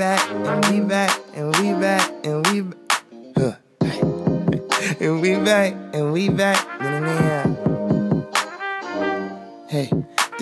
and we back, and we back, and we back, and we back, and we back. And we back,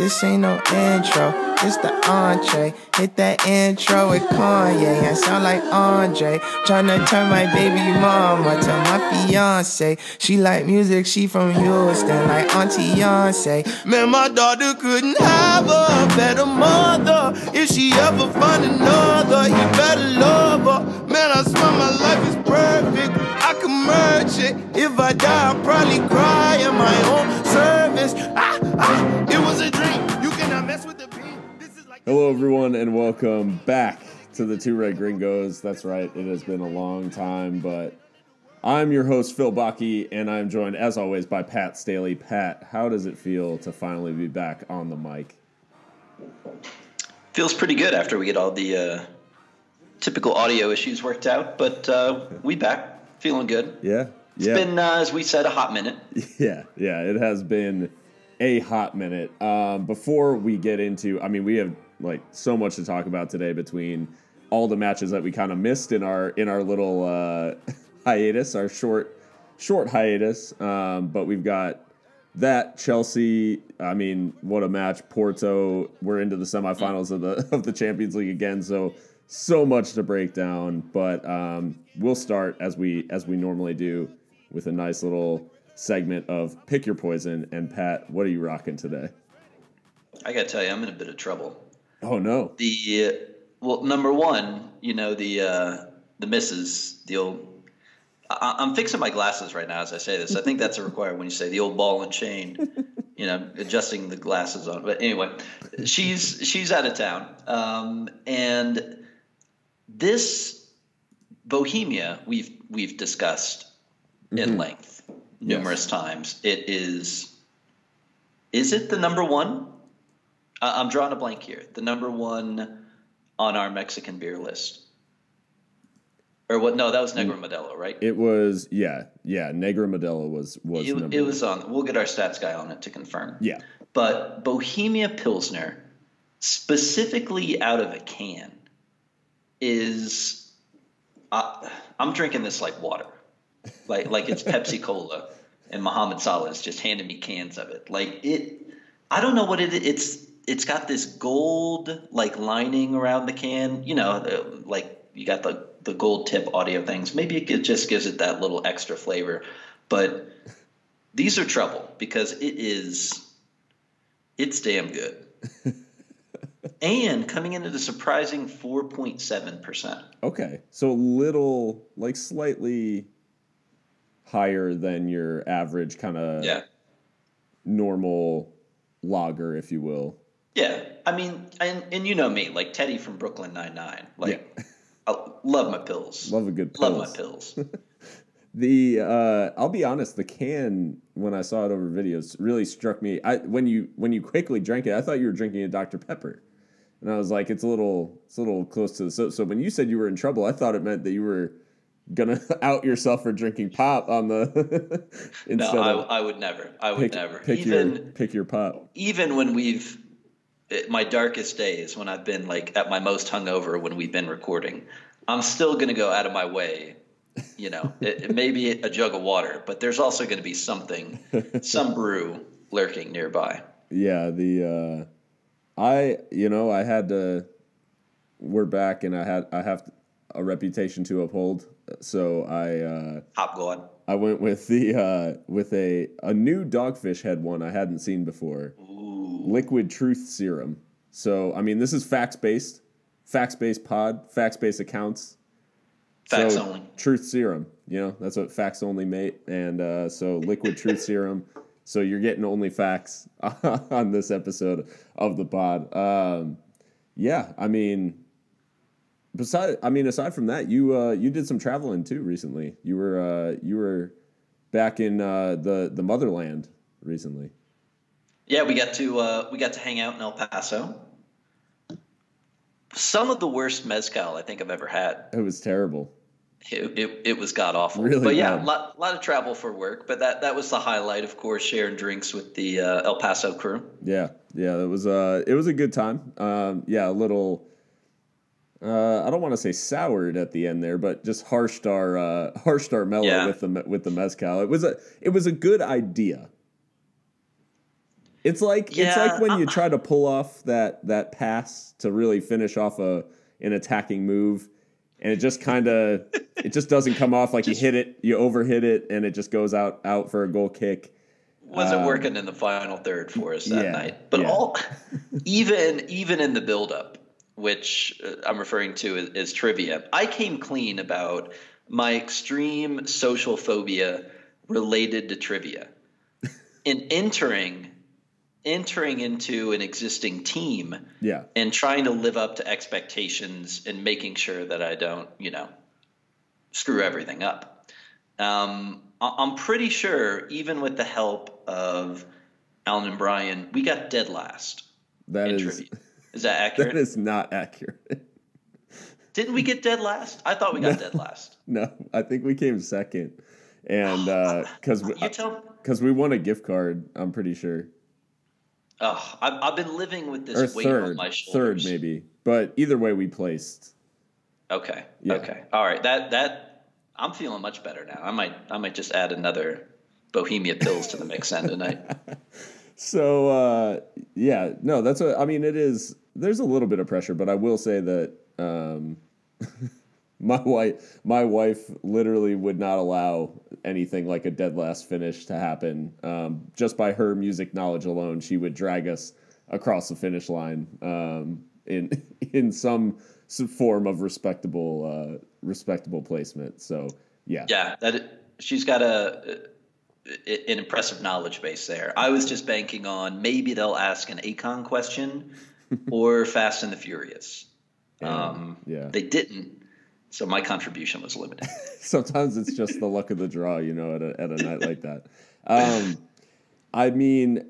this ain't no intro. It's the entree. Hit that intro with Kanye. I sound like Andre. Tryna turn my baby mama to my fiance. She like music, she from Houston, like Auntie Beyonce. Man, my daughter couldn't have a better mother. If she ever find another, he better love her. Man, I swear my life is perfect. I can merge it. If I die, I'll probably cry in my own service. Ah, ah, it was a Hello, everyone, and welcome back to the Two Red Gringos. That's right, it has been a long time, but I'm your host, Phil Bucky, and I'm joined, as always, by Pat Staley. Pat, how does it feel to finally be back on the mic? Feels pretty good after we get all the uh, typical audio issues worked out, but uh, we back, feeling good. Yeah, It's yeah, been, uh, as we said, a hot minute. yeah, yeah. It has been a hot minute. Um, before we get into, I mean, we have like so much to talk about today between all the matches that we kind of missed in our in our little uh, hiatus, our short short hiatus. Um, but we've got that Chelsea. I mean, what a match! Porto. We're into the semifinals of the of the Champions League again. So so much to break down. But um, we'll start as we as we normally do with a nice little segment of pick your poison. And Pat, what are you rocking today? I gotta tell you, I'm in a bit of trouble. Oh no! The uh, well, number one, you know the uh, the misses, the old. I, I'm fixing my glasses right now as I say this. I think that's a requirement when you say the old ball and chain. You know, adjusting the glasses on. But anyway, she's she's out of town, um, and this Bohemia we've we've discussed in length numerous times. It is. Is it the number one? Uh, I'm drawing a blank here. The number one on our Mexican beer list. Or what? No, that was Negra Modelo, right? It was yeah yeah. Negra Modelo was was It, number it was on. We'll get our stats guy on it to confirm. yeah But Bohemia Pilsner, specifically out of a can, is. Uh, I'm drinking this like water, like like it's Pepsi Cola, and Muhammad Salah is just handing me cans of it. Like it, I don't know what it. It's it's got this gold like lining around the can. You know, uh, like you got the the gold tip audio things. Maybe it just gives it that little extra flavor, but these are trouble because it is it's damn good. and coming in at a surprising 4.7%. okay. So a little like slightly higher than your average kind of Yeah. normal lager, if you will. Yeah. I mean, and, and you know me, like Teddy from Brooklyn Nine-Nine. Like, I love my pills. Love a good pills. Love my pills. The uh, I'll be honest, the can when I saw it over videos really struck me. I when you when you quickly drank it, I thought you were drinking a Dr Pepper, and I was like, it's a little it's a little close to the so. So when you said you were in trouble, I thought it meant that you were gonna out yourself for drinking pop on the no, I, of I would never. I would pick, never. pick Even your pick your pop. even when we've it, my darkest days when I've been like at my most hungover when we've been recording, I'm still going to go out of my way. You know, it, it may be a jug of water, but there's also going to be something, some brew lurking nearby. Yeah, the uh I you know, I had to we're back and I had I have a reputation to uphold. So I uh Hop God. I went with the uh with a a new dogfish head one I hadn't seen before. Liquid truth serum. So I mean this is facts based. Facts based pod, facts based accounts. Facts so, only. Truth serum, you know, that's what facts only mate. And uh, so liquid truth serum. So you're getting only facts on this episode of the pod. Um, yeah, I mean, beside, I mean, aside from that, you uh, you did some traveling too recently. You were uh, you were back in uh, the the motherland recently. Yeah, we got to uh, we got to hang out in El Paso. Some of the worst mezcal I think I've ever had. It was terrible. It, it, it was god awful. Really but yeah, a lot, lot of travel for work. But that, that was the highlight, of course, sharing drinks with the uh, El Paso crew. Yeah, yeah, it was uh it was a good time. Um, yeah, a little uh, I don't want to say soured at the end there, but just harshed our uh, harshed our mellow Yeah. with the with the mezcal. It was a it was a good idea. It's like it's like when you try to pull off that that pass to really finish off a an attacking move, and it just kind of it just doesn't come off like you hit it, you overhit it, and it just goes out out for a goal kick. wasn't Um, working in the final third for us that yeah, night. But yeah. all even even in the buildup, which uh, I'm referring to as, as trivia, I came clean about my extreme social phobia related to trivia. In entering entering into an existing team Yeah, and trying to live up to expectations and making sure that I don't, you know, screw everything up. Um, I'm pretty sure, even with the help of Alan and Brian, we got dead last that is trivia. Is that accurate? that is not accurate. Didn't we get dead last? I thought we got dead last. No, I think we came second, and because we You tell. because we won a gift card, I'm pretty sure, Oh, I've, I've been living with this or weight on third, my third maybe. But either way, we placed. Okay. Yeah. Okay. All right. That that I'm feeling much better now. I might I might just add another Bohemia pills to the mix end tonight. So uh, yeah, no, that's what I mean. It is. There's a little bit of pressure, but I will say that um, my wife, my wife, literally would not allow anything like a dead last finish to happen. Um, just by her music knowledge alone, she would drag us across the finish line um, in in some, some form of respectable uh, respectable placement. So yeah, Yeah, that she's got a, an impressive knowledge base there. I was just banking on maybe they'll ask an Akon question or Fast and the Furious. Um, yeah. They didn't, so my contribution was limited. sometimes it's just the luck of the draw, you know, at a, at a night like that. Um, I mean,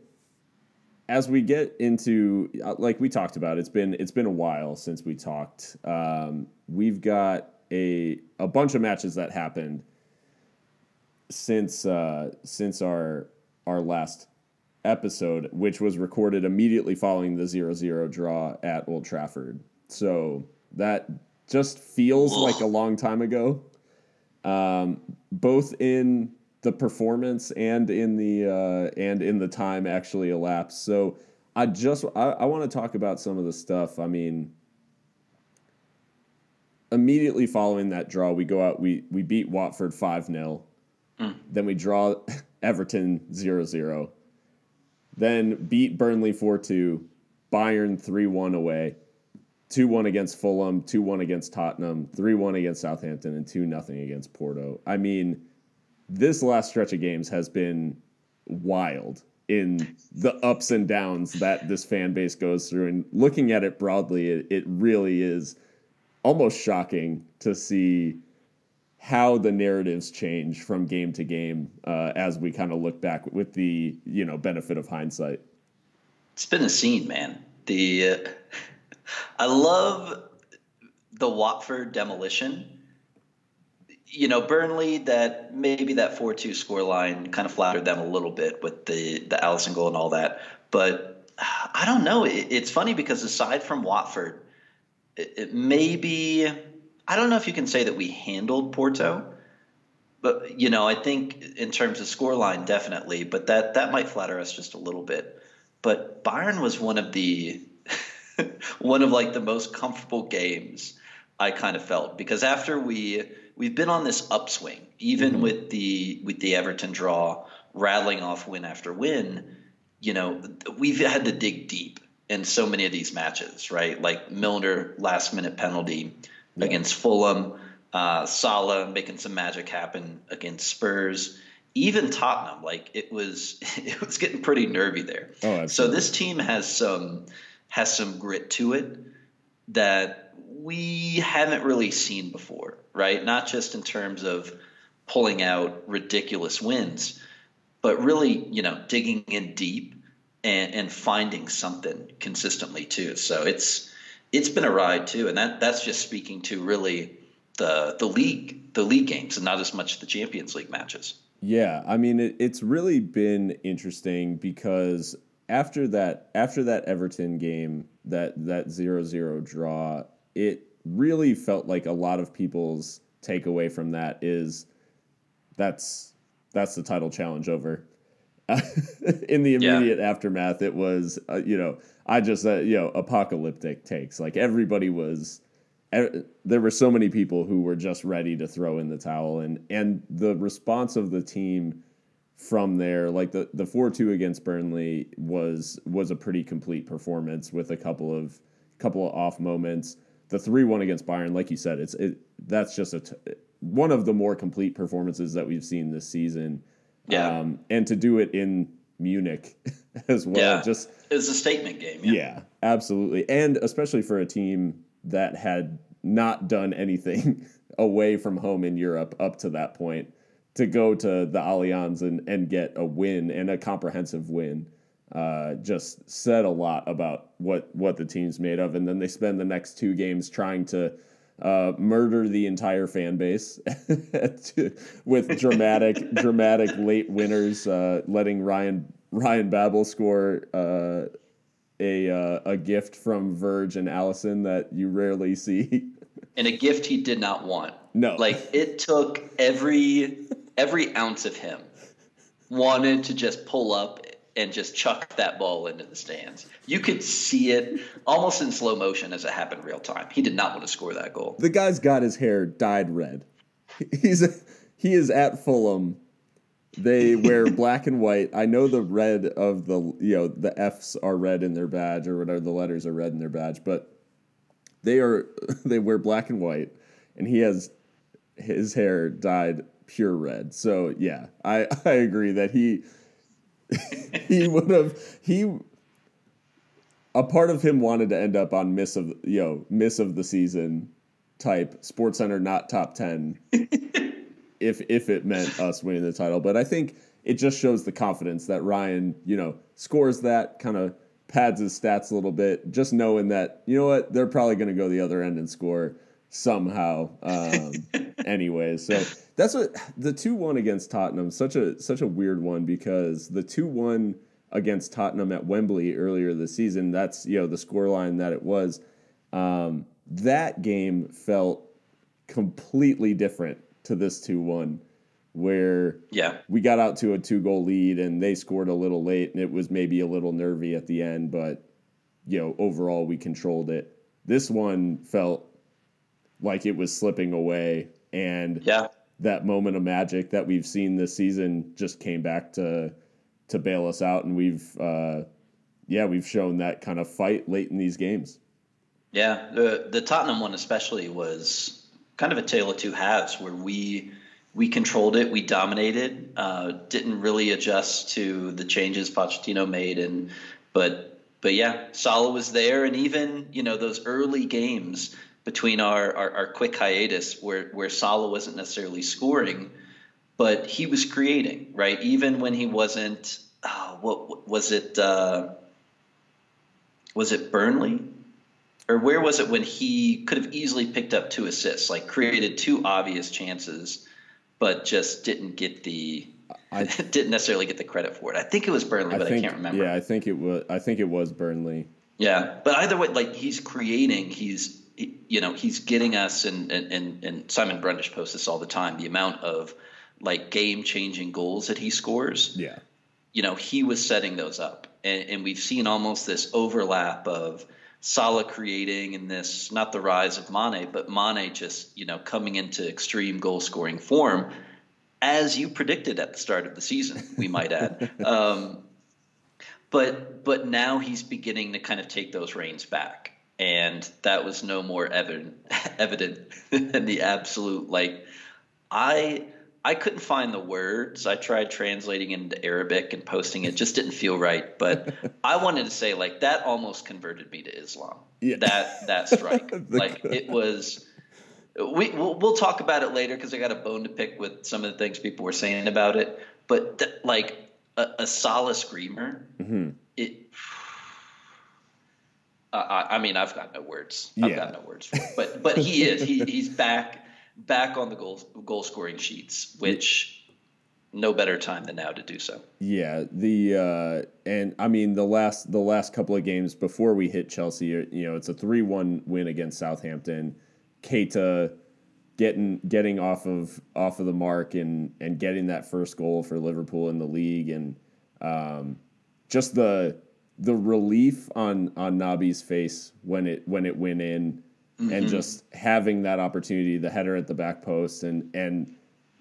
as we get into uh, like we talked about, it's been it's been a while since we talked. Um, we've got a a bunch of matches that happened since uh, since our our last episode, which was recorded immediately following the 0-0 draw at Old Trafford. So that just feels Ugh. like a long time ago um, both in the performance and in the uh, and in the time actually elapsed. So I just I, I want to talk about some of the stuff. I mean, immediately following that draw, we go out we we beat Watford five 0 Then we draw Everton 0-0. Then beat Burnley 4-2, Bayern 3-1 away. 2 1 against Fulham, 2 1 against Tottenham, 3 1 against Southampton, and 2 0 against Porto. I mean, this last stretch of games has been wild in the ups and downs that this fan base goes through. And looking at it broadly, it, it really is almost shocking to see how the narratives change from game to game uh, as we kind of look back with the you know benefit of hindsight. It's been a scene, man. The uh, I love the Watford demolition. You know, Burnley that maybe that four two score line kind of flattered them a little bit with the the Alisson goal and all that. But I don't know. It, it's funny because aside from Watford, it, it maybe I don't know if you can say that we handled Porto. But you know, I think in terms of scoreline, definitely. But that that might flatter us just a little bit. But Bayern was one of the one of like the most comfortable games I kind of felt because after we we've been on this upswing, even with the with the Everton draw, rattling off win after win, you know, we've had to dig deep in so many of these matches, right? Like Milner last minute penalty against Fulham, uh, Salah making some magic happen against Spurs. Even Tottenham, like it was, it was getting pretty nervy there. Oh, so this team has some has some grit to it that we haven't really seen before, right? Not just in terms of pulling out ridiculous wins, but really, you know, digging in deep and, and finding something consistently too. So it's it's been a ride too, and that that's just speaking to really the the league the league games and not as much the Champions League matches. Yeah, I mean it, it's really been interesting because after that after that Everton game, that that 0-0 draw, it really felt like a lot of people's takeaway from that is that's that's the title challenge over. in the immediate yeah. aftermath, it was uh, you know I just uh, you know apocalyptic takes. Like everybody was, er, there were so many people who were just ready to throw in the towel, and and the response of the team from there, like the the four two against Burnley was was a pretty complete performance with a couple of couple of off moments. The three one against Bayern, like you said, it's it that's just a t- one of the more complete performances that we've seen this season. Yeah, um, and to do it in Munich as well. Yeah. Just it's a statement game. Yeah. yeah, absolutely, and especially for a team that had not done anything away from home in Europe up to that point to go to the Allianz and, and get a win and a comprehensive win. Uh, just said a lot about what what the team's made of, and then they spend the next two games trying to uh, murder the entire fan base with dramatic dramatic late winners, uh, letting Ryan Ryan Babel score uh, a uh, a gift from Verge and Alisson that you rarely see. and a gift he did not want. No, like it took every every ounce of him wanted to just pull up and just chuck that ball into the stands. You could see it almost in slow motion as it happened real time. He did not want to score that goal. The guy's got his hair dyed red. He's he is at Fulham. They wear black and white. I know the red of the you know the F's are red in their badge or whatever the letters are red in their badge, but they are they wear black and white, and he has his hair dyed pure red. So yeah, I I agree that he he would have he a part of him wanted to end up on miss of you know miss of the season type sports center not top 10 if if it meant us winning the title but i think it just shows the confidence that ryan you know scores that kind of pads his stats a little bit just knowing that you know what they're probably going to go the other end and score somehow um anyways so that's what the two one against Tottenham such a such a weird one because the two one against Tottenham at Wembley earlier this season. That's you know the scoreline that it was. Um, that game felt completely different to this two one, where yeah we got out to a two goal lead and they scored a little late and it was maybe a little nervy at the end, but you know overall we controlled it. This one felt like it was slipping away and yeah that moment of magic that we've seen this season just came back to to bail us out, and we've uh, yeah we've shown that kind of fight late in these games. Yeah, the the Tottenham one especially was kind of a tale of two halves where we we controlled it, we dominated, uh, didn't really adjust to the changes Pochettino made, and but but yeah, Salah was there, and even you know those early games between our, our, our, quick hiatus where, where Salah wasn't necessarily scoring, but he was creating, right? Even when he wasn't, oh, what was it? Uh, was it Burnley? Or where was it when he could have easily picked up two assists, like created two obvious chances, but just didn't get the I, didn't necessarily get the credit for it. I think it was Burnley, I but think, I can't remember. Yeah, I think it was. I think it was Burnley. Yeah, but either way, like he's creating, he's you know, he's getting us, and, and, and Simon Brundish posts this all the time, the amount of like game changing goals that he scores. Yeah. You know, he was setting those up. And, and we've seen almost this overlap of Salah creating and this, not the rise of Mane, but Mane just, you know, coming into extreme goal scoring form, as you predicted at the start of the season, we might add. um, but but now he's beginning to kind of take those reins back and that was no more evident evident than the absolute like I I couldn't find the words. I tried translating into Arabic and posting it, just didn't feel right. But I wanted to say like that almost converted me to Islam. Yeah. That that strike, like it was. We we'll, we'll talk about it later because I got a bone to pick with some of the things people were saying about it. But th- like a, a Salah screamer, mm-hmm. it I, I, mean, I've got no words. I've yeah. got no words for it. But but he is. He he's back back on the goal goal scoring sheets, which no better time than now to do so. Yeah, the uh, and I mean the last the last couple of games before we hit Chelsea, you know, it's a three one win against Southampton. Keita getting getting off of off of the mark and and getting that first goal for Liverpool in the league and um, just the the relief on on Naby's face when it when it went in mm-hmm. and just having that opportunity the header at the back post and and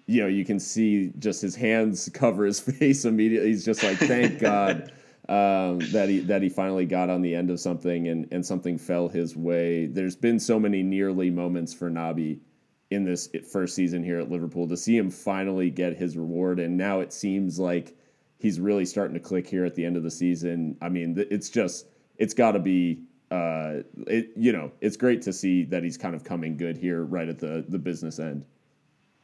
you know you can see just his hands cover his face immediately he's just like thank god um, that he that he finally got on the end of something and and something fell his way there's been so many nearly moments for Naby in this first season here at Liverpool to see him finally get his reward. And now it seems like he's really starting to click here at the end of the season. I mean, it's just, it's got to be, uh, it, you know, it's great to see that he's kind of coming good here right at the, the business end.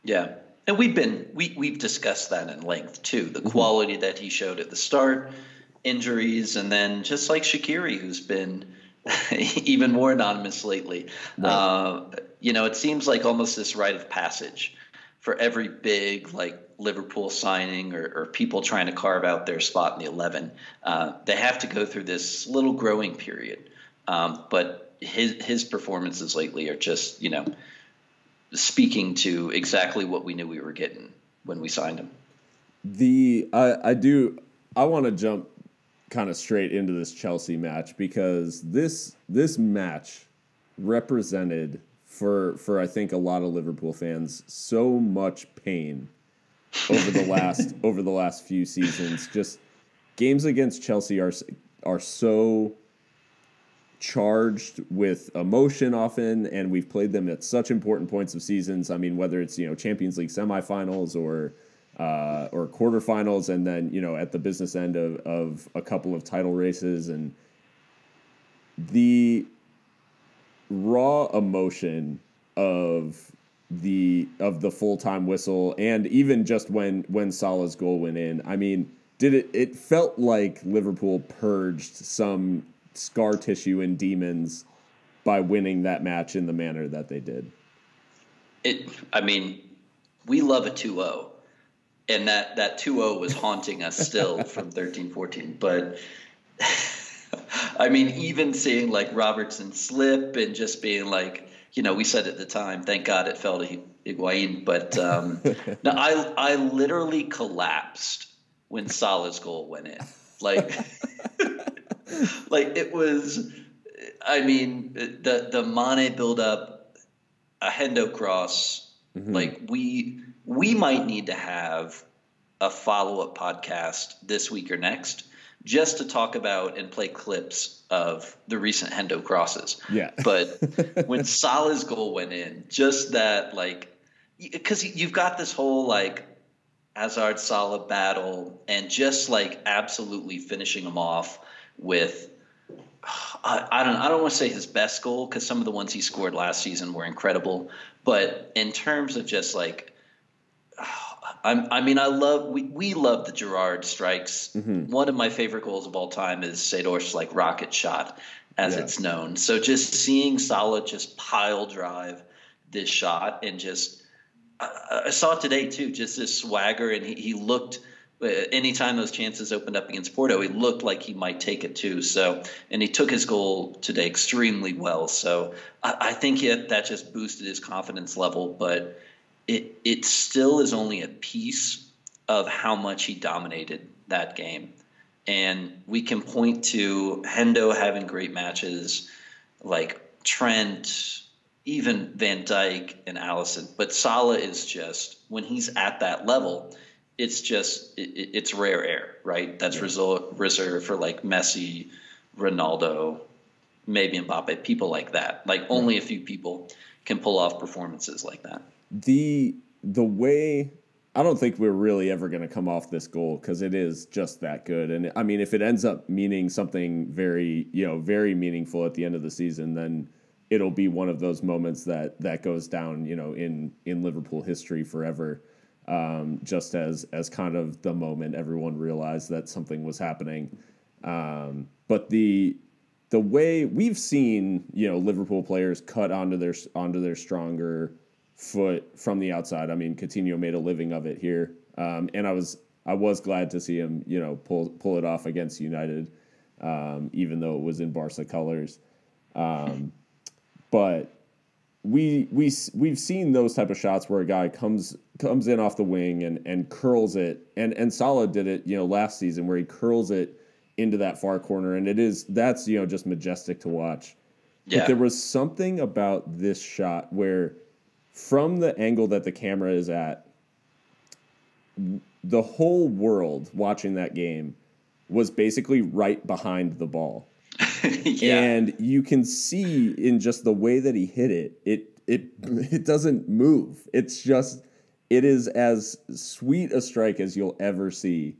Yeah. And we've been, we, we've discussed that in length too. The mm-hmm. quality that he showed at the start, injuries, and then just like Shaqiri, who's been, even more anonymous lately. Right. Uh, you know, it seems like almost this rite of passage for every big like Liverpool signing or, or people trying to carve out their spot in the eleven. Uh, they have to go through this little growing period. Um, but his his performances lately are just you know speaking to exactly what we knew we were getting when we signed him. The I, I do I want to jump kind of straight into this Chelsea match because this this match represented for for I think a lot of Liverpool fans so much pain over the last over the last few seasons. Just games against Chelsea are are so charged with emotion often, and we've played them at such important points of seasons. I mean, whether it's you know Champions League semifinals or uh, or quarterfinals, and then you know at the business end of, of a couple of title races, and the raw emotion of the of the full time whistle, and even just when when Salah's goal went in. I mean, did it? It felt like Liverpool purged some scar tissue and demons by winning that match in the manner that they did. It. I mean, we love a 2-0 and that that 2-0 was haunting us still from 13-14 but i mean even seeing like robertson slip and just being like you know we said at the time thank god it fell to Higuain but um, no, I I literally collapsed when Salah's goal went in like like it was I mean the the Mane build up a Hendo cross mm-hmm. like we we might need to have a follow up podcast this week or next just to talk about and play clips of the recent Hendo crosses. Yeah. but when Salah's goal went in, just that, like, because you've got this whole, like, Hazard Salah battle and just, like, absolutely finishing him off with. I, I don't. I don't want to say his best goal because some of the ones he scored last season were incredible. But in terms of just like I'm, i mean, I love we, we love the Gerrard strikes. Mm-hmm. One of my favorite goals of all time is Seedorf's like rocket shot, as it's known. So just seeing Salah just pile drive this shot and just I, I saw it today too, just this swagger, and he, he looked. Uh, anytime those chances opened up against Porto, he looked like he might take it too. So, and he took his goal today extremely well. So, I, I think he, that just boosted his confidence level. But it it still is only a piece of how much he dominated that game. And we can point to Hendo having great matches, like Trent, even Van Dijk and Alisson. But Salah is just when he's at that level, it's just it, it's rare air, right? That's yeah. reserved for like Messi, Ronaldo, maybe Mbappe, people like that. Like only a few people can pull off performances like that the the way I don't think we're really ever going to come off this goal because it is just that good. And I mean, if it ends up meaning something very, you know, very meaningful at the end of the season, then it'll be one of those moments that that goes down, you know, in in Liverpool history forever. Um, just as as kind of the moment everyone realized that something was happening. Um, but the the way we've seen, you know, Liverpool players cut onto their onto their stronger foot from the outside. I mean, Coutinho made a living of it here, um, and I was I was glad to see him, you know, pull pull it off against United, um, even though it was in Barca colors. Um, but we we we've seen those type of shots where a guy comes comes in off the wing and and curls it and and Salah did it you know last season where he curls it into that far corner and it is that's you know just majestic to watch. Yeah. But there was something about this shot where from the angle that the camera is at the whole world watching that game was basically right behind the ball. yeah. And you can see in just the way that he hit it, it it it doesn't move. It's just it is as sweet a strike as you'll ever see.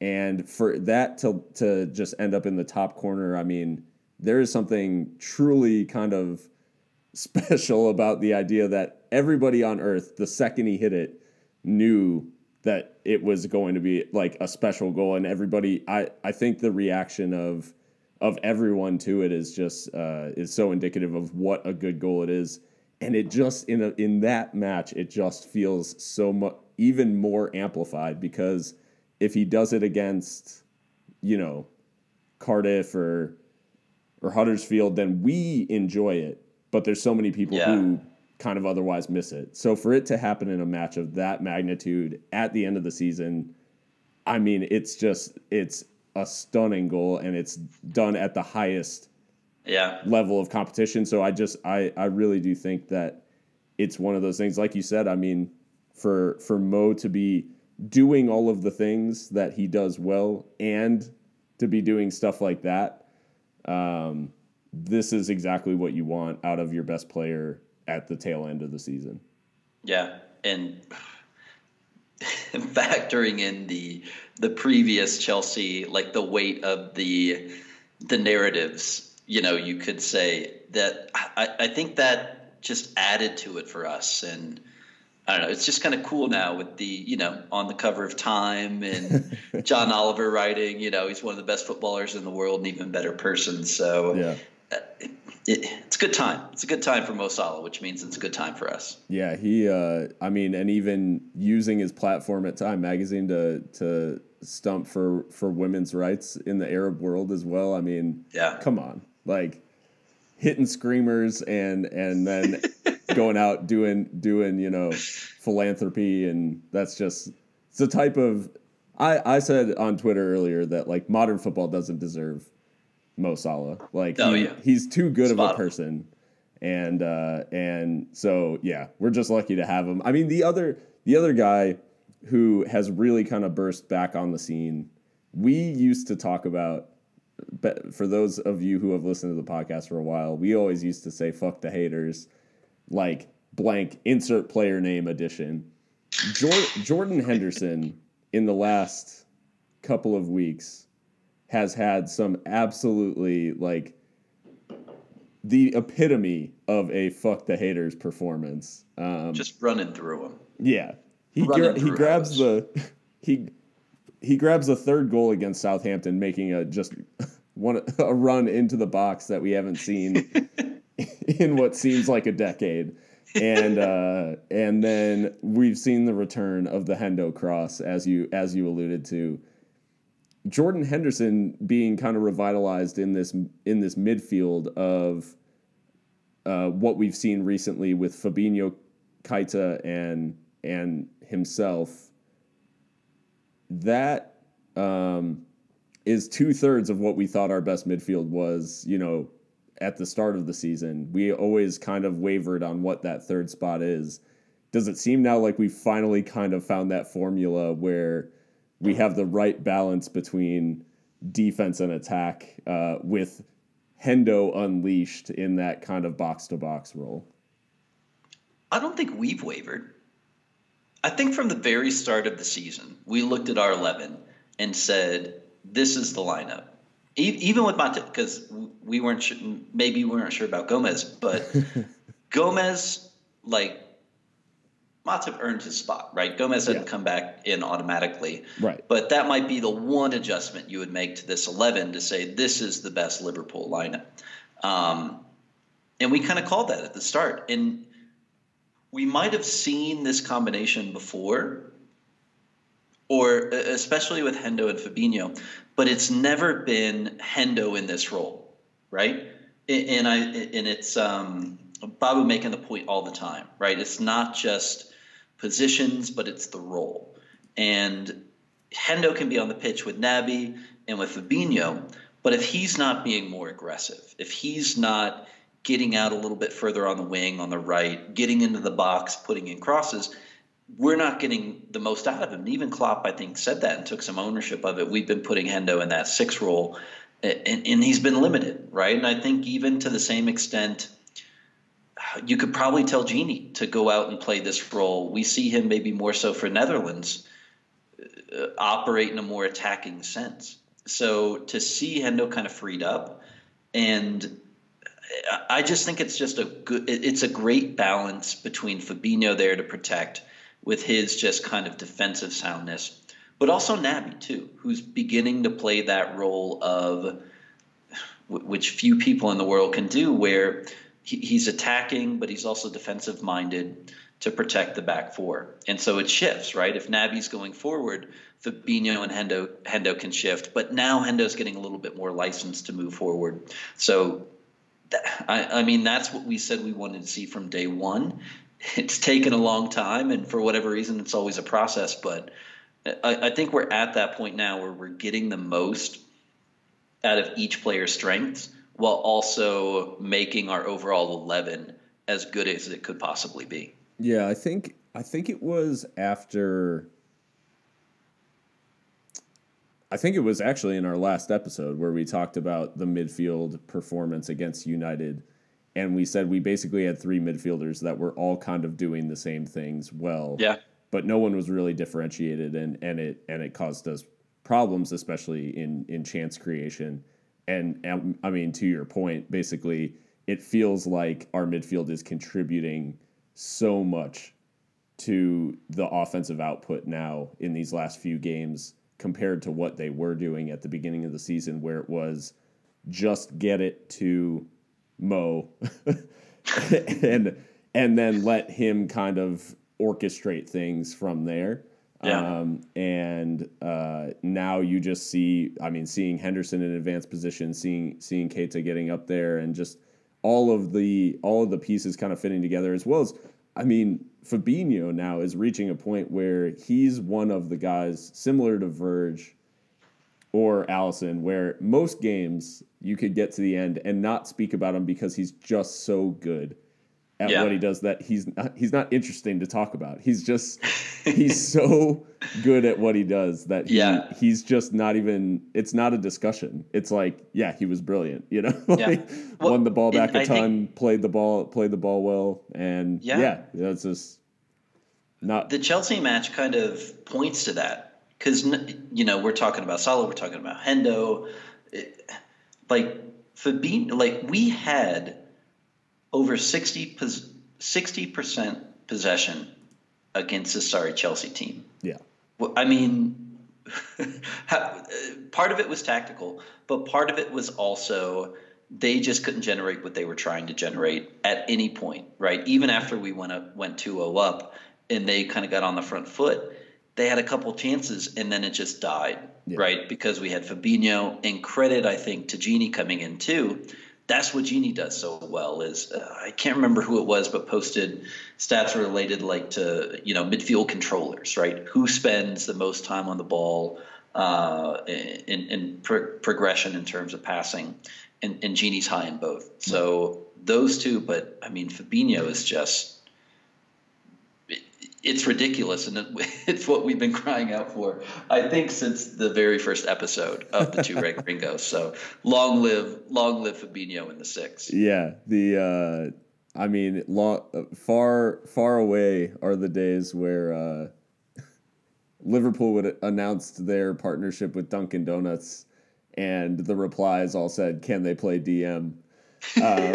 And for that to to just end up in the top corner, I mean, there is something truly kind of special about the idea that everybody on earth, the second he hit it, knew that it was going to be like a special goal. And everybody I I think the reaction of of everyone to it is just uh, is so indicative of what a good goal it is, and it just in a, in that match it just feels so much even more amplified because if he does it against you know Cardiff or or Huddersfield, then we enjoy it, but there's so many people yeah. who kind of otherwise miss it. So for it to happen in a match of that magnitude at the end of the season, I mean, it's just it's a stunning goal and it's done at the highest yeah. level of competition. So I just I I really do think that it's one of those things like you said, I mean, for for Mo to be doing all of the things that he does well and to be doing stuff like that um, this is exactly what you want out of your best player at the tail end of the season. Yeah, and factoring in the the previous Chelsea, like the weight of the the narratives, you know, you could say that I, I think that just added to it for us and I don't know. It's just kind of cool now with the, you know, on the cover of Time and John Oliver writing, you know, he's one of the best footballers in the world and even better person. So yeah. Uh, It, it, it's a good time. It's a good time for Mo Salah, which means it's a good time for us. Yeah, he. Uh, I mean, and even using his platform at Time Magazine to to stump for for women's rights in the Arab world as well. I mean, yeah, come on, like hitting screamers and and then going out doing doing you know philanthropy and that's just it's a type of I I said on Twitter earlier that like modern football doesn't deserve Mo Salah like oh, he, yeah. he's too good Spot of a person and uh and so yeah we're just lucky to have him I mean the other the other guy who has really kind of burst back on the scene we used to talk about but for those of you who have listened to the podcast for a while, we always used to say "fuck the haters," like blank insert player name edition. Jordan Henderson in the last couple of weeks has had some absolutely like the epitome of a "fuck the haters" performance. Um, Just running through him. Yeah, he gra- he grabs the he he grabs the third goal against Southampton, making a just one a run into the box that we haven't seen in what seems like a decade. and uh, and then we've seen the return of the Hendo cross, as you as you alluded to. Jordan Henderson being kind of revitalized in this in this midfield of uh, what we've seen recently with Fabinho, Keita, and and himself that um, is two thirds of what we thought our best midfield was. You know, at the start of the season, we always kind of wavered on what that third spot is. Does it seem now like we finally kind of found that formula where we have the right balance between defense and attack uh, with Hendo unleashed in that kind of box to box role? I don't think we've wavered. I think from the very start of the season, we looked at our 11 and said, this is the lineup. even with Matip, because we weren't sure, maybe we weren't sure about Gomez, but Gomez, like, Matip earned his spot, right? Gomez didn't yeah. come back in automatically. Right. But that might be the one adjustment you would make to this 11 to say this is the best Liverpool lineup. Um, and we kind of called that at the start. And we might have seen this combination before, or especially with Hendo and Fabinho, but it's never been Hendo in this role, right? And I and it's um, Babu making the point all the time, right? It's not just positions, but it's the role. And Hendo can be on the pitch with Naby and with Fabinho, but if he's not being more aggressive, if he's not getting out a little bit further on the wing on the right, getting into the box, putting in crosses, we're not getting the most out of him. Even Klopp, I think, said that and took some ownership of it. We've been putting Hendo in that six role, and, and he's been limited, right? And I think even to the same extent, you could probably tell Gini to go out and play this role. We see him maybe more so for Netherlands uh, operate in a more attacking sense. So to see Hendo kind of freed up, and I just think it's just a good, it's a great balance between Fabinho there to protect with his just kind of defensive soundness, but also Naby too, who's beginning to play that role of which few people in the world can do, where he's attacking, but he's also defensive minded to protect the back four. And so it shifts, right? If Naby's going forward, Fabinho and Hendo Hendo can shift, but now Hendo's getting a little bit more license to move forward. So I, I mean, that's what we said we wanted to see from day one. It's taken a long time, and for whatever reason, it's always a process. But I, I think we're at that point now where we're getting the most out of each player's strengths while also making our overall 11 as good as it could possibly be. Yeah, I think I think it was after I think it was actually in our last episode where we talked about the midfield performance against United and we said we basically had three midfielders that were all kind of doing the same things well. Yeah. But no one was really differentiated and and it and it caused us problems especially in in chance creation and, and I mean, to your point, basically, it feels like our midfield is contributing so much to the offensive output now in these last few games compared to what they were doing at the beginning of the season, where it was just get it to Mo and and then let him kind of orchestrate things from there. Yeah. Um, and uh, now you just see, I mean, seeing Henderson in advanced position, seeing seeing Keita getting up there, and just all of the all of the pieces kind of fitting together, as well as, I mean, Fabinho now is reaching a point where he's one of the guys similar to Verge or Alisson, where most games you could get to the end and not speak about him because he's just so good at yeah. what he does that he's not he's not interesting to talk about. He's just he's so good at what he does that he, yeah. he's just not even it's not a discussion. It's like, yeah, he was brilliant, you know? like, yeah. well, won the ball back a ton, think, played the ball played the ball well and yeah, yeah that's just not The Chelsea match kind of points to that cuz you know, we're talking about Salah, we're talking about Hendo, it, like Fabinho, like we had over 60 percent possession against the sorry Chelsea team. Yeah. Well, I mean, part of it was tactical, but part of it was also they just couldn't generate what they were trying to generate at any point, right? Even after we went up, went 2-0 up, and they kind of got on the front foot, they had a couple chances, and then it just died, yeah. right? Because we had Fabinho, and credit I think to Gini coming in too that's what Gini does so well. Is uh, I can't remember who it was, but posted stats related like to you know midfield controllers, right? Who spends the most time on the ball uh, in, in pro- progression in terms of passing, and, and Gini's high in both. So those two, but I mean Fabinho is just it's ridiculous, and it's what we've been crying out for. I think since the very first episode of the two Red Gringos. So long live, long live Fabinho in the six. Yeah, the uh, I mean, long, far far away are the days where uh, Liverpool would announced their partnership with Dunkin' Donuts, and the replies all said, "Can they play DM?" Uh,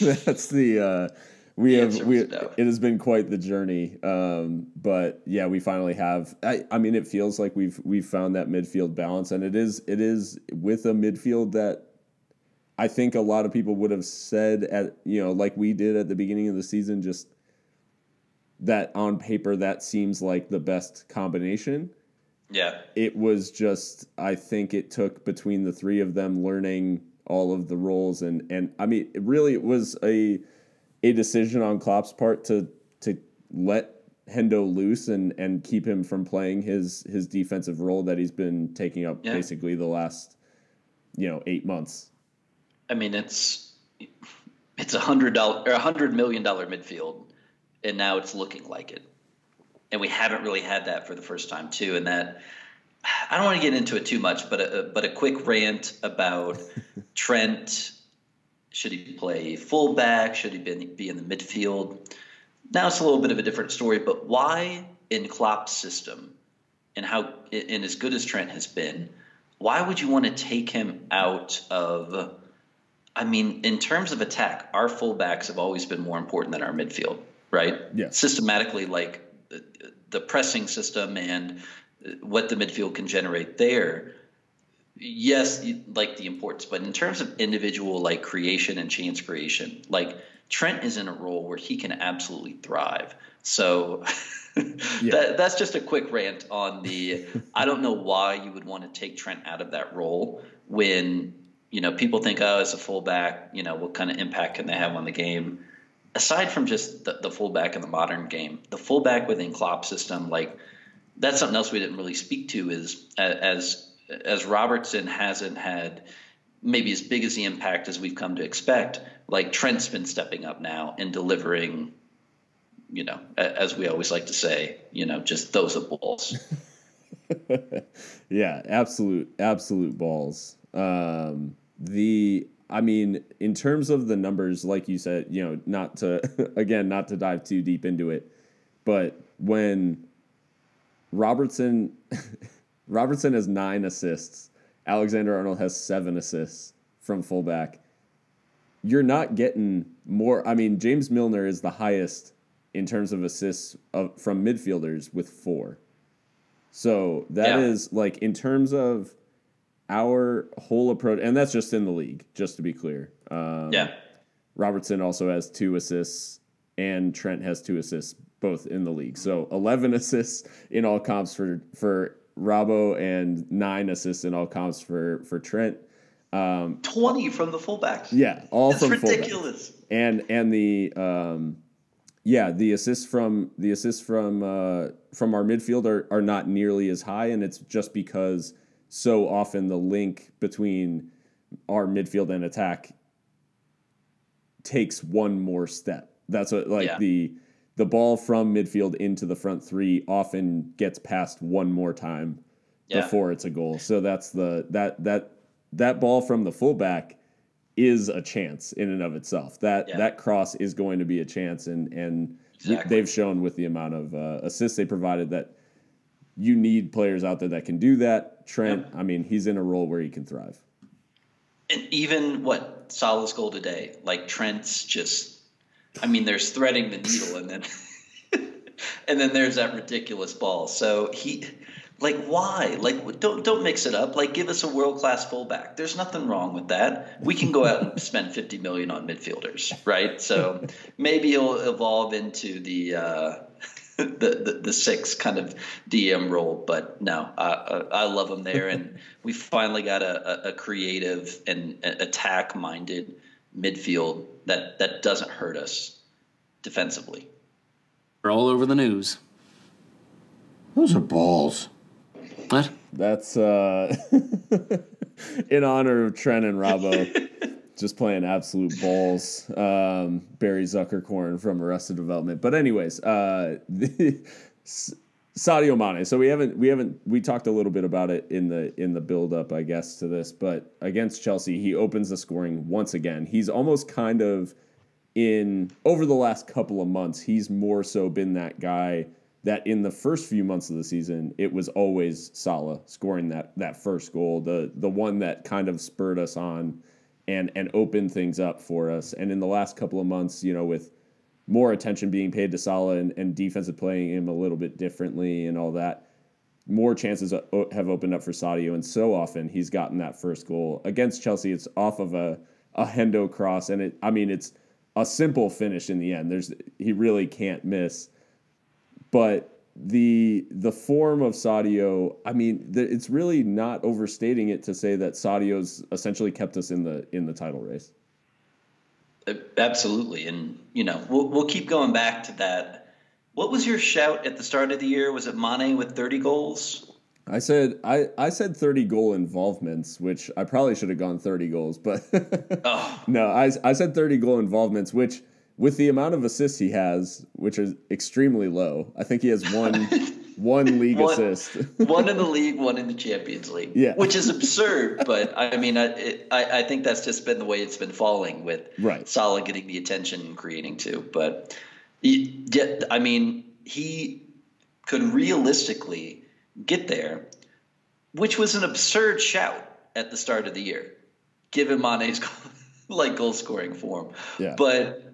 that's the. Uh, we have we no. it has been quite the journey um, but yeah we finally have I, I mean it feels like we've we've found that midfield balance and it is it is with a midfield that I think a lot of people would have said at you know like we did at the beginning of the season just that on paper that seems like the best combination yeah it was just I think it took between the three of them learning all of the roles and and I mean it really it was a a decision on Klopp's part to to let Hendo loose and and keep him from playing his his defensive role that he's been taking up Yeah. basically the last you know eight months. I mean, it's it's a hundred dollar or a hundred million dollar midfield, and now it's looking like it. And we haven't really had that for the first time too. And that I don't want to get into it too much, but a, but a quick rant about Trent. Should he play fullback? Should he be, be in the midfield? Now it's a little bit of a different story, but why in Klopp's system and how and as good as Trent has been, why would you want to take him out of I mean, in terms of attack, our fullbacks have always been more important than our midfield, right? Yeah. Systematically, like the, the pressing system and what the midfield can generate there. Yes, like the importance, but in terms of individual like creation and chance creation, like Trent is in a role where he can absolutely thrive. So that, that's just a quick rant on the. I don't know why you would want to take Trent out of that role when you know people think, oh, as a fullback, you know, what kind of impact can they have on the game? Aside from just the, the fullback in the modern game, the fullback within Klopp's system, like that's something else we didn't really speak to. Is as as Robertson hasn't had maybe as big as the impact as we've come to expect. Like Trent's been stepping up now and delivering, you know, as we always like to say, you know, just those are balls. Yeah, absolute absolute balls. Um, the I mean, in terms of the numbers, like you said, you know, not to again, not to dive too deep into it, but when Robertson Robertson has nine assists, Alexander Arnold has seven assists from fullback. You're not getting more. I mean, James Milner is the highest in terms of assists of, from midfielders with four. So that is Yeah. like in terms of our whole approach, and that's just in the league, just to be clear. Um, yeah. Robertson also has two assists, and Trent has two assists, both in the league. So eleven assists in all comps for for Robbo, and nine assists in all comps for for Trent. 20 from the fullbacks. Yeah, all That's from fullbacks ridiculous. and and the um, yeah the assists from the assists from uh, from our midfield are, are not nearly as high, and it's just because so often the link between our midfield and attack takes one more step. That's what like Yeah. the the ball from midfield into the front three often gets passed one more time Yeah. before it's a goal. So that's the that that that ball from the fullback is a chance in and of itself. That Yeah. that cross is going to be a chance, and and Exactly. they've shown with the amount of uh, assists they provided that you need players out there that can do that. Trent, I mean, he's in a role where he can thrive. And even what Salah's goal today, like Trent's just, I mean, there's threading the needle, and then, and then there's that ridiculous ball. So he, like, why? Like, don't don't mix it up. Like, give us a world class fullback. There's nothing wrong with that. We can go out and spend 50 million on midfielders, right? So maybe he'll evolve into the. Uh, the, the the six kind of DM role, but no, I I I love him there, and we finally got a, a, a creative and attack minded midfield that that doesn't hurt us defensively. We're all over the news. Those are balls. What? That's uh, in honor of Trent and Robbo. just playing absolute balls. Um, Barry Zuckerkorn from Arrested Development. But anyways, uh, the, S- Sadio Mane. So we haven't we haven't we talked a little bit about it in the in the build up, I guess, to this. But against Chelsea, he opens the scoring once again. He's almost kind of in over the last couple of months. He's more so been that guy that in the first few months of the season, it was always Salah scoring that that first goal, the the one that kind of spurred us on and and opened things up for us. And in the last couple of months, you know, with more attention being paid to Salah and, and defensive playing him a little bit differently and all that, more chances have opened up for Sadio. And so often he's gotten that first goal against Chelsea. It's off of a a Hendo cross, and it. I mean, it's a simple finish in the end. There's he really can't miss, but the the form of Sadio, I mean, the, it's really not overstating it to say that Sadio's essentially kept us in the in the title race. Uh, Absolutely, and you know we'll we'll keep going back to that. What was your shout at the start of the year? Was it Mane with thirty goals? I said I, I said 30 goal involvements, which I probably should have gone 30 goals, but Oh, no, I, I said 30 goal involvements, which with the amount of assists he has, which is extremely low, I think he has one one league One- assist. one in the league, one in the Champions League. Yeah. which is absurd. but I mean, I, it, I I think that's just been the way it's been falling with Right. Salah getting the attention and creating too. But y- yet, I mean, he could realistically get there, which was an absurd shout at the start of the year, given Mane's like goal scoring form. Yeah. But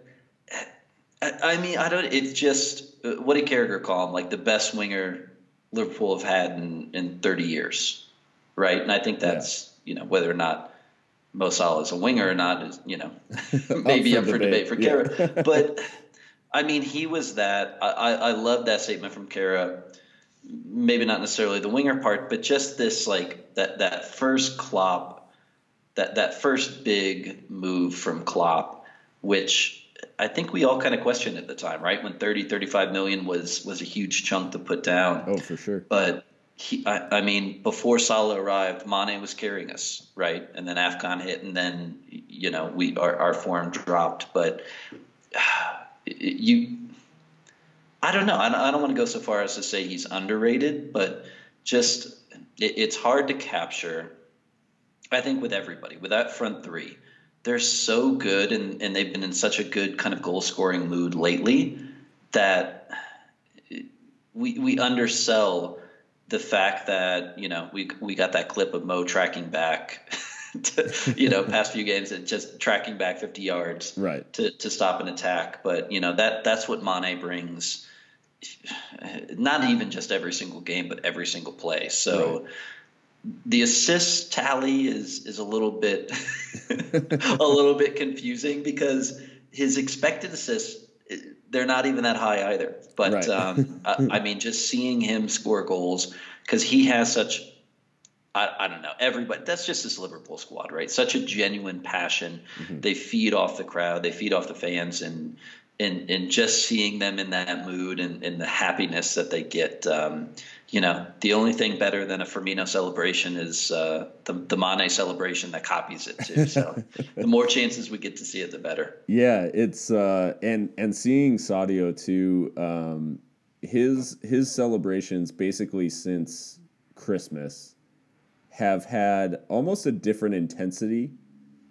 I, I mean, I don't. It's just uh, what did Carragher call him? Like the best winger Liverpool have had in, in 30 years, right? And I think that's you know whether or not Mo Salah is a winger or not is you know maybe for up for debate, debate for yeah. Carragher. but I mean, he was that. I, I, I love that statement from Carra. Maybe not necessarily the winger part, but just this like that that first Klopp, that that first big move from Klopp, which I think we all kind of questioned at the time, right? When 30, 35 million was was a huge chunk to put down. oh, for sure. But he, I, I mean, before Salah arrived, Mane was carrying us, right? And then AFCON hit, and then you know we our, our form dropped. But you, I don't know. I don't, I don't want to go so far as to say he's underrated, but just it, it's hard to capture. I think with everybody, with that front three, they're so good, and, and they've been in such a good kind of goal scoring mood lately that we we undersell the fact that you know we we got that clip of Mo tracking back, to, you know, past few games and just tracking back 50 yards Right. to to stop an attack. But you know that that's what Mane brings. Not even just every single game, but every single play. So. The assist tally is is a little bit a little bit confusing because his expected assists they're not even that high either. But Right. um, I, I mean, just seeing him score goals because he has such I, I don't know everybody. That's just this Liverpool squad, right? Such a genuine passion. They feed off the crowd. They feed off the fans, and and and just seeing them in that mood and, and the happiness that they get. Um, you know, the only thing better than a Firmino celebration is uh, the the Mane celebration that copies it too. So the more chances we get to see it, the better. Yeah, it's uh and and seeing Sadio too, um his his celebrations basically since Christmas have had almost a different intensity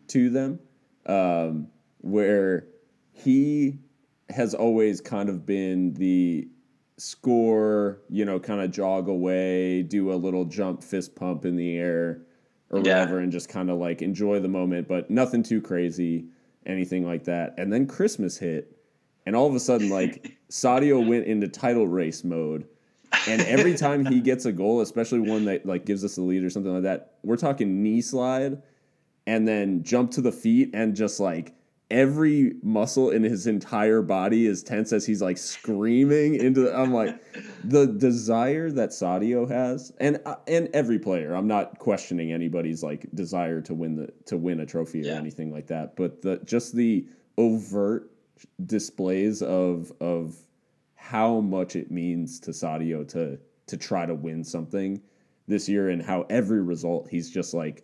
to them. Um where he has always kind of been the score, you know, kind of jog away, do a little jump fist pump in the air or Yeah. whatever and just kind of like enjoy the moment, but nothing too crazy, anything like that. And then Christmas hit, and all of a sudden, like Sadio went into title race mode. And every time he gets a goal, especially one that like gives us the lead or something like that, we're talking knee slide and then jump to the feet and just like every muscle in his entire body is tense as he's like screaming into the, I'm like the desire that Sadio has and uh, and every player I'm not questioning anybody's like desire to win the to win a trophy or Yeah. anything like that but the just the overt displays of of how much it means to Sadio to to try to win something this year and how every result he's just like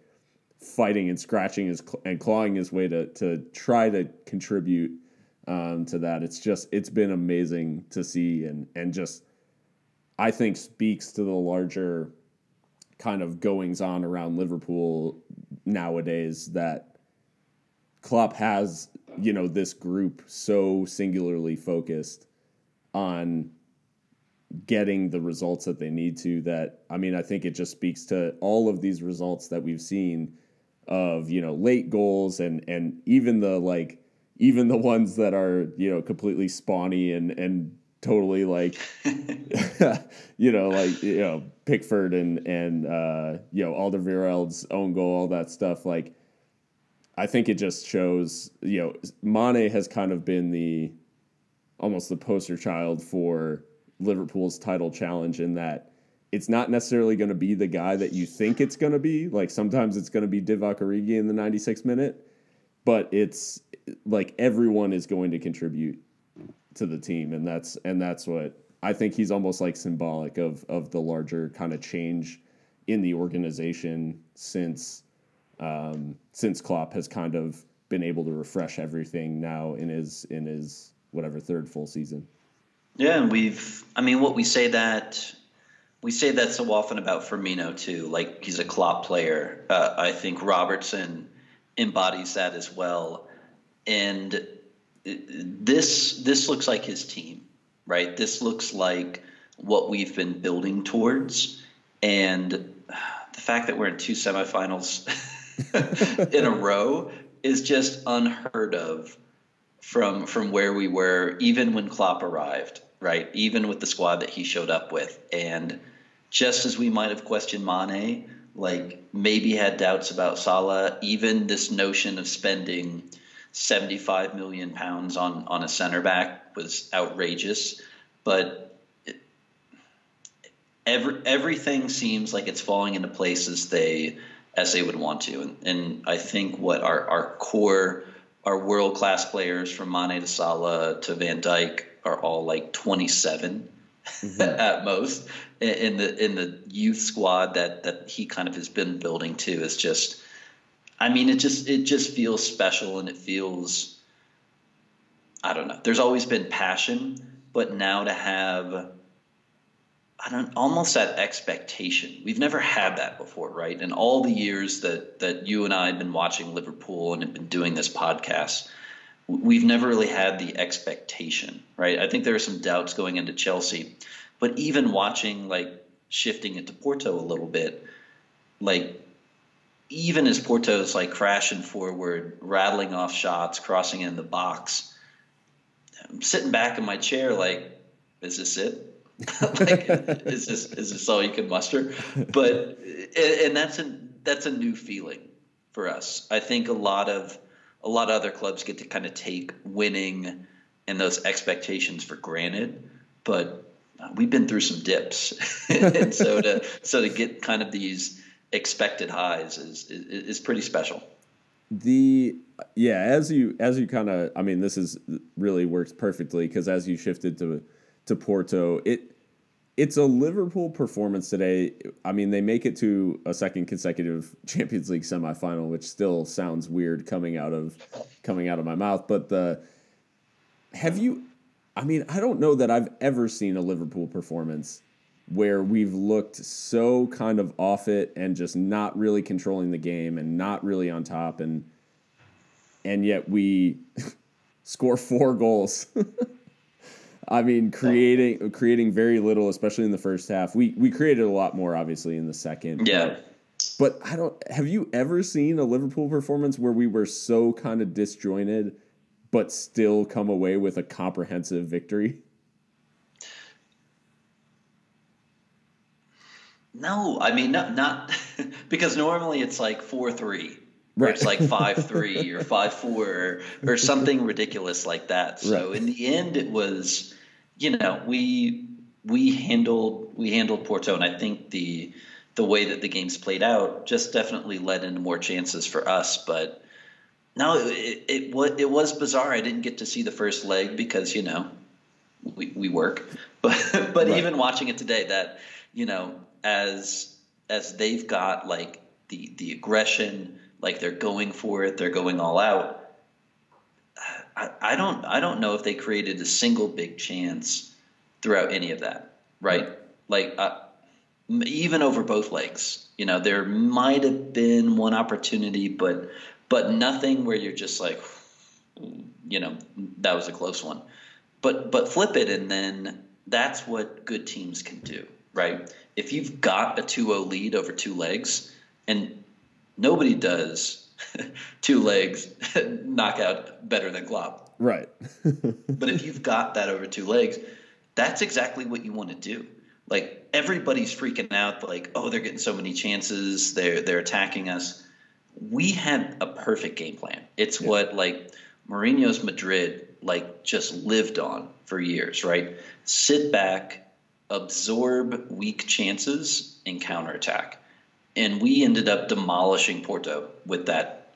fighting and scratching his cl- and clawing his way to to try to contribute um, to that. It's just it's been amazing to see and and just I think speaks to the larger kind of goings on around Liverpool nowadays that Klopp has you know this group so singularly focused on getting the results that they need to that I mean I think it just speaks to all of these results that we've seen of you know late goals and and even the like even the ones that are you know completely spawny and and totally like you know like you know Pickford and and uh you know Alderweireld's own goal all that stuff like I think it just shows you know Mane has kind of been the almost the poster child for Liverpool's title challenge in that it's not necessarily going to be the guy that you think it's going to be. Like sometimes it's going to be Divock Origi in the 96th minute, but it's like everyone is going to contribute to the team, and that's and that's what I think he's almost like symbolic of of the larger kind of change in the organization since um, since Klopp has kind of been able to refresh everything now in his in his whatever third full season. Yeah, and we've I mean what we say that we say that so often about Firmino too. Like he's a Klopp player. Uh, I think Robertson embodies that as well. And this this looks like his team, right? This looks like what we've been building towards, and the fact that we're in two semifinals in a row is just unheard of from from where we were even when Klopp arrived, right? Even with the squad that he showed up with, and just as we might have questioned Mane, like maybe had doubts about Salah, even this notion of spending 75 million pounds on on a center back was outrageous, but it, every, everything seems like it's falling into place as they as they would want to, and, and I think what our our core our world class players from Mane to Salah to Van Dijk are all like 27 mm-hmm. at most in the in the youth squad that that he kind of has been building too is just I mean it just it just feels special and it feels I don't know. There's always been passion, but now to have I don't almost that expectation. We've never had that before, right? In all the years that that you and I have been watching Liverpool and have been doing this podcast, we've never really had the expectation, right? I think there are some doubts going into Chelsea, but even watching like shifting into Porto a little bit, like even as Porto's like crashing forward, rattling off shots, crossing in the box, I'm sitting back in my chair like, is this it? like, is this is this all you can muster? But and that's a that's a new feeling for us. I think a lot of a lot of other clubs get to kind of take winning and those expectations for granted, but uh, we've been through some dips, and so to so to get kind of these expected highs is is, is pretty special. The yeah, as you as you kind of, I mean, this is really works perfectly because as you shifted to to Porto, it it's a Liverpool performance today. I mean, they make it to a second consecutive Champions League semifinal, which still sounds weird coming out of coming out of my mouth. But the have you I mean, I don't know that I've ever seen a Liverpool performance where we've looked so kind of off it and just not really controlling the game and not really on top and and yet we score four goals. I mean, creating creating very little, especially in the first half. We we created a lot more, obviously, in the second. Yeah. But, but I don't. Have you ever seen a Liverpool performance where we were so kind of disjointed but still come away with a comprehensive victory? No, I mean not not because normally it's like four three, right. or it's like five three or five four or, or something ridiculous like that. So right. in the end, it was, you know, we we handled we handled Porto, and I think the the way that the games played out just definitely led into more chances for us. But no, it, it, it, it was bizarre. I didn't get to see the first leg because, you know, we, we work. But, but right. even watching it today, that, you know, as, as they've got like the, the aggression, like they're going for it, they're going all out. I, don't, I don't know if they created a single big chance throughout any of that. Right. Like, uh, even over both legs, you know, there might have been one opportunity, but but nothing where you're just like, you know, that was a close one. But but flip it, and then that's what good teams can do, right? If you've got a 2-0 lead over two legs, and nobody does two legs knockout better than Klopp. Right. but if you've got that over two legs, that's exactly what you want to do. Like everybody's freaking out, like, oh, they're getting so many chances, they're they're attacking us we had a perfect game plan. It's yeah. what like Mourinho's Madrid like just lived on for years, right? Sit back, absorb weak chances and counterattack. And we ended up demolishing Porto with that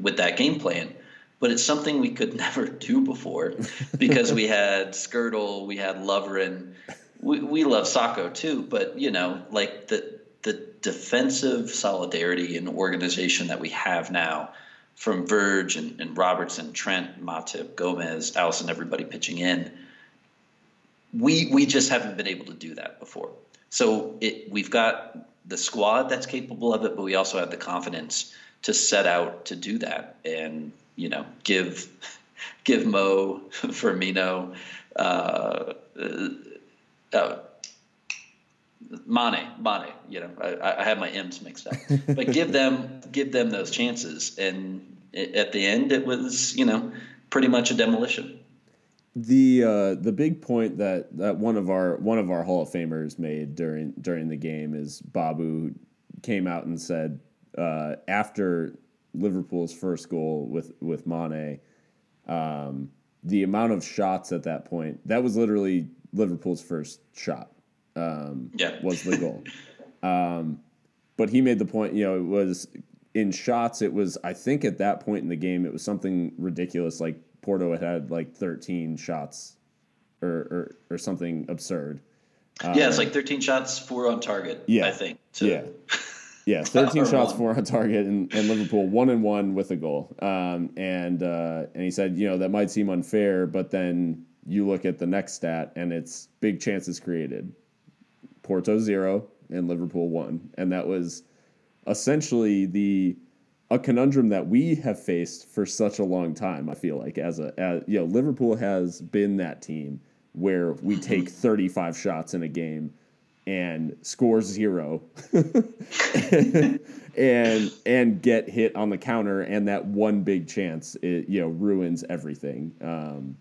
with that game plan. But it's something we could never do before because we had Skrtel, we had Lovren, we, we love Sakho too, but you know, like the the defensive solidarity and organization that we have now from Verge and, and Robertson, Trent, Matip, Gomez, Alisson, everybody pitching in. We we just haven't been able to do that before. So it we've got the squad that's capable of it, but we also have the confidence to set out to do that and you know give give Mo Firmino. Uh, uh, Mane, Mane, you know, I, I have my M's mixed up, but give them, give them those chances. And at the end, it was, you know, pretty much a demolition. The uh, the big point that, that one of our one of our Hall of Famers made during during the game is Babu came out and said uh, after Liverpool's first goal with with Mane, um, the amount of shots at that point that was literally Liverpool's first shot. Um, yeah. was the goal. um, but he made the point. You know, it was in shots. It was I think at that point in the game, it was something ridiculous. Like Porto had had like 13 shots, or or, or something absurd. yeah, it's like 13 shots, four on target. Yeah, I think. To, yeah. Yeah, 13 shots, one. four on target, and, and Liverpool one and one with a goal. Um, and uh, and he said, you know, that might seem unfair, but then you look at the next stat, and it's big chances created. Porto zero and Liverpool one, and that was essentially the a conundrum that we have faced for such a long time. I feel like as a as, you know, Liverpool has been that team where we mm-hmm. take 35 shots in a game and score zero and and get hit on the counter and that one big chance it you know ruins everything um,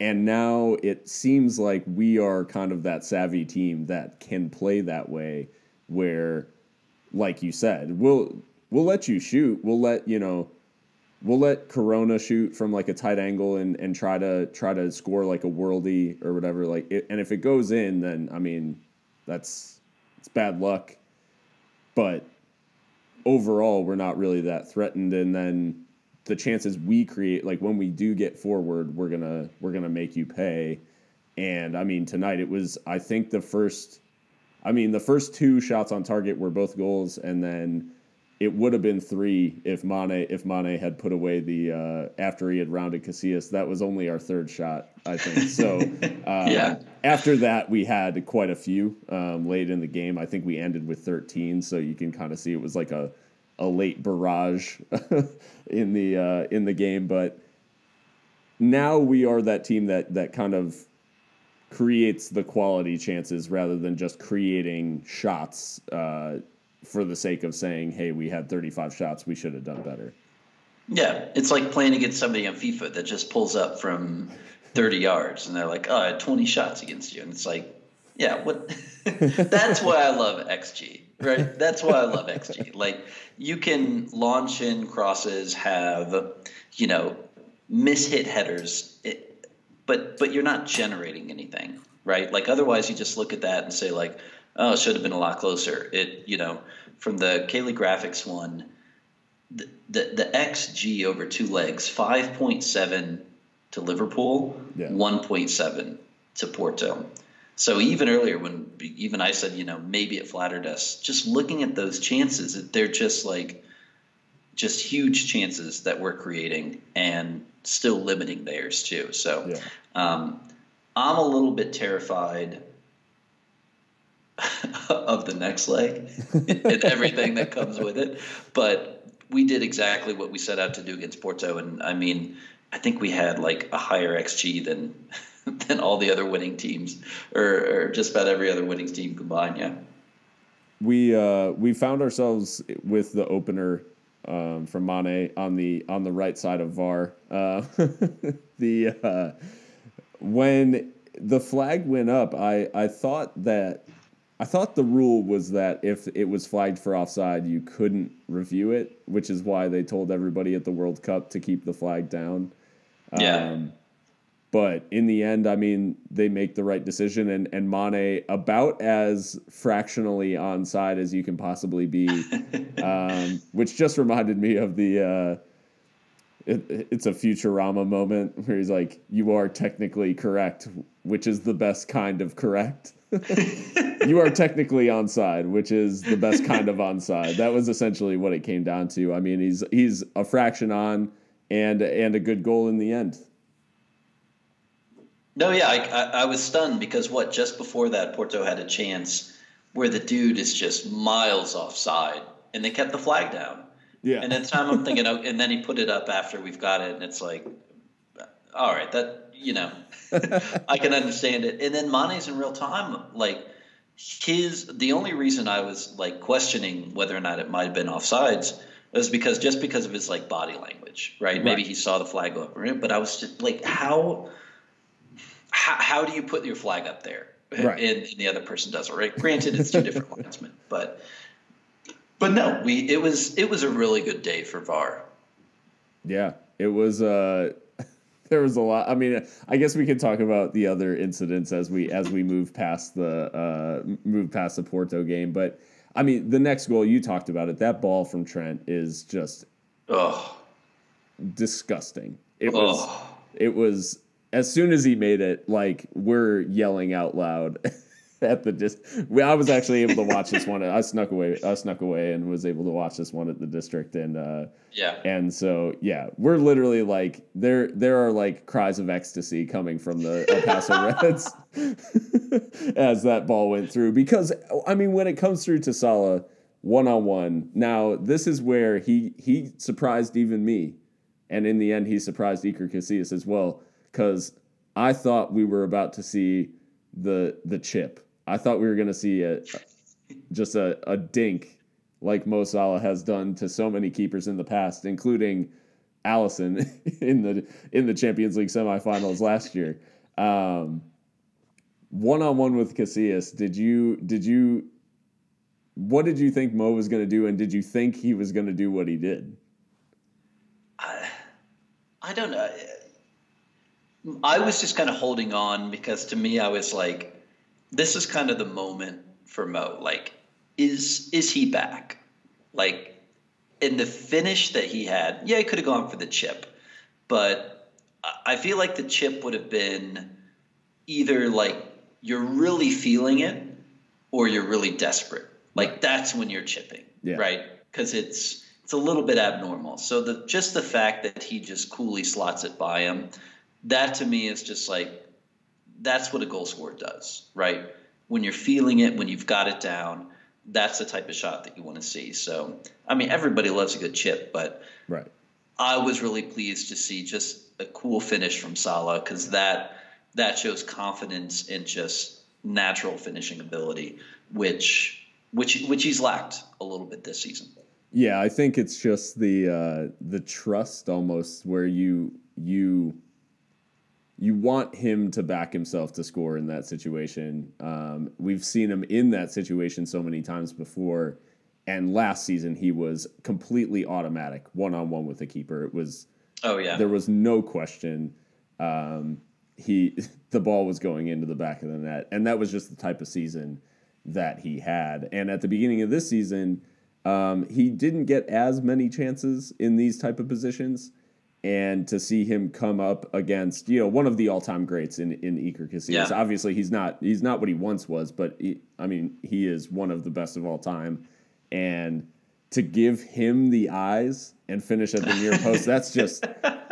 and now it seems like we are kind of that savvy team that can play that way where like you said we'll we'll let you shoot we'll let you know we'll let Corona shoot from like a tight angle and, and try to try to score like a worldy or whatever. Like, it, and if it goes in, then I mean, that's it's bad luck. But overall, we're not really that threatened. And then the chances we create, like when we do get forward, we're gonna we're gonna make you pay. And I mean, tonight it was I think the first. I mean, the first two shots on target were both goals, and then it would have been three if Mane if Mane had put away the uh, after he had rounded Casillas. That was only our third shot, I think. So uh, yeah. After that, we had quite a few um, late in the game. I think we ended with thirteen, so you can kind of see it was like a a late barrage in the uh, in the game. But now we are that team that that kind of creates the quality chances rather than just creating shots uh, for the sake of saying, hey, we had 35 shots, we should have done better. Yeah, it's like playing against somebody on FIFA that just pulls up from 30 yards and they're like, oh, I had 20 shots against you. And it's like, yeah, what? That's why I love XG, right? That's why I love XG. Like, you can launch in crosses, have, you know, mishit headers, it, but but you're not generating anything, right? Like, otherwise, you just look at that and say, like, oh, it should have been a lot closer. It, you know, from the Caley Graphics one, the, the, the XG over two legs, 5.7 to Liverpool, yeah. 1.7 to Porto. So even earlier, when even I said, you know, maybe it flattered us, just looking at those chances, they're just like, just huge chances that we're creating and still limiting theirs too. So yeah. um, I'm a little bit terrified of the next leg and everything that comes with it. But we did exactly what we set out to do against Porto, and I mean, I think we had like a higher xG than than all the other winning teams, or, or just about every other winning team combined. Yeah. We uh, we found ourselves with the opener um, from Mane on the on the right side of VAR. Uh, the uh, when the flag went up, I I thought that I thought the rule was that if it was flagged for offside, you couldn't review it, which is why they told everybody at the World Cup to keep the flag down. Yeah. Um, But in the end, I mean, they make the right decision, and and Mane about as fractionally onside as you can possibly be, um, which just reminded me of the. Uh, it, it's a Futurama moment where he's like, "You are technically correct, which is the best kind of correct." you are technically onside, which is the best kind of onside. That was essentially what it came down to. I mean, he's he's a fraction on, and and a good goal in the end. No, yeah, I, I, I was stunned because what just before that, Porto had a chance where the dude is just miles offside, and they kept the flag down. Yeah. And at the time, I'm thinking, oh, and then he put it up after we've got it, and it's like, all right, that you know, I can understand it. And then Mane's in real time, like his. The only reason I was like questioning whether or not it might have been offsides was because just because of his like body language, right? Right. Maybe he saw the flag go up, but I was just like, how, how, how do you put your flag up there? Right. And, and the other person doesn't, right? Granted, it's two different linesmen, but but no, we it was it was a really good day for VAR. Yeah, it was. Uh, there was a lot. I mean, I guess we could talk about the other incidents as we as we move past the uh, move past the Porto game. But I mean, the next goal you talked about it. That ball from Trent is just Oh, disgusting. It was. oh. It was as soon as he made it. Like we're yelling out loud. At the dis, we, I was actually able to watch this one. I snuck away. I snuck away and was able to watch this one at the district. And uh, Yeah. and so, yeah, we're literally like there. There are like cries of ecstasy coming from the El Paso Reds as that ball went through. Because I mean, when it comes through to Salah one on one, now this is where he he surprised even me, and in the end, he surprised Iker Casillas as well. Because I thought we were about to see the the chip. I thought we were going to see a just a, a dink like Mo Salah has done to so many keepers in the past, including Alisson in the in the Champions League semifinals last year. One on one with Casillas, did you did you what did you think Mo was going to do, and did you think he was going to do what he did? I don't know. I was just kind of holding on because to me, I was like, this is kind of the moment for Mo. Like, is is he back? Like, in the finish that he had, yeah, he could have gone for the chip, but I- feel like the chip would have been either like you're really feeling it or you're really desperate. Like that's when you're chipping, Yeah. right? Because it's it's a little bit abnormal. So the just the fact that he just coolly slots it by him, that to me is just like that's what a goal scorer does, right? When you're feeling it, when you've got it down, that's the type of shot that you want to see. So I mean, everybody loves a good chip, but Right. I was really pleased to see just a cool finish from Salah because that that shows confidence in just natural finishing ability, which which which he's lacked a little bit this season. Yeah, I think it's just the uh, the trust almost where you you you want him to back himself to score in that situation. Um, we've seen him in that situation so many times before, and last season he was completely automatic one on one with the keeper. It was Oh yeah, there was no question. Um, he the ball was going into the back of the net, and that was just the type of season that he had. And at the beginning of this season, um, he didn't get as many chances in these type of positions. And to see him come up against you know one of the all time greats in in Iker Casillas, Yeah. obviously he's not he's not what he once was, but he, I mean he is one of the best of all time. And to give him the eyes and finish at the near post, that's just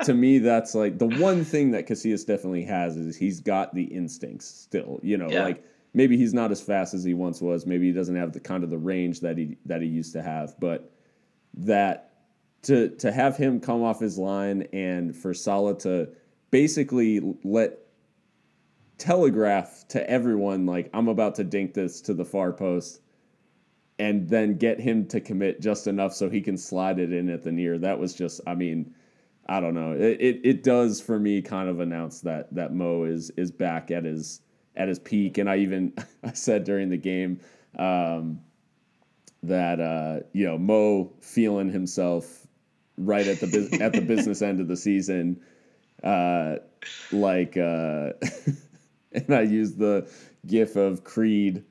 to me, that's like the one thing that Casillas definitely has is he's got the instincts still. You know, Yeah. like maybe he's not as fast as he once was. Maybe he doesn't have the kind of the range that he that he used to have. But that to to have him come off his line and for Salah to basically let telegraph to everyone like I'm about to dink this to the far post and then get him to commit just enough so he can slide it in at the near. That was just, I mean, I don't know. It, it it does for me kind of announce that that Mo is is back at his at his peak. And I even I said during the game um, that uh, you know Mo feeling himself right at the at the business end of the season uh, like, uh, and I used the GIF of Creed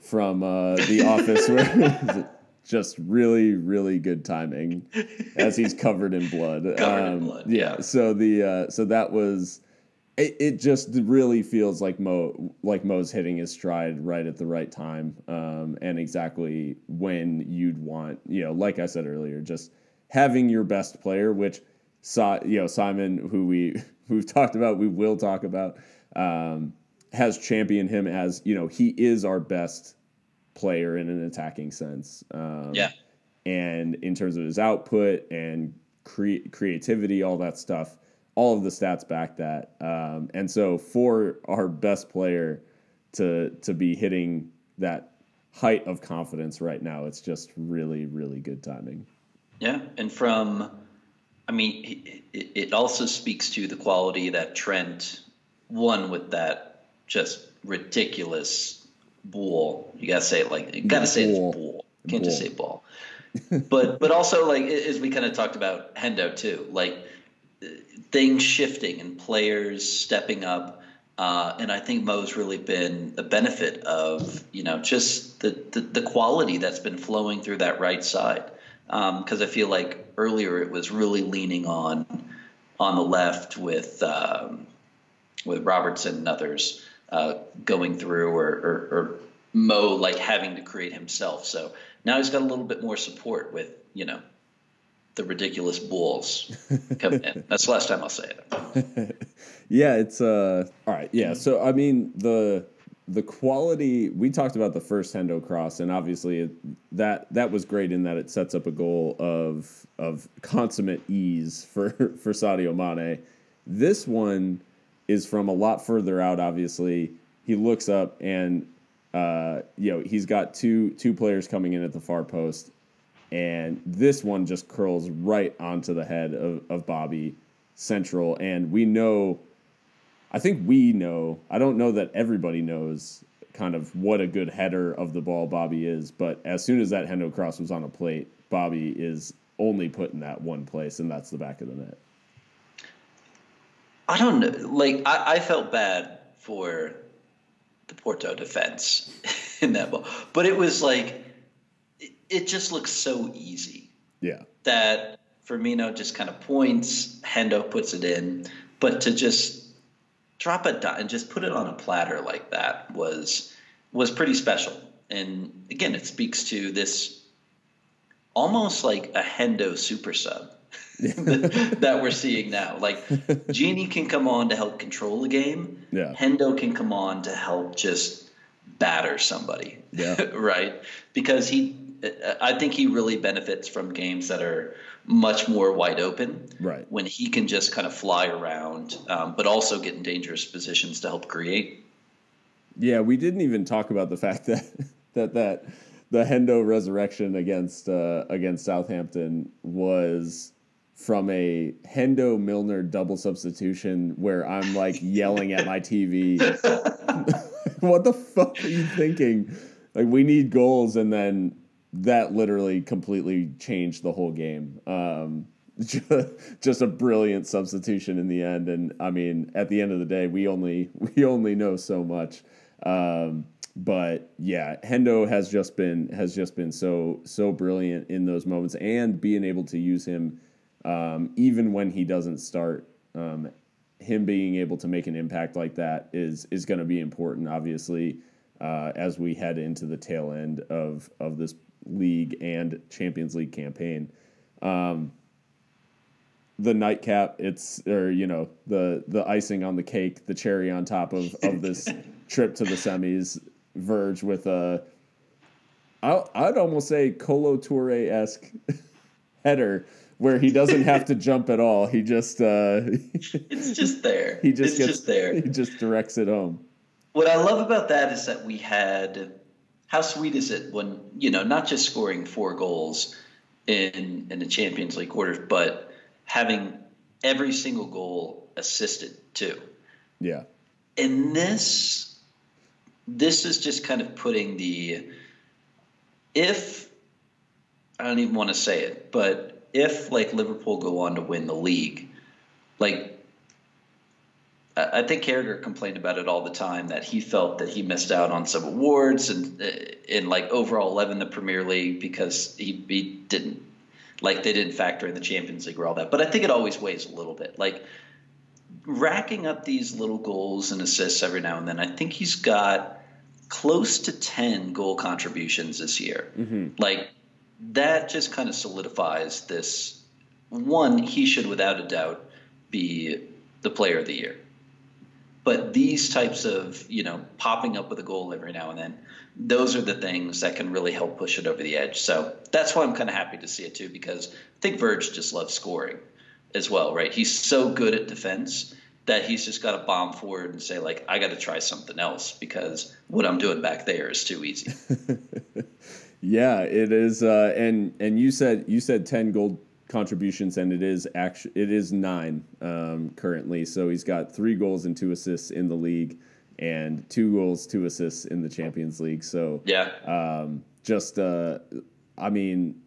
from uh, The Office, where just really, really good timing as he's covered in blood. Covered in Um, blood, yeah. yeah. So the uh, so that was. It, it just really feels like Mo like Mo's hitting his stride right at the right time, um, and exactly when you'd want you know, like I said earlier, just having your best player, which saw you know Simon, who we we've talked about, we will talk about, um, has championed him as you know he is our best player in an attacking sense. Um, Yeah. and in terms of his output and cre- creativity, all that stuff, all of the stats back that. Um, and so for our best player to to be hitting that height of confidence right now, it's just really really good timing. Yeah, and from, I mean, it, it also speaks to the quality that Trent won with that just ridiculous bull. You gotta say it like you gotta say Bull. it's bull. Can't just say ball. but but also like as we kind of talked about Hendo too, like things shifting and players stepping up. Uh, and I think Mo's really been a benefit of you know just the, the, the quality that's been flowing through that right side. Because I feel like earlier it was really leaning on on the left with um, with Robertson and others uh, going through, or, or, or Mo like having to create himself. So now he's got a little bit more support with you know the ridiculous bulls coming in. That's the last time I'll say it. Yeah, it's uh all right. Yeah, so I mean the the quality we talked about the first Hendo cross, and obviously it, that that was great in that it sets up a goal of of consummate ease for for Sadio Mane. This one is from a lot further out. Obviously, he looks up and uh, you know he's got two two players coming in at the far post, and this one just curls right onto the head of, of Bobby Central, and we know. I think we know. I don't know that everybody knows kind of what a good header of the ball Bobby is, but as soon as that Hendo cross was on a plate, Bobby is only put in that one place, and that's the back of the net. I don't know. Like I, I felt bad for the Porto defense in that ball, but it was like it, it just looks so easy Yeah. that Firmino just kind of points, Hendo puts it in, but to just drop a dot and just put it on a platter like that was was pretty special. And again, it speaks to this almost like a Hendo super sub that we're seeing now. Like Gini can come on to help control the game. Yeah. Hendo can come on to help just batter somebody. Yeah. right? Because he, I think he really benefits from games that are much more wide open. Right. When he can just kind of fly around, um, but also get in dangerous positions to help create. Yeah, we didn't even talk about the fact that that that the Hendo resurrection against uh, against Southampton was from a Hendo Milner double substitution where I'm like yelling at my TV. what the fuck are you thinking? Like we need goals, and then that literally completely changed the whole game. Um, just a brilliant substitution in the end, and I mean, at the end of the day, we only we only know so much. Um, but yeah, Hendo has just been has just been so so brilliant in those moments, and being able to use him um, even when he doesn't start. Um, him being able to make an impact like that is is going to be important, obviously, uh, as we head into the tail end of of this league and Champions League campaign. Um, the nightcap, it's or you know the the icing on the cake, the cherry on top of of this trip to the semis, verge with a. I I'd almost say Kolo Toure esque header where he doesn't have to jump at all. He just uh, It's just there. he just it's gets just there. He just directs it home. What I love about that is that we had how sweet is it when you know not just scoring four goals in in the Champions League quarters, but having every single goal assisted too. Yeah, And this this is just kind of putting the if I don't even want to say it, but if like Liverpool go on to win the league, like I think Carragher complained about it all the time that he felt that he missed out on some awards and uh, in like overall eleven in the Premier League because he, he didn't like they didn't factor in the Champions League or all that. But I think it always weighs a little bit. Like racking up these little goals and assists every now and then. I think he's got close to ten goal contributions this year. Like that just kind of solidifies this. One, he should without a doubt be the player of the year. But these types of, you know, popping up with a goal every now and then, those are the things that can really help push it over the edge. So that's why I'm kind of happy to see it too, because I think Verge just loves scoring as well, right? He's so good at defense that he's just got to bomb forward and say, like, I got to try something else because what I'm doing back there is too easy. Yeah, it is. Uh, and and you said you said ten goal contributions, and it is actually it is nine um, currently. So he's got three goals and two assists in the league, and two goals, two assists in the Champions League. So yeah. um, just uh, I mean,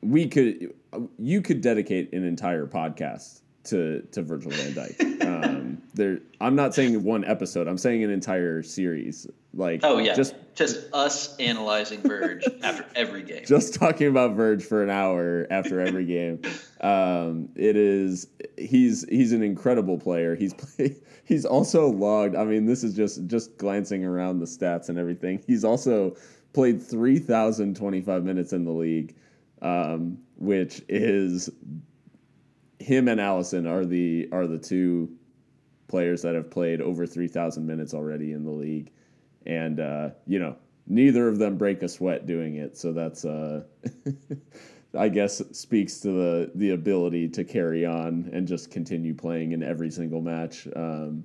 we could you could dedicate an entire podcast to to Virgil Van Dijk. um, there, I'm not saying one episode. I'm saying an entire series. Like, Oh yeah, just just us analyzing Verge after every game. just talking about Verge for an hour after every game. Um, it is he's he's an incredible player. He's play, he's also logged. I mean, this is just just glancing around the stats and everything. He's also played three thousand twenty five minutes in the league, um, which is him and Alisson are the are the two players that have played over three thousand minutes already in the league, and uh, you know neither of them break a sweat doing it. So that's uh, I guess speaks to the the ability to carry on and just continue playing in every single match um,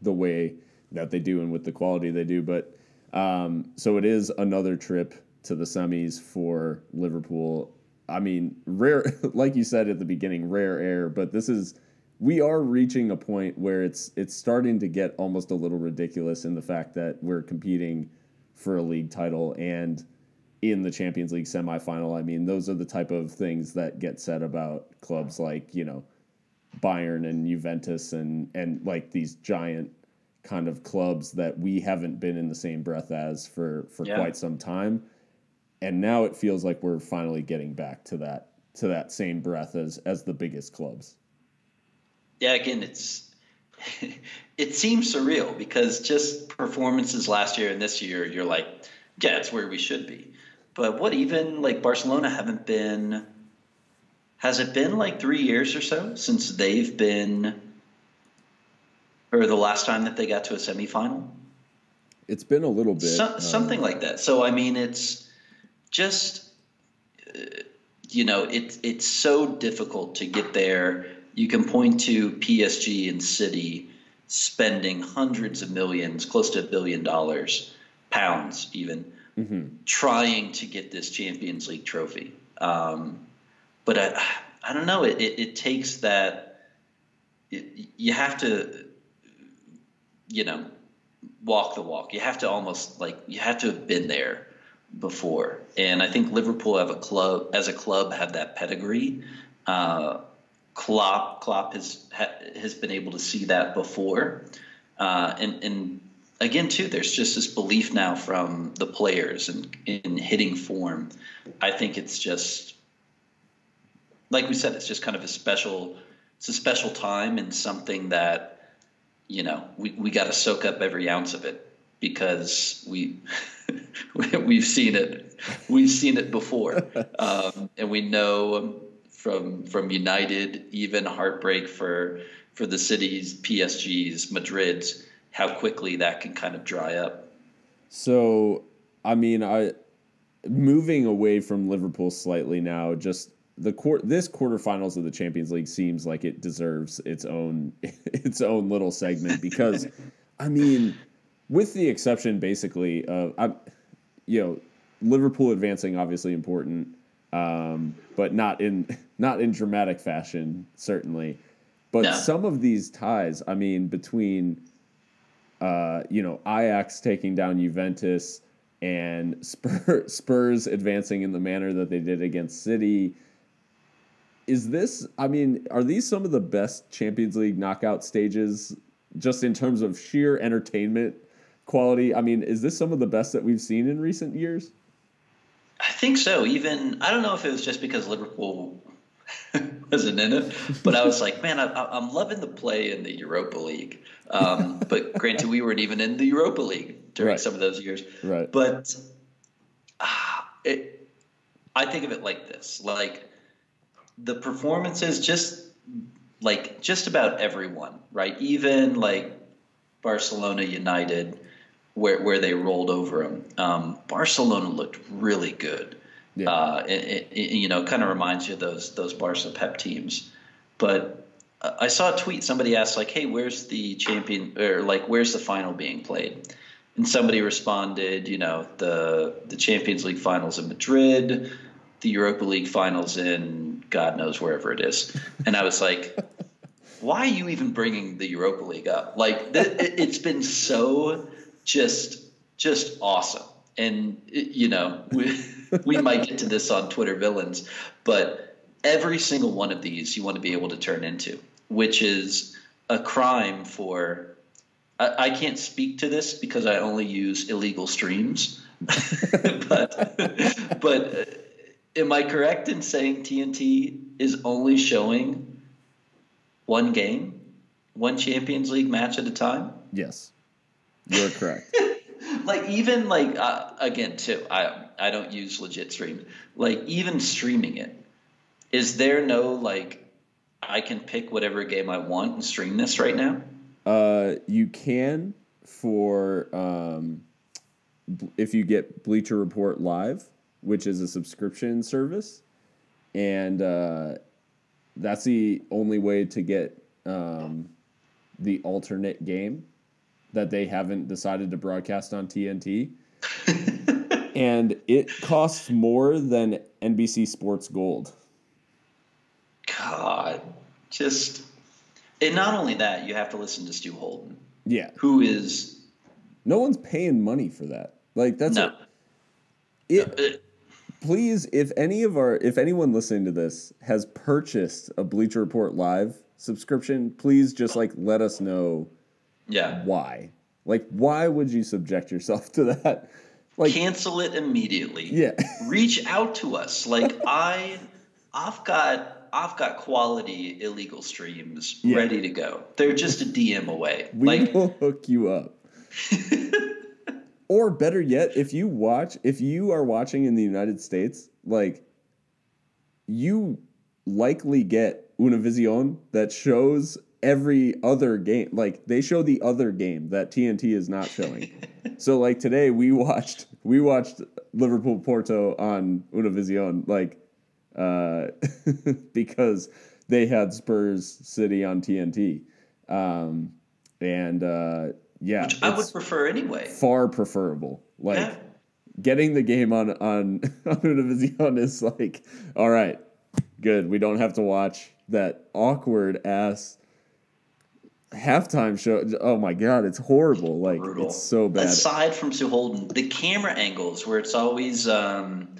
the way that they do and with the quality they do. But um, so it is another trip to the semis for Liverpool. I mean, rare, like you said at the beginning, rare air. But this is, we are reaching a point where it's it's starting to get almost a little ridiculous in the fact that we're competing for a league title and in the Champions League semifinal. I mean, those are the type of things that get said about clubs like you know Bayern and Juventus and and like these giant kind of clubs that we haven't been in the same breath as for for Yeah. quite some time and now it feels like we're finally getting back to that to that same breath as as the biggest clubs yeah, again, it's it seems surreal because just performances last year and this year, you're like, yeah, it's where we should be. But what even like Barcelona haven't been? Has it been like three years or so since they've been, or the last time that they got to a semifinal? it's been a little bit So, um, something like that. So I mean, it's just uh, you know, it's it's so difficult to get there. You can point to PSG and City spending hundreds of millions, close to a billion dollars, pounds even, trying to get this Champions League trophy. Um, but I, I don't know. It, it, it takes that. It, you have to, you know, walk the walk. You have to almost like you have to have been there before. And I think Liverpool have a club as a club have that pedigree. Uh, Klopp Klopp has ha, has been able to see that before, uh, and and again too, there's just this belief now from the players and in hitting form. I think it's just like we said, it's just kind of a special. It's a special time and something that you know we, we got to soak up every ounce of it because we we've seen it we've seen it before um, and we know from from United even heartbreak for for the cities PSG's Madrid's how quickly that can kind of dry up So, I mean, I moving away from Liverpool slightly now. Just the quar- this quarterfinals of the Champions League seems like it deserves its own its own little segment because, I mean, with the exception basically of I, you know, Liverpool advancing obviously important, um, but not in not in dramatic fashion certainly. But No. some of these ties, I mean, between uh, you know, Ajax taking down Juventus and Spur, Spurs advancing in the manner that they did against City. is this? I mean, are these some of the best Champions League knockout stages, just in terms of sheer entertainment quality? I mean, is this some of the best that we've seen in recent years? I think so. Even I don't know if it was just because Liverpool wasn't in it, but I was like, man, I, am loving the play in the Europa League. Um, but granted, we weren't even in the Europa League during Right. some of those years. Right. But ah, it, I think of it like this: like the performances, just like just about everyone, right? Even like Barcelona United, where where they rolled over them. Um, Barcelona looked really good. Yeah. Uh, it, it, you know, kind of reminds you of those those Barca Pep teams. But uh, I saw a tweet. Somebody asked like, "Hey, where's the champion or like where's the final being played?" And somebody responded, "You know, the the Champions League finals in Madrid, the Europa League finals in God knows wherever it is." And I was like. Why are you even bringing the Europa League up? Like th- it's been so just just awesome, and you know we we might get to this on Twitter villains, but every single one of these you want to be able to turn into, which is a crime for. I, I can't speak to this because I only use illegal streams, but but uh, am I correct in saying TNT is only showing one game, one Champions League match at a time? Yes, you're correct. like even like uh, again too i i don't use legit stream. like even streaming it is there no like i can pick whatever game i want and stream this right now Uh, you can for um, if you get Bleacher Report Live, which is a subscription service, and uh, that's the only way to get um, the alternate game that they haven't decided to broadcast on TNT. and it costs more than NBC Sports Gold. god just and not only that you have to listen to stu holden Yeah, who is no one's paying money for that. Like that's no it. uh, please if any of our if anyone listening to this has purchased a bleacher report live subscription please just like let us know yeah. Why? Like why would you subject yourself to that? Like cancel it immediately. Yeah. Reach out to us. Like i i've got i've got quality illegal streams Yeah. ready to go. They're just a dm away. We like will hook you up. Or better yet if you watch if you are watching in the united states like you likely get univision that shows every other game like they show the other game that tnt is not showing. So like today we watched we watched liverpool porto on univision like uh because they had spurs city on tnt um and uh yeah which i would prefer anyway. far preferable. Like yeah. getting the game on on on Univision is like, all right, good. We don't have to watch that awkward ass halftime show. Oh my god, it's horrible. Like brutal. it's so bad. Aside from Stu Holden, the camera angles where it's always um,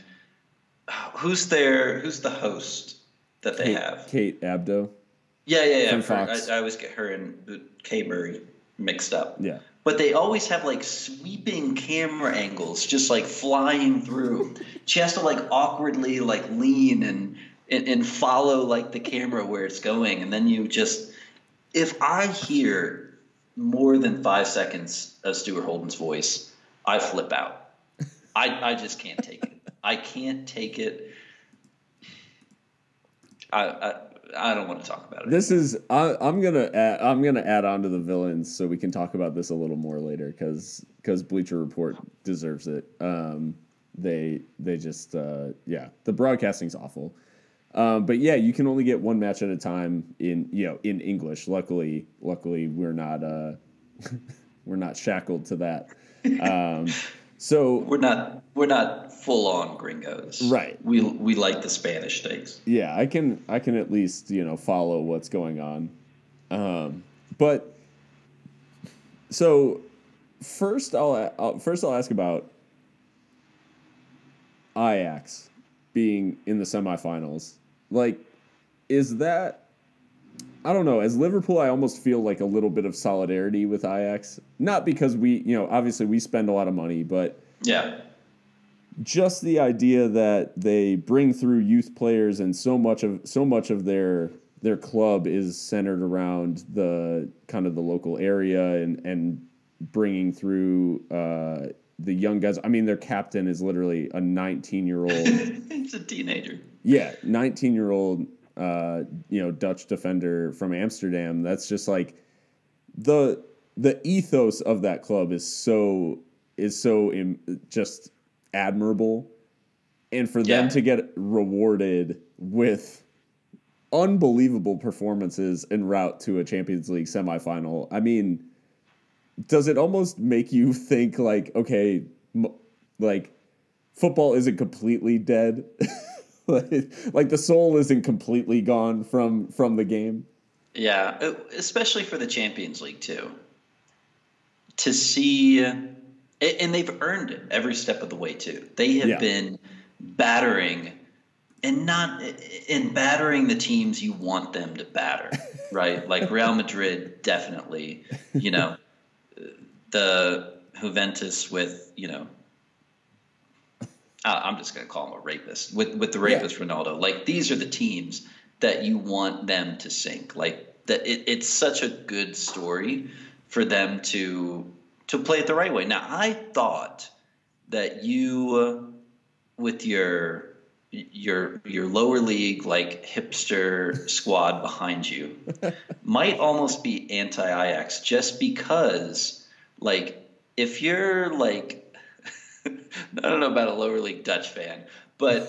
who's there? Who's the host that they Kate, have? Kate Abdo. Yeah, yeah, yeah. For-. I, I always get her and Kay Murray mixed up. Yeah. But they always have like sweeping camera angles, just like flying through. She has to like awkwardly like lean and, and and follow like the camera where it's going, and then you just if I hear more than five seconds of Stuart Holden's voice, I flip out. I I just can't take it. I can't take it. I I, I don't want to talk about it. This is I, I'm gonna add, I'm gonna add on to the villains so we can talk about this a little more later because because Bleacher Report deserves it. Um, they they just uh, yeah the broadcasting's awful. Um, but yeah, you can only get one match at a time in you know in English. Luckily, luckily we're not uh, we're not shackled to that. Um, so We're not we're not full on gringos. Right. We we like the Spanish things. yeah, I can I can at least you know follow what's going on. Um, but so first I'll, I'll first I'll ask about Ajax being in the semifinals. Like is that I don't know. As Liverpool, I almost feel like a little bit of solidarity with Ajax. Not because we, you know, obviously we spend a lot of money, but Yeah. just the idea that they bring through youth players and so much of so much of their their club is centered around the kind of the local area and and bringing through uh, the young guys. I mean, their captain is literally a 19 year old. He's a teenager. Yeah, 19 year old, uh, you know, Dutch defender from Amsterdam. That's just like the the ethos of that club is so is so Im, just admirable, and for them to get rewarded with unbelievable performances en route to a Champions League semifinal. I mean, does it almost make you think like, okay, m- like football isn't completely dead? like, the soul isn't completely gone from from the game. Yeah, especially for the Champions League too. To see, and they've earned it every step of the way too. They have Yeah. been battering, and not in battering the teams you want them to batter, right? Like Real Madrid, definitely. You know, the Juventus with you know. I'm just going to call him a rapist with with the rapist Ronaldo. Like these are the teams that you want them to sink. Like that, it, it's such a good story for them to to play it the right way. Now, I thought that you, uh, with your your your lower league like hipster squad behind you, might almost be anti Ajax just because, like, if you're like I don't know about a lower league Dutch fan, but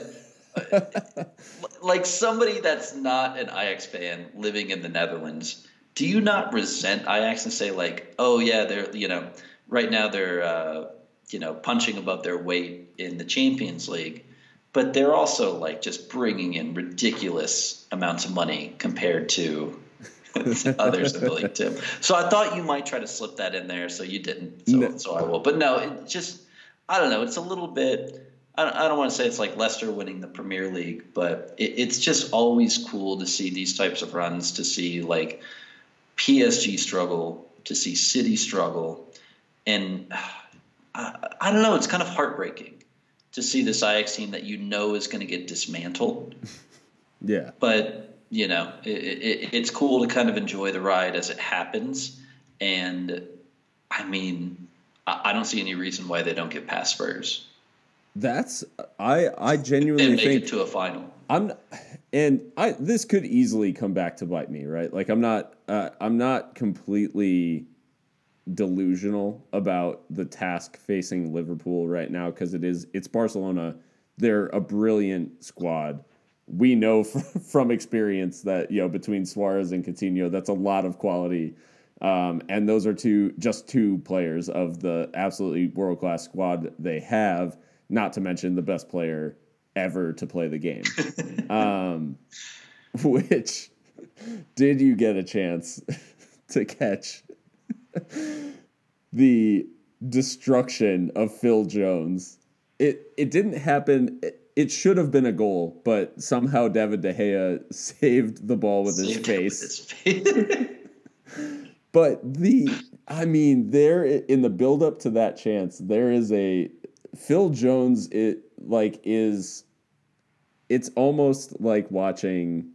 like somebody that's not an Ajax fan living in the Netherlands, do you not resent Ajax and say like, oh yeah, they're you know right now they're uh, you know punching above their weight in the Champions League, but they're also like just bringing in ridiculous amounts of money compared to others in the league too. So I thought you might try to slip that in there, so you didn't. So, No. so I will. But no, it just I don't know. It's a little bit. I don't, I don't want to say it's like Leicester winning the Premier League, but it, it's just always cool to see these types of runs. To see like PSG struggle, to see City struggle, and I, I don't know. It's kind of heartbreaking to see this Ajax team that you know is going to get dismantled Yeah. but you know it, it, it's cool to kind of enjoy the ride as it happens and i mean i, I don't see any reason why they don't get past spurs That's I I genuinely and make think it to a final I'm, and I this could easily come back to bite me, right? Like I'm not, uh, I'm not completely delusional about the task facing Liverpool right now because it is it's Barcelona. They're a brilliant squad. We know from, from experience that you know between Suarez and Coutinho, that's a lot of quality. Um, and those are two just two players of the absolutely world class squad they have. Not to mention the best player ever to play the game. um, which did you get a chance to catch the destruction of Phil Jones? It it didn't happen. It, it should have been a goal, but somehow David De Gea saved the ball with his Saved it with his face. But the, I mean, there in the build up to that chance, there is a Phil Jones. It like is, it's almost like watching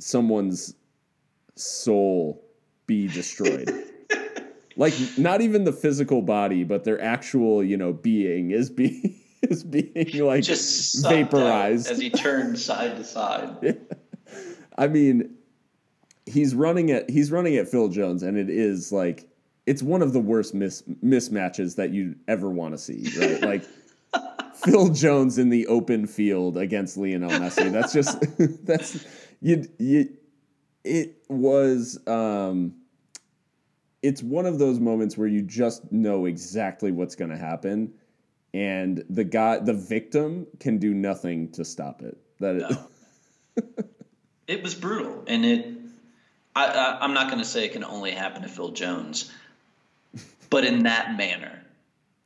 someone's soul be destroyed. like not even the physical body, but their actual, you know, being is being is being like just vaporized. as he turned side to side I mean, he's running at he's running at Phil Jones, and it is like it's one of the worst mis- mismatches that you ever want to see, right? like Phil Jones in the open field against Lionel Messi. That's just that's you you. It was um, it's one of those moments where you just know exactly what's going to happen, and the guy, the victim, can do nothing to stop it. That No. it was brutal, and it. I, I, I'm not going to say it can only happen to Phil Jones, but in that manner,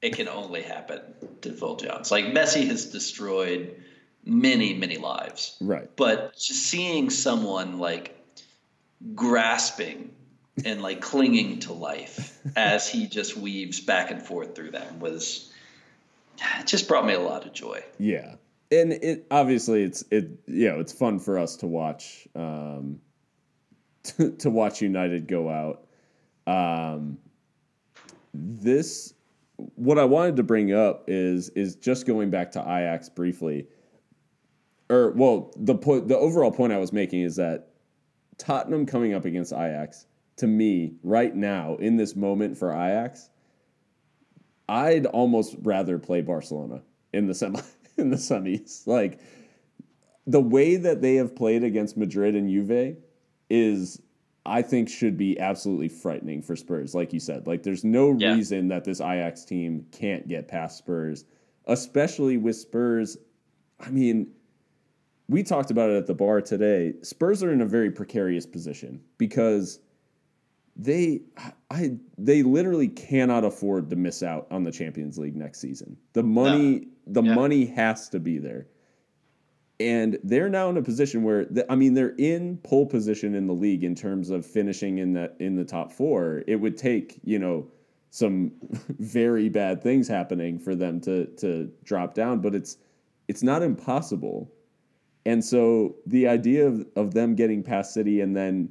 it can only happen to Phil Jones. Like Messi has destroyed many many lives. Right. But just seeing someone like grasping and like clinging to life as he just weaves back and forth through them was it just brought me a lot of joy. Yeah, and it obviously it's it you know it's fun for us to watch um, to, to watch United go out. Um, this what I wanted to bring up is is just going back to Ajax briefly. Or well, the point the overall point I was making is that Tottenham coming up against Ajax to me right now in this moment for Ajax, I'd almost rather play Barcelona in the semi in the semis. Like the way that they have played against Madrid and Juve is I think should be absolutely frightening for Spurs like you said. Like there's no Yeah. reason that this Ajax team can't get past Spurs, especially with Spurs I mean we talked about it at the bar today. Spurs are in a very precarious position because they I they literally cannot afford to miss out on the Champions League next season. The money the Yeah. money has to be there. And they're now in a position where the, I mean they're in pole position in the league in terms of finishing in that in the top 4. It would take, you know, some very bad things happening for them to to drop down, but it's it's not impossible. And so the idea of, of them getting past City and then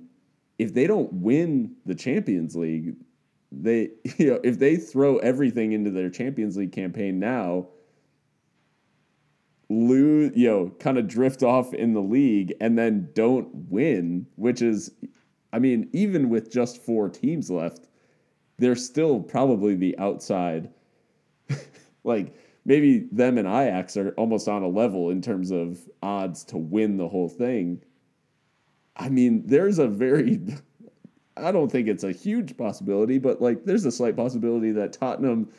if they don't win the Champions League, they you know, if they throw everything into their Champions League campaign now, lose, you know, kind of drift off in the league and then don't win, which is I mean, even with just four teams left, they're still probably the outside like maybe them and Ajax are almost on a level in terms of odds to win the whole thing. I mean, there's a very I don't think it's a huge possibility, but like there's a slight possibility that Tottenham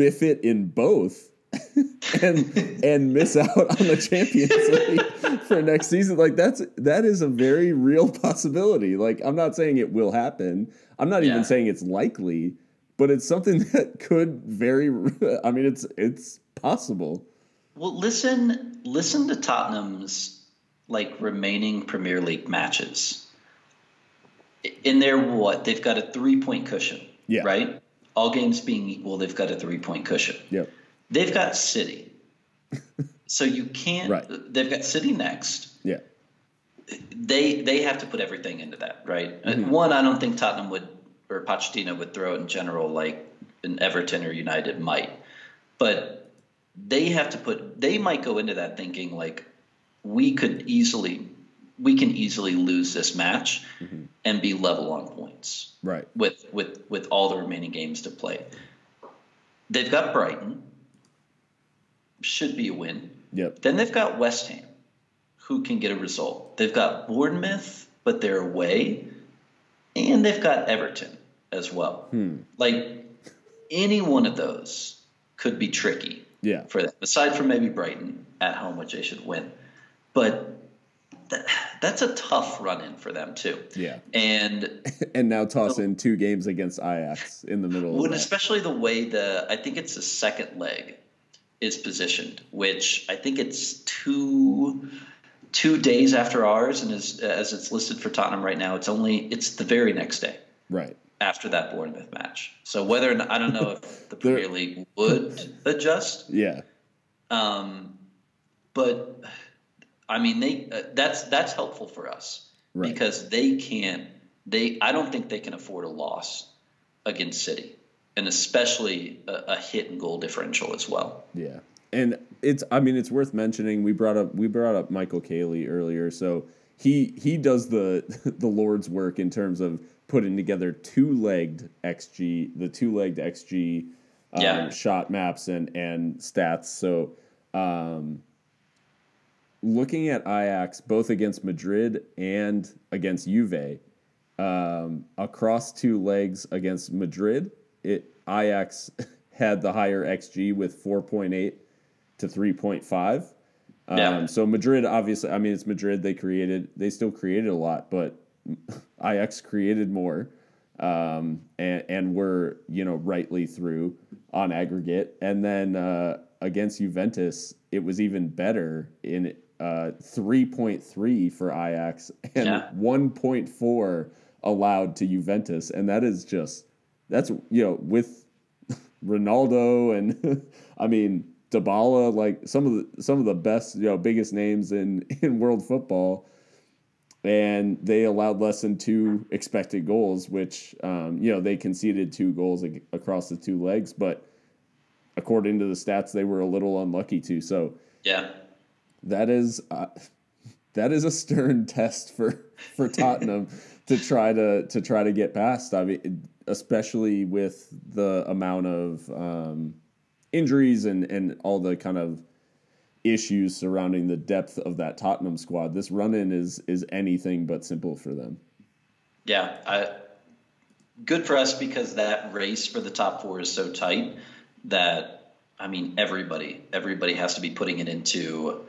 biff it in both and and miss out on the Champions League for next season. Like that's that is a very real possibility. Like I'm not saying it will happen. I'm not Yeah. even saying it's likely, but it's something that could very I mean it's it's possible. Well, listen, listen to Tottenham's like remaining Premier League matches. In their what? They've got a three point cushion. Yeah. Right. All games being equal, they've got a three point cushion. Yep. They've got City. so you can't. Right. They've got City next. Yeah. They they have to put everything into that, right? Mm-hmm. One, I don't think Tottenham would or Pochettino would throw it in general like an Everton or United might, but they have to put. They might go into that thinking like we could easily we can easily lose this match Mm-hmm. and be level on points Right. with with with all the remaining games to play. They've got Brighton, should be a win. Yep. Then they've got West Ham, who can get a result. They've got Bournemouth, but they're away, and they've got Everton as well. Like any one of those could be tricky Yeah. for them. Aside from maybe Brighton at home, which they should win, but that, that's a tough run in for them too. Yeah. And And now toss in two games against Ajax in the middle Well, of especially the way the I think it's the second leg is positioned, which I think it's two two days after ours, and as as it's listed for Tottenham right now, it's only it's the very next day Right. after that Bournemouth match. So whether or not, I don't know if the Premier League would adjust, Yeah. um, but I mean they uh, that's that's helpful for us Right. because they can't they I don't think they can afford a loss against City and especially a, a hit and goal differential as well. Yeah. And it's I mean it's worth mentioning we brought up we brought up Michael Caley earlier so he he does the the Lord's work in terms of putting together two-legged XG the two-legged XG um, Yeah. shot maps and and stats so um looking at Ajax both against Madrid and against Juve um, across two legs against Madrid, it Ajax had the higher xG with 4.8 to 3.5. Um, Yeah. So Madrid, obviously, I mean it's Madrid. They created, they still created a lot, but Ajax created more, um, and and were you know rightly through on aggregate. And then uh, against Juventus, it was even better in uh, 3.3 for Ajax and Yeah. 1.4 allowed to Juventus. And that is just, that's, you know, with Ronaldo and I mean, Dybala, like some of the, some of the best, you know, biggest names in, in world football. And they allowed less than two expected goals, which, um, you know, they conceded two goals ag- across the two legs, but according to the stats, they were a little unlucky too. So, Yeah. That is uh, that is a stern test for for Tottenham to try to to try to get past. I mean, especially with the amount of um, injuries and and all the kind of issues surrounding the depth of that Tottenham squad. This run in is is anything but simple for them. Yeah, I, good for us because that race for the top four is so tight that I mean everybody everybody has to be putting it into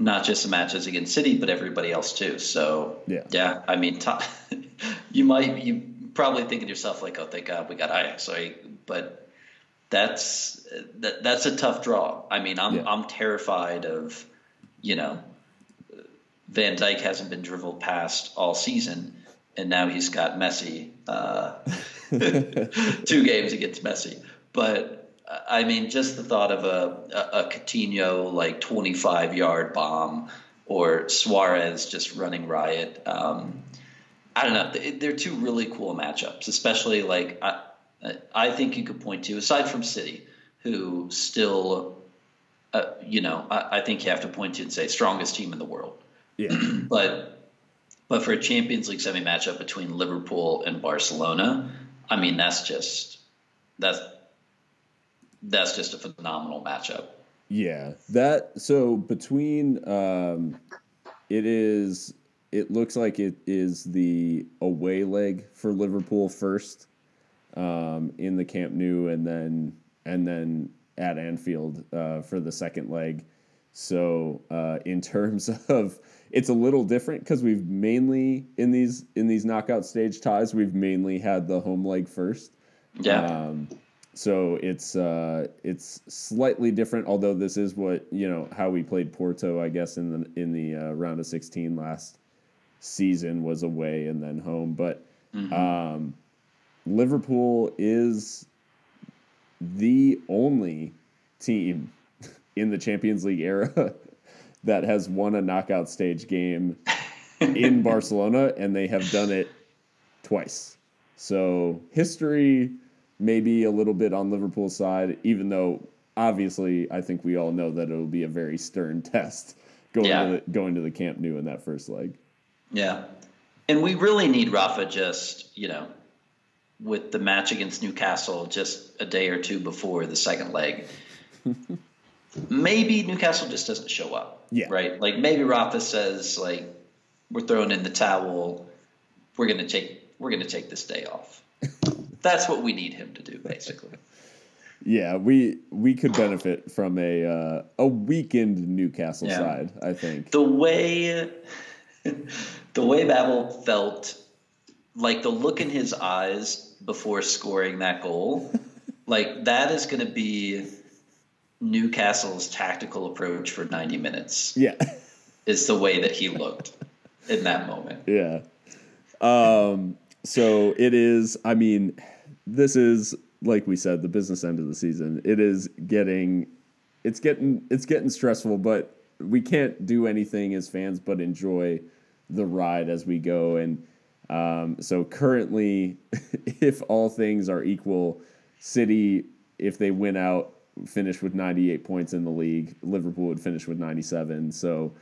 not just the matches against City but everybody else too. So Yeah. yeah. I mean top, you might you probably thinking to yourself like oh thank God we got Ajax right but that's that, that's a tough draw. I mean I'm Yeah. I'm terrified of you know Van Dijk hasn't been dribbled past all season, and now he's got Messi. Uh, two games against Messi, but I mean, just the thought of a a, a Coutinho like twenty five yard bomb or Suarez just running riot. Um, I don't know. They- They're two really cool matchups, especially like I, I think you could point to aside from City, who still, uh, you know, I, I think you have to point to and say strongest team in the world. Yeah, But but for a Champions League semi matchup between Liverpool and Barcelona, I mean that's just that's that's just a phenomenal matchup. Yeah, that so between um, it is it looks like it is the away leg for Liverpool first um, in the Camp Nou, and then and then at Anfield uh, for the second leg. So uh, in terms of it's a little different because we've mainly in these in these knockout stage ties we've mainly had the home leg first. Yeah. Um, so it's uh, it's slightly different, although this is what you know how we played Porto, I guess in the in the uh, round of sixteen last season was away and then home. But um, Liverpool is the only team in the Champions League era that has won a knockout stage game in Barcelona, and they have done it twice. So history maybe a little bit on Liverpool's side, even though obviously I think we all know that it'll be a very stern test going Yeah. to the, going to the Camp Nou in that first leg. Yeah. And we really need Rafa just, you know, with the match against Newcastle just a day or two before the second leg. maybe Newcastle just doesn't show up. Yeah. Right? Like maybe Rafa says like we're throwing in the towel. We're going to take we're to take this day off. That's what we need him to do basically. Yeah, we we could benefit from a uh, a weakened Newcastle Yeah. side. I think. the way the way Babel felt like the look in his eyes before scoring that goal like that is going to be Newcastle's tactical approach for 90 minutes Yeah, is the way that he looked in that moment yeah. Um. So it is. I mean, this is like we said, the business end of the season. It is getting, it's getting, it's getting stressful, but we can't do anything as fans but enjoy the ride as we go. And um, so currently, if all things are equal, City, if they win out, finish with 98 points in the league. Liverpool would finish with 97. So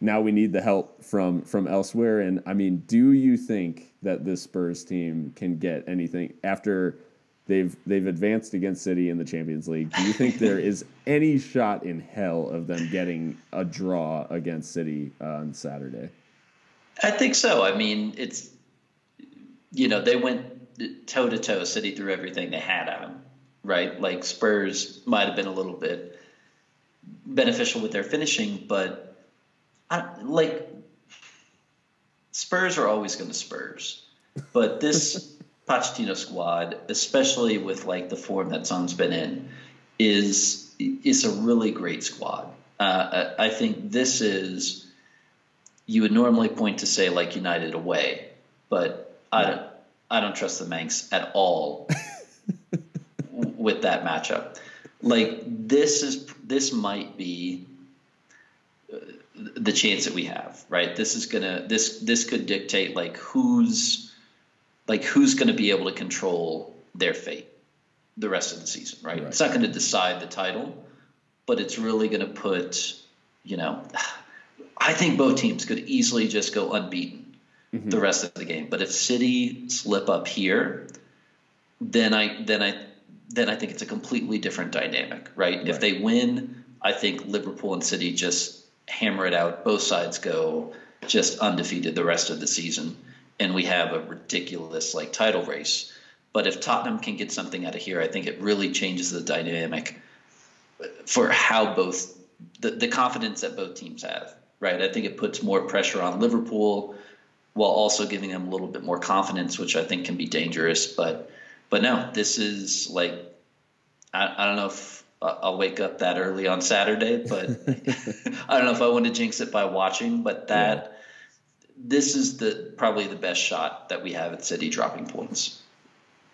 now we need the help from from elsewhere. And I mean, do you think that this Spurs team can get anything after they've they've advanced against City in the Champions League? Do you think there is any shot in hell of them getting a draw against City uh, on Saturday? I think so I mean it's you know they went toe to toe City threw everything they had at them right like Spurs might have been a little bit beneficial with their finishing but I, like Spurs are always going to Spurs, but this Pochettino squad, especially with like the form that Son's been in, is it's a really great squad. Uh, I I think this is you would normally point to say like United away, but I don't I don't trust the Mancs at all with that matchup. Like this is this might be the chance that we have, right? This is gonna this this could dictate like who's like who's going to be able to control their fate the rest of the season, right? Right. It's not going to decide the title, but it's really going to put, you know, I think both teams could easily just go unbeaten mm-hmm. the rest of the game. But if City slip up here, then I then I then I think it's a completely different dynamic, right? If they win, I think Liverpool and City just hammer it out. Both sides go just undefeated the rest of the season, and we have a ridiculous like title race. But if Tottenham can get something out of here, I think it really changes the dynamic for how both the, the confidence that both teams have, right? I think it puts more pressure on Liverpool while also giving them a little bit more confidence, which I think can be dangerous. But but no, this is like I, I don't know if I'll wake up that early on Saturday, but I don't know if I want to jinx it by watching. But that this is the probably the best shot that we have at City dropping points.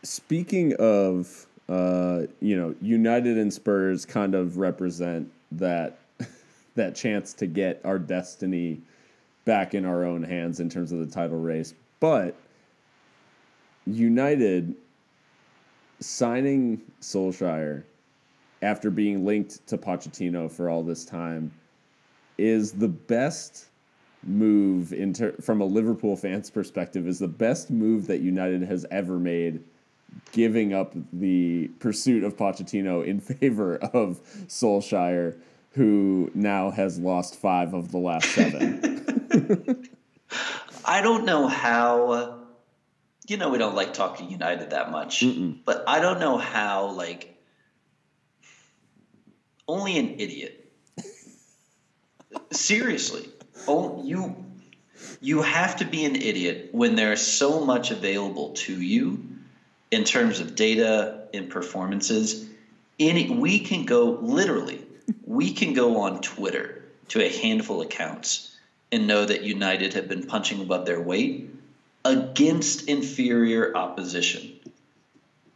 Speaking of, uh, you know, United and Spurs kind of represent that that chance to get our destiny back in our own hands in terms of the title race. But United signing Solskjaer after being linked to Pochettino for all this time is the best move in ter- from a Liverpool fan's perspective is the best move that United has ever made giving up the pursuit of Pochettino in favor of Solskjaer who now has lost 5 of the last 7. I don't know how. You know, we don't like talking United that much, but I don't know how. Like, only an idiot. Seriously, oh, you you have to be an idiot when there's so much available to you in terms of data and performances. Any we can go literally, we can go on Twitter to a handful of accounts and know that United have been punching above their weight against inferior opposition.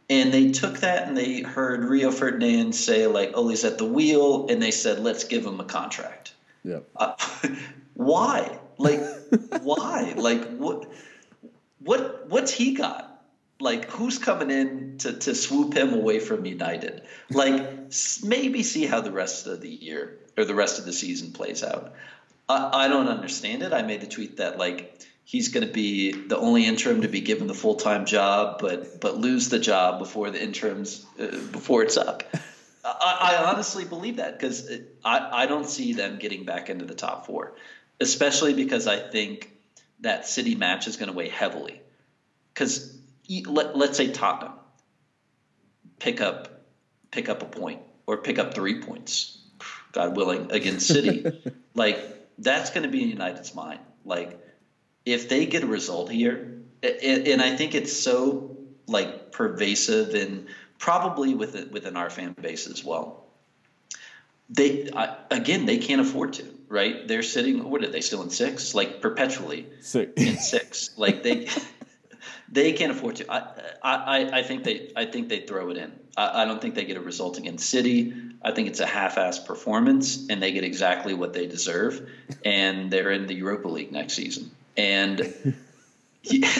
And they took that and they heard Rio Ferdinand say, like, oh, he's at the wheel. And they said, let's give him a contract. yep. Uh, why? Like, why? Like, what? What? What's he got? Like, who's coming in to, to swoop him away from United? Like, maybe see how the rest of the year or the rest of the season plays out. I, I don't understand it. I made the tweet that like he's going to be the only interim to be given the full time job, but but lose the job before the interims uh, before it's up. I, I honestly believe that because I, I don't see them getting back into the top four, especially because I think that City match is going to weigh heavily. Because let, let's say Tottenham pick up pick up a point or pick up three points, God willing, against City, like that's going to be in United's mind. Like if they get a result here, and, I think it's so like pervasive and probably within within our fan base as well. They again, they can't afford to, right? They're sitting. What are they still in six? Like perpetually So in six. Like they they can't afford to. I, I I think they I think they throw it in. I, I don't think they get a result against City. I think it's a half-ass performance, and they get exactly what they deserve, and they're in the Europa League next season. And yeah,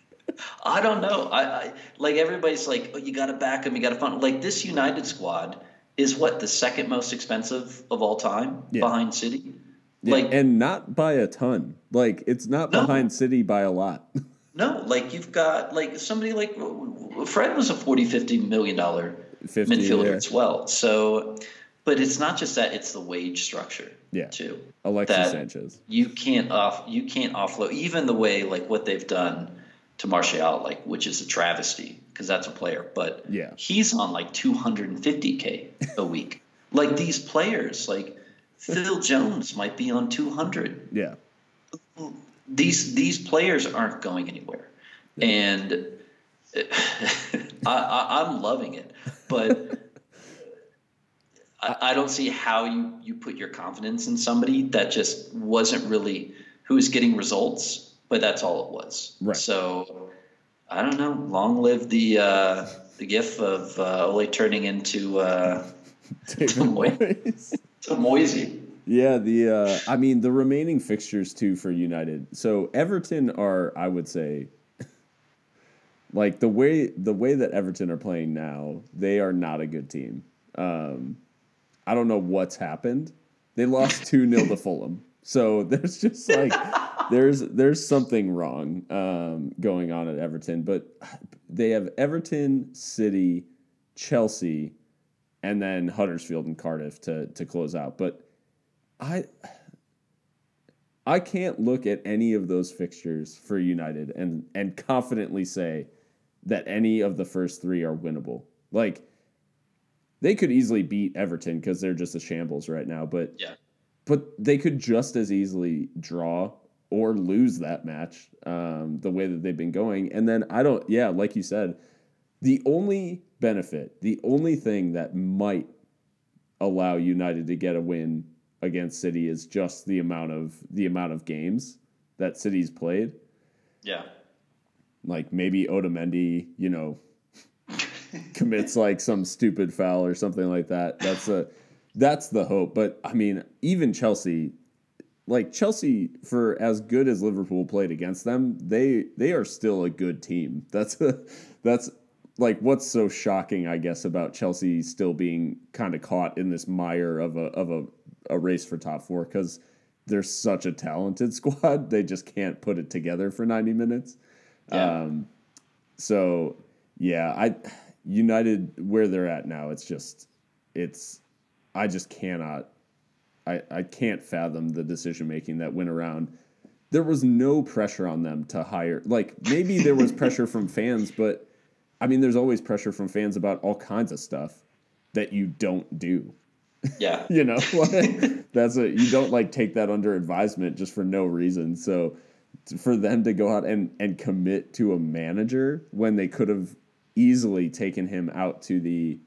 I don't know. I, I like everybody's like, oh, you got to back him, You got to fund. Like this United squad is what the second most expensive of all time Yeah. behind City. Yeah, Like and not by a ton. Like it's not No. behind City by a lot. No, like you've got like somebody like Fred was a 40 50 million dollar midfielder yeah. as well. So but it's not just that it's the wage structure Yeah. too. Alexis Sanchez. You can't off you can't offload even the way like what they've done to Martial like which is a travesty because that's a player, but Yeah. he's on like 250k a week. like these players like Phil Jones might be on 200 Yeah. these these players aren't going anywhere, and I, I, I'm loving it. But I, I don't see how you you put your confidence in somebody that just wasn't really who was getting results, but that's all it was. Right. So I don't know. Long live the uh, the gif of uh, Ole turning into uh, Moy- Moyes. to Moisey. Yeah, the uh, I mean the remaining fixtures too for United. So Everton are, I would say, like the way the way that Everton are playing now, they are not a good team. Um, I don't know what's happened. They lost two 0 to Fulham. So there's just like there's there's something wrong um, going on at Everton. But they have Everton, City, Chelsea, and then Huddersfield and Cardiff to to close out. But I I can't look at any of those fixtures for United and and confidently say that any of the first three are winnable. Like they could easily beat Everton because they're just a shambles right now, but Yeah. but they could just as easily draw or lose that match um, the way that they've been going. And then I don't, yeah, like you said, the only benefit, the only thing that might allow United to get a win against City is just the amount of the amount of games that City's played. Yeah. Like maybe Otamendi, you know, commits like some stupid foul or something like that. That's a that's the hope. But I mean, even Chelsea, like Chelsea, for as good as Liverpool played against them, they they are still a good team. That's a, that's like what's so shocking, I guess, about Chelsea still being kind of caught in this mire of a of a, a race for top four because they're such a talented squad. They just can't put it together for ninety minutes. Yeah. Um, so yeah, I United where they're at now, it's just it's I just cannot I I can't fathom the decision making that went around. There was no pressure on them to hire like maybe there was pressure from fans, but I mean there's always pressure from fans about all kinds of stuff that you don't do. Yeah. You know, like, that's a you don't like take that under advisement just for no reason. So for them to go out and and commit to a manager when they could have easily taken him out to the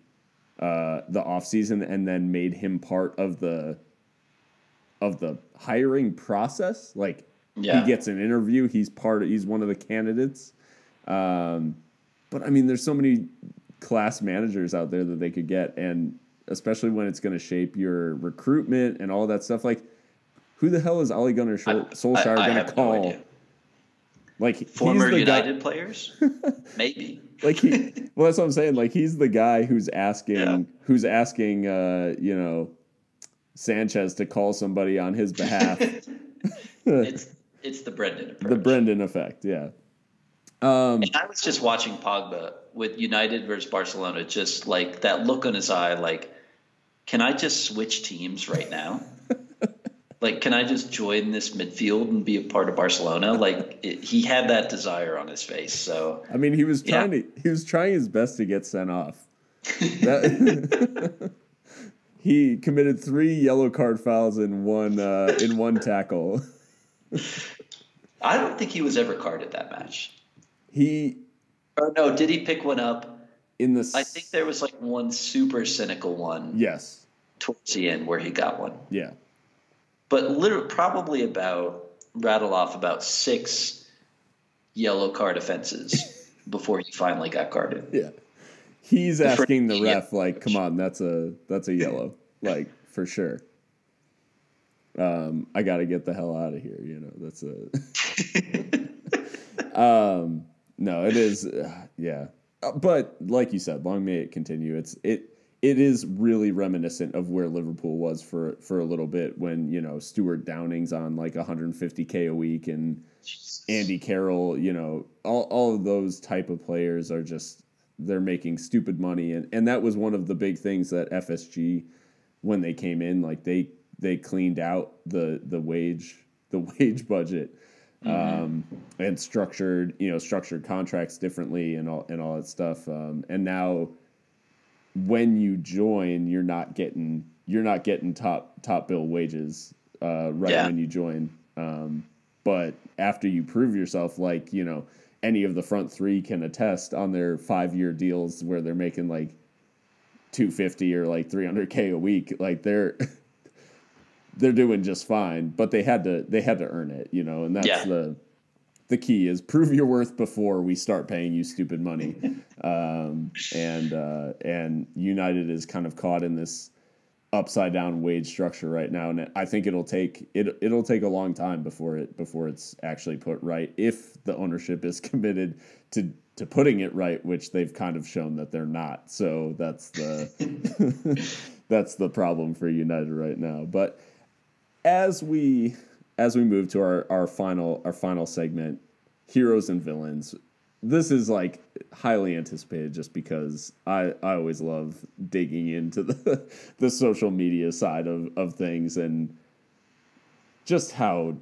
uh the off season and then made him part of the of the hiring process like Yeah. he gets an interview he's part of he's one of the candidates um but i mean there's so many class managers out there that they could get and especially when it's going to shape your recruitment and all that stuff like who the hell is Ole Gunnar Solskjaer going to have no call like Former the guy- United players? Maybe. Like he well that's what i'm saying like he's the guy who's asking Yeah. who's asking uh you know sanchez to call somebody on his behalf It's it's the Brendan approach. the brendan effect yeah um And I was just watching Pogba with United versus Barcelona, just like that look on his eye, like, can I just switch teams right now? Like, can I just join this midfield and be a part of Barcelona? Like, it, he had that desire on his face. So, i mean he was Yeah. trying to he was trying his best to get sent off That- he committed three yellow card fouls in one uh in one tackle I don't think he was ever carded that match. he Or no, did he pick one up? in the I think there was like one super cynical one yes towards the end where he got one. yeah but literally probably about rattle off about six yellow card offenses before he finally got carded. Yeah. He's The asking the yeah. ref like, "Come on, that's a that's a yellow." like for sure. Um, I got to get the hell out of here, you know. That's a Um, no, it is uh, yeah. Uh, but like you said, long may it continue. It's it it is really reminiscent of where Liverpool was for for a little bit when, you know, Stewart Downing's on like 150k a week and Andy Carroll, you know, all, all of those type of players are just they're making stupid money. And, and that was one of the big things that FSG when they came in, like they they cleaned out the the wage the wage budget um, and structured you know structured contracts differently and all and all that stuff. Um, and now when you join, you're not getting you're not getting top top bill wages uh, right Yeah. when you join. Um, but after you prove yourself, like you know, any of the front three can attest on their five year deals where they're making like 250 or like 300k a week. Like they're they're doing just fine, but they had to they had to earn it, you know, and that's Yeah. the the key is prove your worth before we start paying you stupid money. um, and uh, and United is kind of caught in this upside down wage structure right now, and I think it'll take it it'll take a long time before it before it's actually put right if the ownership is committed to to putting it right, which they've kind of shown that they're not. So that's the that's the problem for United right now. But as we as we move to our, our final our final segment, heroes and villains. This is like highly anticipated just because I, I always love digging into the the social media side of, of things and just how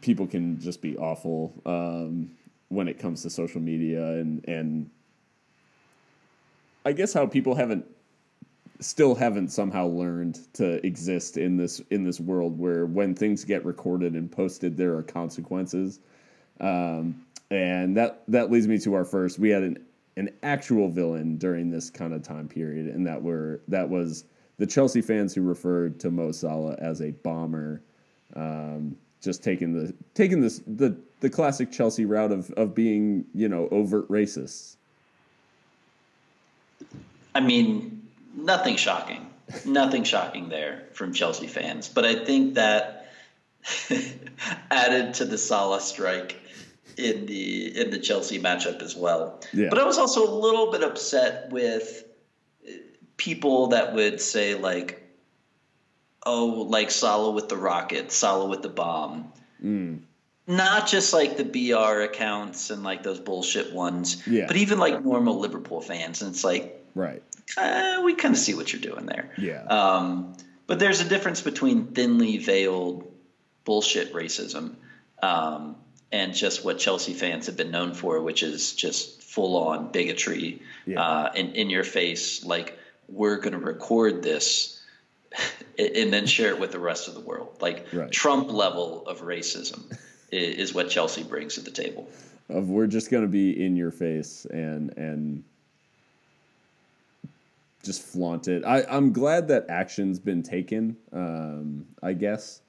people can just be awful um, when it comes to social media and and I guess how people haven't still haven't somehow learned to exist in this in this world where when things get recorded and posted there are consequences. Um, and that that leads me to our first. We had an an actual villain during this kind of time period and that were that was the Chelsea fans who referred to Mo Salah as a bomber. Um, just taking the taking this the the classic Chelsea route of of being you know overt racists. I mean, nothing shocking. nothing shocking there from Chelsea fans. But I think that added to the Salah strike in the in the Chelsea matchup as well. Yeah. But I was also a little bit upset with people that would say like, "Oh, like Salah with the rocket, Salah with the bomb." Mm. Not just like the BR accounts and like those bullshit ones, Yeah. but even like normal Liverpool fans. And it's like, right uh, we kind of see what you're doing there. Yeah. Um, but there's a difference between thinly veiled bullshit racism um, and just what Chelsea fans have been known for, which is just full on bigotry Yeah. uh, and in your face, like, we're going to record this and then share it with the rest of the world. Like, Right. Trump level of racism is what Chelsea brings to the table. of we're just going to be in your face and and just flaunt it. I, I'm glad that action's been taken. Um, I guess,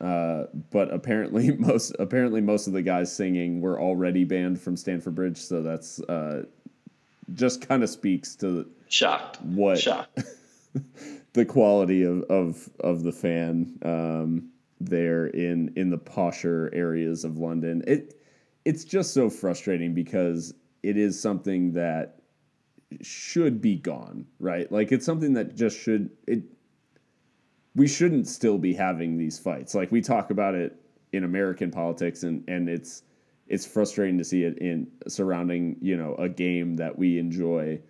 uh, but apparently most apparently most of the guys singing were already banned from Stamford Bridge, so that's uh, just kind of speaks to Shocked. What? Shocked. the quality of of of the fan um, there in in the posher areas of London. It it's just so frustrating because it is something that should be gone, right? Like it's something that just should it we shouldn't still be having these fights. Like we talk about it in American politics and and it's it's frustrating to see it in surrounding, you know, a game that we enjoy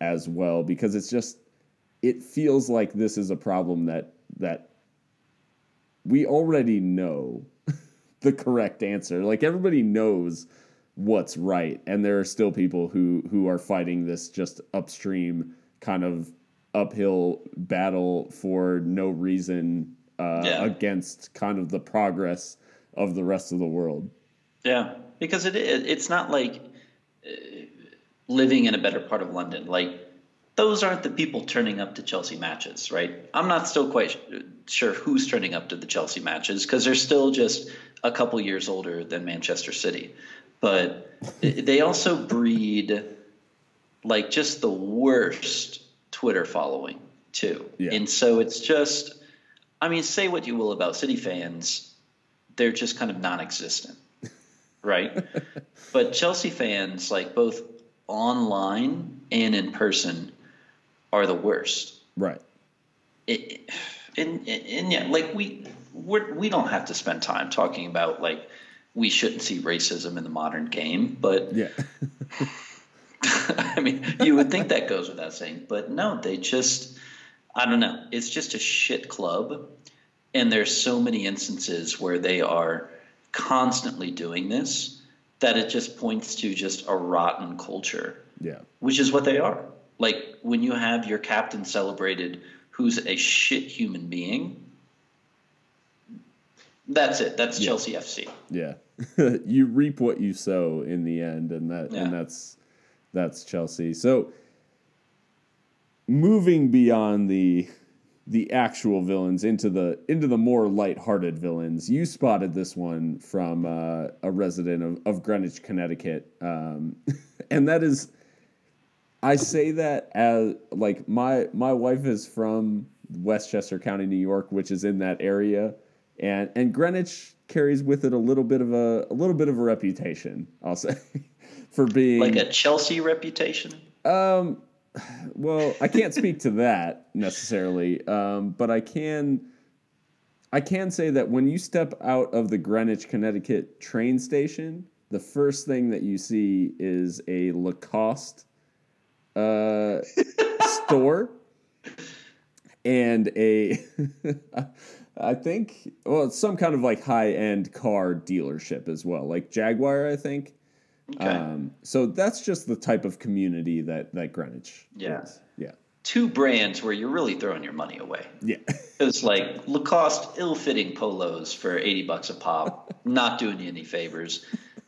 as well because it's just it feels like this is a problem that that we already know the correct answer. Like everybody knows what's right, and there are still people who who are fighting this just upstream kind of uphill battle for no reason uh, Yeah. against kind of the progress of the rest of the world. Yeah, because it, it it's not like uh, living in a better part of London. Like those aren't the people turning up to Chelsea matches, right? I'm not still quite sh- sure who's turning up to the Chelsea matches because they're still just a couple years older than Manchester City. But they also breed like just the worst Twitter following too. Yeah. And so it's just I mean, say what you will about City fans, they're just kind of non-existent, right? but Chelsea fans, like both online and in person, are the worst. Right. It, and, and yeah, like we we're, we don't have to spend time talking about like we shouldn't see racism in the modern game, but Yeah. I mean, you would think that goes without saying, but no, they just, I don't know. It's just a shit club. And there's so many instances where they are constantly doing this that it just points to just a rotten culture, yeah. which is what they are. Like when you have your captain celebrated who's a shit human being, that's it. That's Chelsea FC. Yeah. you reap what you sow in the end and that Yeah. and that's that's Chelsea. So moving beyond the the actual villains into the into the more lighthearted villains. You spotted this one from uh, a resident of, of Greenwich, Connecticut, um, and that is, I say that as like my my wife is from Westchester County, New York, which is in that area, and and Greenwich carries with it a little bit of a a little bit of a reputation. I'll say for being Like a Chelsea reputation. um, well, I can't speak to that necessarily, um, but I can. I can say that when you step out of the Greenwich, Connecticut train station, the first thing that you see is a Lacoste uh, store and a, I think, well, it's some kind of like high end car dealership as well, like Jaguar, I think. Okay. Um, so that's just the type of community that that Greenwich Yeah. is. Yeah. Two brands where you're really throwing your money away. Yeah. It's like Lacoste ill-fitting polos for 80 bucks a pop, not doing you any favors.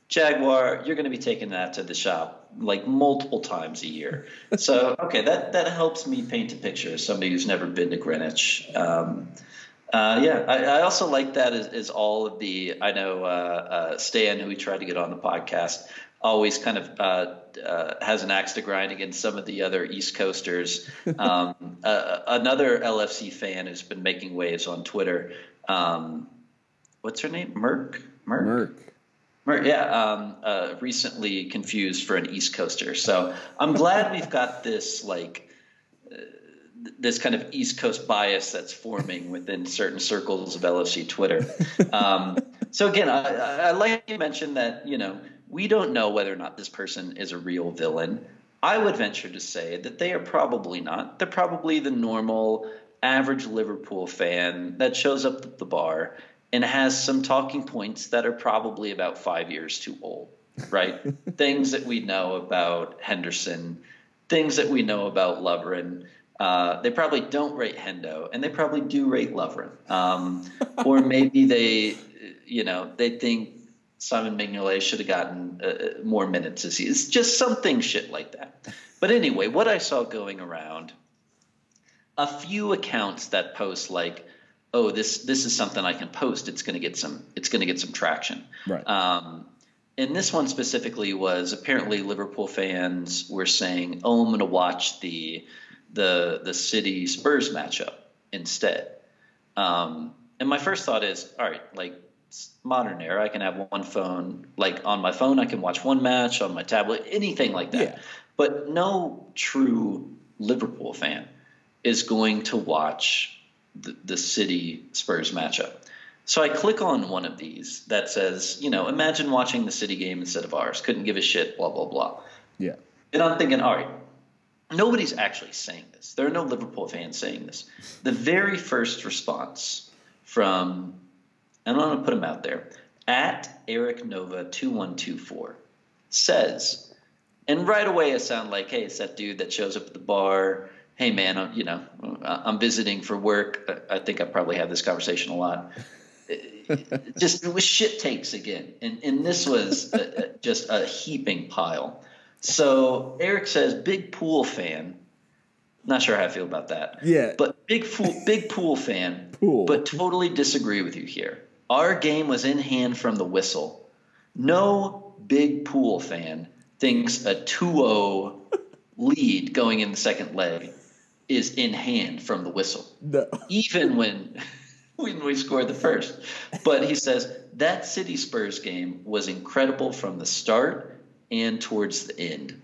Jaguar, you're going to be taking that to the shop like multiple times a year. So, okay, that that helps me paint a picture as somebody who's never been to Greenwich. Um, uh, yeah, I, I also like that as, as all of the I know uh, uh, Stan, who we tried to get on the podcast, always kind of uh, uh, has an axe to grind against some of the other East Coasters. Um, uh, another LFC fan who's been making waves on Twitter. Um, what's her name? Merck. Merck. Merc. Mer- Yeah, um, uh, recently confused for an East Coaster. So I'm glad we've got this like this kind of East Coast bias that's forming within certain circles of LFC Twitter. Um, so again, I, I like you mentioned that you know we don't know whether or not this person is a real villain. I would venture to say that they are probably not. They're probably the normal, average Liverpool fan that shows up at the bar and has some talking points that are probably about five years too old, right? things that we know about Henderson, things that we know about Lovren. Uh, they probably don't rate Hendo, and they probably do rate Lovren. Um, or maybe they, you know, they think Simon Mignolet should have gotten uh, more minutes this season. It's just something shit like that. But anyway, what I saw going around, a few accounts that post like, "Oh, this this is something I can post. It's going to get some. It's going to get some traction." Right. Um, and this one specifically was apparently Liverpool fans were saying, "Oh, I'm going to watch the the the City Spurs matchup instead." Um, and my first thought is, all right, like modern era, I can have one phone, like on my phone, I can watch one match on my tablet, anything like that. Yeah. But no true Liverpool fan is going to watch the, the City Spurs matchup. So I click on one of these that says, you know, imagine watching the City game instead of ours. Couldn't give a shit, blah, blah, blah. Yeah. And I'm thinking, all right, nobody's actually saying this. There are no Liverpool fans saying this. The very first response from, and I'm going to put him out there, at Eric Nova 2124 says, and right away I sound like, hey, it's that dude that shows up at the bar. Hey, man, I'm, you know, I'm visiting for work. I think I probably have this conversation a lot. just it was shit takes again, and and this was a, a- just a heaping pile. So Eric says, big pool fan. Not sure how I feel about that. Yeah. But big pool, big pool fan. Pool. But totally disagree with you here. Our game was in hand from the whistle. No big pool fan thinks a 2-0 lead going in the second leg is in hand from the whistle No. even when when we scored the first. But he says that City Spurs game was incredible from the start and towards the end.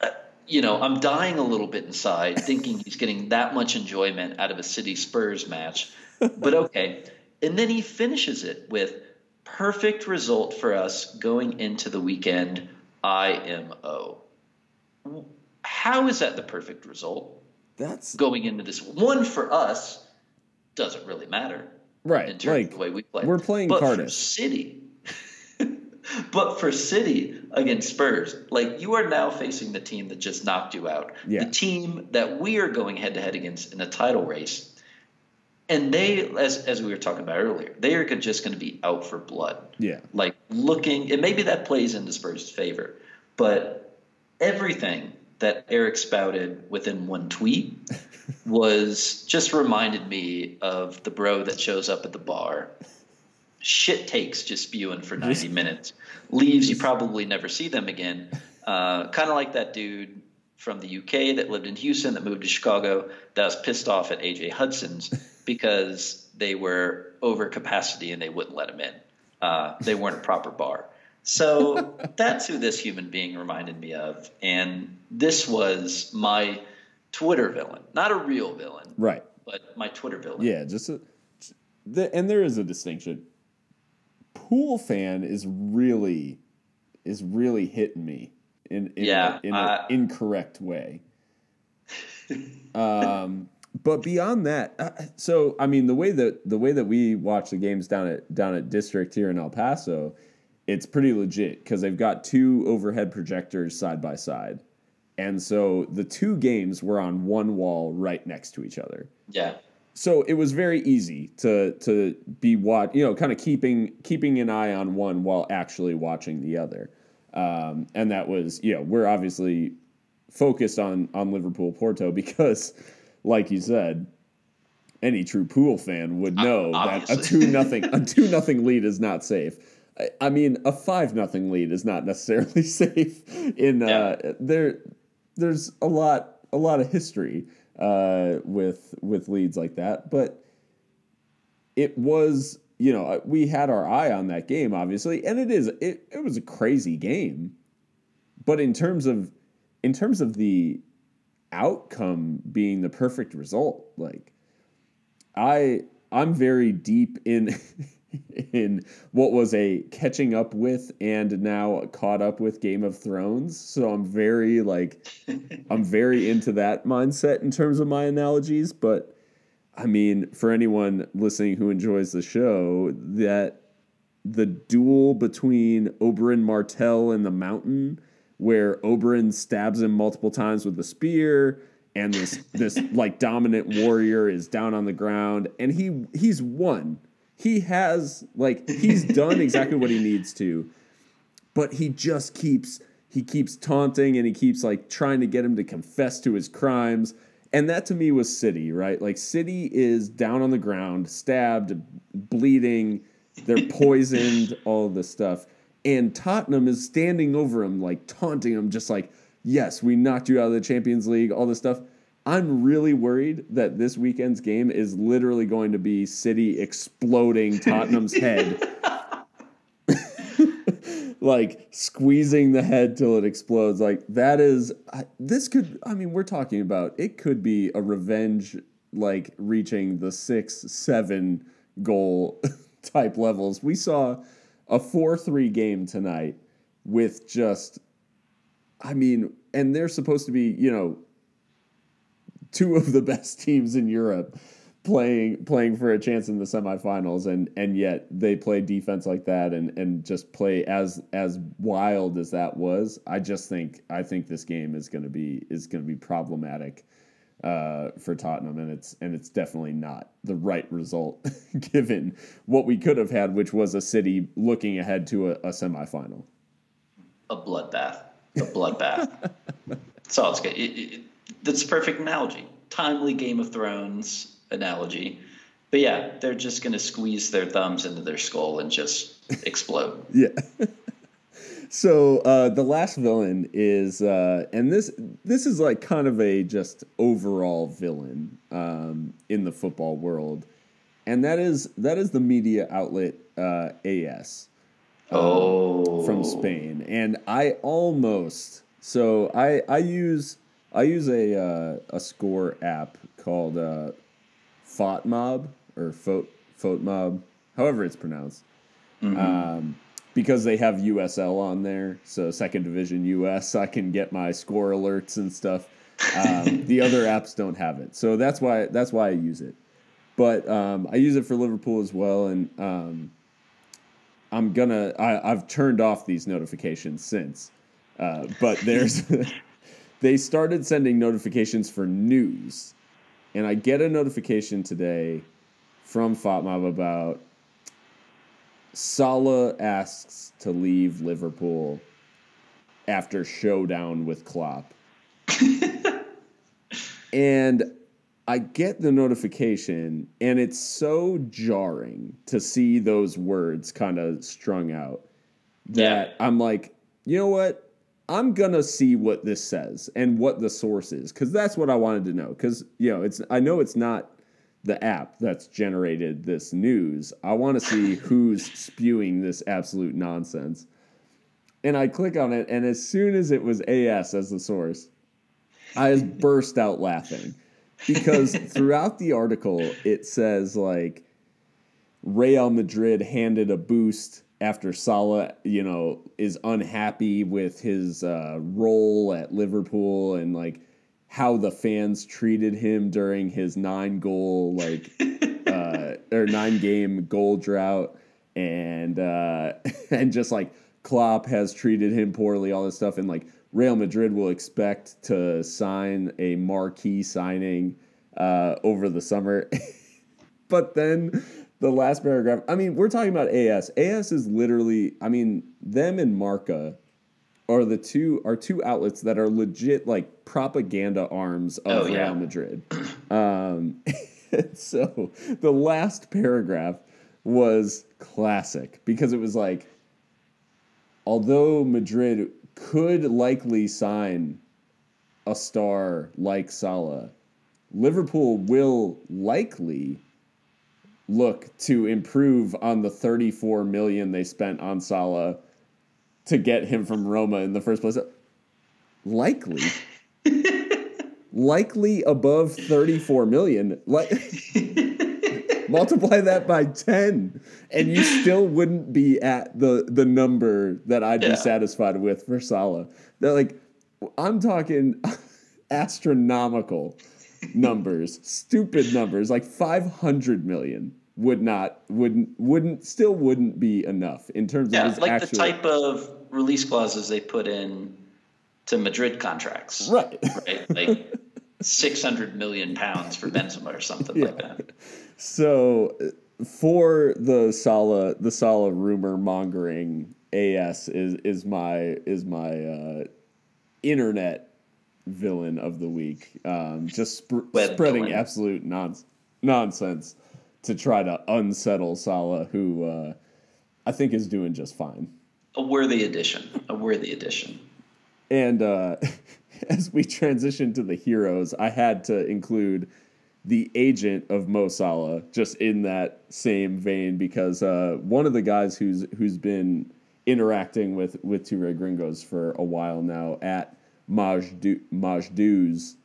Uh, You know, I'm dying a little bit inside thinking he's getting that much enjoyment out of a City Spurs match. But okay. And then he finishes it with perfect result for us going into the weekend IMO. How is that the perfect result? That's going into this one for us doesn't really matter right. in terms Like of the way we play. we're playing but Cardiff. City, but for City against Spurs, like you are now facing the team that just knocked you out, Yeah. the team that we are going head to head against in a title race. And they, as as we were talking about earlier, they are just going to be out for blood yeah. like looking and maybe that plays into Spurs' favor, but everything that Eric spouted within one tweet was just reminded me of the bro that shows up at the bar. Shit takes just spewing for 90 minutes. Leaves, you probably never see them again. Uh, kind of like that dude from the UK that lived in Houston that moved to Chicago that was pissed off at AJ Hudson's because they were over capacity and they wouldn't let him in. Uh, they weren't a proper bar. So that's who this human being reminded me of. And this was my Twitter villain, not a real villain, Right. but my Twitter villain. Yeah, just a, the, and there is a distinction. Pool fan is really is really hitting me in in, Yeah, a, in uh, an incorrect way. um, but beyond that, uh, so I mean the way that the way that we watch the games down at down at District here in El Paso, it's pretty legit because they've got two overhead projectors side by side, and so the two games were on one wall right next to each other Yeah. So it was very easy to to be watch you know kind of keeping keeping an eye on one while actually watching the other. Um, and that was you know we're obviously focused on on Liverpool Porto because like you said any true pool fan would know that a two nothing a two nothing lead is not safe. I, I mean a five nothing lead is not necessarily safe in uh, there there's a lot a lot of history uh, with with leads like that, but it was you know we had our eye on that game obviously, and it is it, it was a crazy game, but in terms of in terms of the outcome being the perfect result, like I I'm very deep in in what was a catching up with and now caught up with Game of Thrones. So I'm very like I'm very into that mindset in terms of my analogies, but I mean, for anyone listening who enjoys the show, that the duel between Oberyn Martell and the Mountain, where Oberyn stabs him multiple times with a spear, and this this like dominant warrior is down on the ground, and he he's won. He has like he's done exactly what he needs to, but he just keeps he keeps taunting and he keeps like trying to get him to confess to his crimes. And that to me was City, right? Like City is down on the ground, stabbed, bleeding, they're poisoned, all of this stuff. And Tottenham is standing over him, like taunting him, just like, yes, we knocked you out of the Champions League, all this stuff. I'm really worried that this weekend's game is literally going to be City exploding Tottenham's head like squeezing the head till it explodes. Like that is I- this could. I mean, we're talking about it could be a revenge, like reaching the six seven goal type levels. We saw a four three game tonight with just. I mean, and they're supposed to be, you know, two of the best teams in Europe playing playing for a chance in the semifinals and and yet they play defense like that and and just play as as wild as that was i just think i think this game is going to be is going to be problematic uh, for Tottenham, and it's and it's definitely not the right result given what we could have had, which was a City looking ahead to a, a semifinal. a bloodbath. A bloodbath. All it's good. It, it, that's a perfect analogy. Timely Game of Thrones analogy. But yeah, they're just going to squeeze their thumbs into their skull and just explode. Yeah. so uh, the last villain is, uh, and this this is like kind of a just overall villain um, in the football world, and that is that is the media outlet uh, AS Oh. from Spain, and I almost so I I use I use a uh, a score app called uh, FOTMob or Fot FOTMob, however it's pronounced, um, because they have USL on there, so Second Division US, I can get my score alerts and stuff. Um, the other apps don't have it, so that's why that's why I use it. But um, I use it for Liverpool as well, and um, I'm gonna. I, I've turned off these notifications since, uh, but there's. they started sending notifications for news, and I get a notification today from FOTMob about Salah asks to leave Liverpool after showdown with Klopp. and I get the notification, and it's so jarring to see those words kind of strung out that Yeah. I'm like, you know what? I'm gonna see what this says and what the source is because that's what I wanted to know. Because you know, it's I know it's not the app that's generated this news. I want to see who's spewing this absolute nonsense. And I click on it, and as soon as it was AS as the source, I just burst out laughing because throughout the article it says like Real Madrid handed a boost after Salah, you know, is unhappy with his uh, role at Liverpool and like how the fans treated him during his nine goal like uh, or nine game goal drought and uh, and just like Klopp has treated him poorly, all this stuff, and like Real Madrid will expect to sign a marquee signing uh, over the summer. but then the last paragraph, I mean, we're talking about AS. AS is literally, I mean, them and Marca are the two are two outlets that are legit like propaganda arms of Oh, yeah. Real Madrid. Um, so the last paragraph was classic because it was like, although Madrid could likely sign a star like Salah, Liverpool will likely look to improve on the 34 million they spent on Salah to get him from Roma in the first place. Likely. likely above 34 million. Like multiply that by 10 and you still wouldn't be at the the number that I'd Yeah. be satisfied with for Salah. They're like I'm talking astronomical numbers, stupid numbers, like 500 million would not wouldn't wouldn't still wouldn't be enough in terms Yeah, of his like actual the type of release clauses they put in to Madrid contracts. right. Right? Like 600 million pounds for Benzema or something like that. So for the Salah the Salah rumor mongering, AS is is my is my uh, internet villain of the week. Um, just sp- spreading villain. absolute nons- nonsense to try to unsettle Salah, who uh, I think is doing just fine. A worthy addition. A worthy addition. And uh, as we transition to the heroes, I had to include the agent of Mo Salah just in that same vein because uh, one of the guys who's who's been interacting with with Two Red Gringos for a while now at Majdu, Majdu's.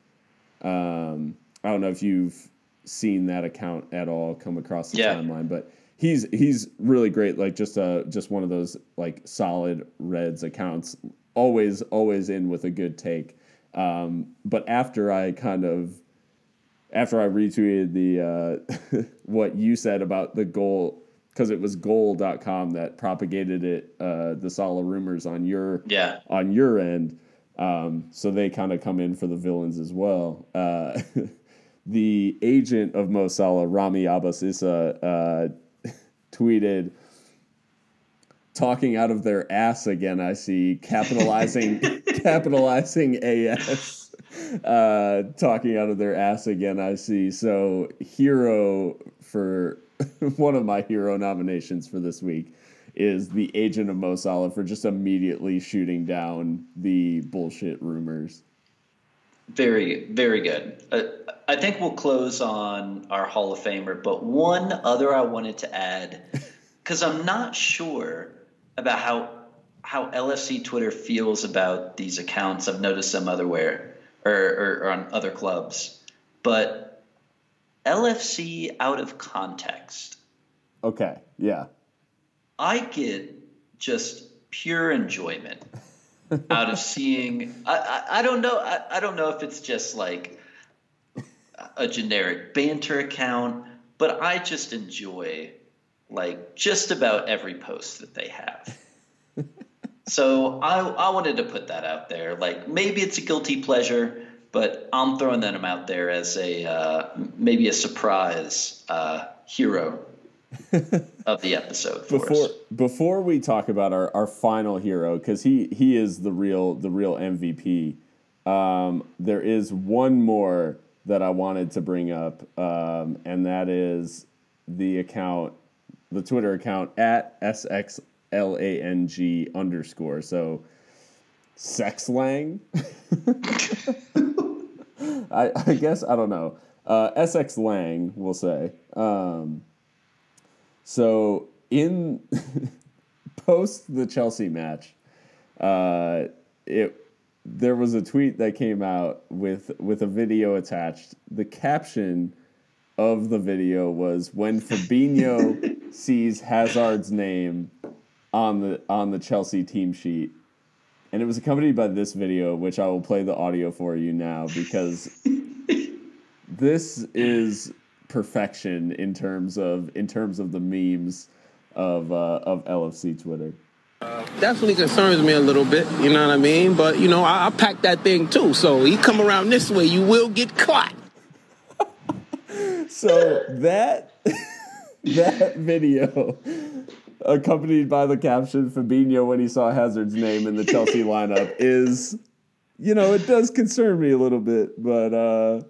Um, I don't know if you've seen that account at all come across the Yeah. timeline, but he's he's really great. Like just a just one of those like solid Reds accounts. Always always in with a good take. Um, but after I kind of after I retweeted the uh, what you said about the goal because it was goal.com that propagated it uh, the Salah rumors on your Yeah. on your end. Um, so they kind of come in for the villains as well. Uh, the agent of Mo Salah, Ramy Abbas Issa, uh, tweeted, talking out of their ass again, I see, capitalizing, capitalizing AS. Uh, talking out of their ass again, I see. So, hero for one of my hero nominations for this week is the agent of Mo Salah for just immediately shooting down the bullshit rumors. Very, very good. Uh, I think we'll close on our Hall of Famer, but one other I wanted to add, because I'm not sure about how how LFC Twitter feels about these accounts. I've noticed them otherwhere or, or, or on other clubs, but LFC out of context, Okay, yeah. I get just pure enjoyment out of seeing. I, I, I don't know. I, I don't know if it's just like a generic banter account, but I just enjoy like just about every post that they have. so I I wanted to put that out there. Like maybe it's a guilty pleasure, but I'm throwing them out there as a uh, maybe a surprise uh, hero of the episode for before us. before we talk about our, our final hero because he he is the real the real MVP Um, there is one more that I wanted to bring up, um, and that is the account, the Twitter account at SXLANG underscore. So, Sexlang? I, I guess, I don't know. Uh, SX Lang, we'll say. Um, so, in post the Chelsea match, uh, it there was a tweet that came out with with a video attached. The caption of the video was when Fabinho sees Hazard's name on the on the Chelsea team sheet. And it was accompanied by this video, which I will play the audio for you now because this is perfection in terms of in terms of the memes of uh, of LFC Twitter. definitely concerns me a little bit. You know what I mean? But you know, I, I pack that thing too. So you come around this way, you will get caught. So that that video, accompanied by the caption "Fabinho when he saw Hazard's name in the Chelsea lineup," is, you know, it does concern me a little bit, but uh,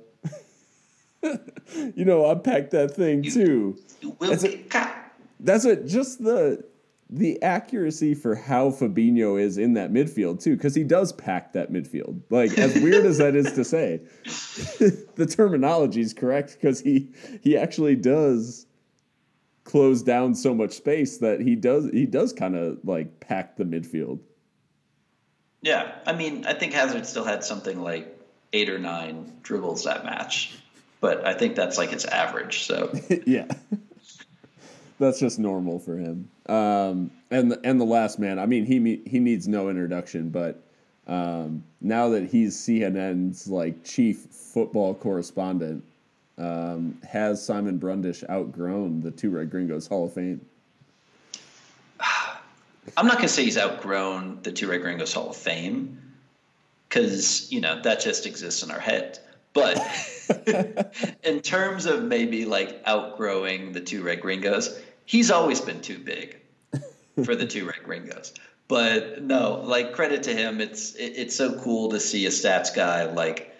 you know, I packed that thing too. You will That's a-. That's what just the the accuracy for how Fabinho is in that midfield too, because he does pack that midfield. Like as weird as that is to say, the terminology is correct because he he actually does close down so much space that he does he does kind of like pack the midfield. Yeah, I mean, I think Hazard still had something like eight or nine dribbles that match, but I think that's like his average. So yeah. That's just normal for him. Um, and the, and the last man, I mean, he he needs no introduction, but um, now that he's CNN's like chief football correspondent, um, has Simon Brundish outgrown the Two Red Gringos Hall of Fame? I'm not going to say he's outgrown the Two Red Gringos Hall of Fame because, you know, that just exists in our head. But in terms of maybe like outgrowing the Two Red Gringos, he's always been too big for the Two Red Gringos. But no, like credit to him, it's it, it's so cool to see a stats guy like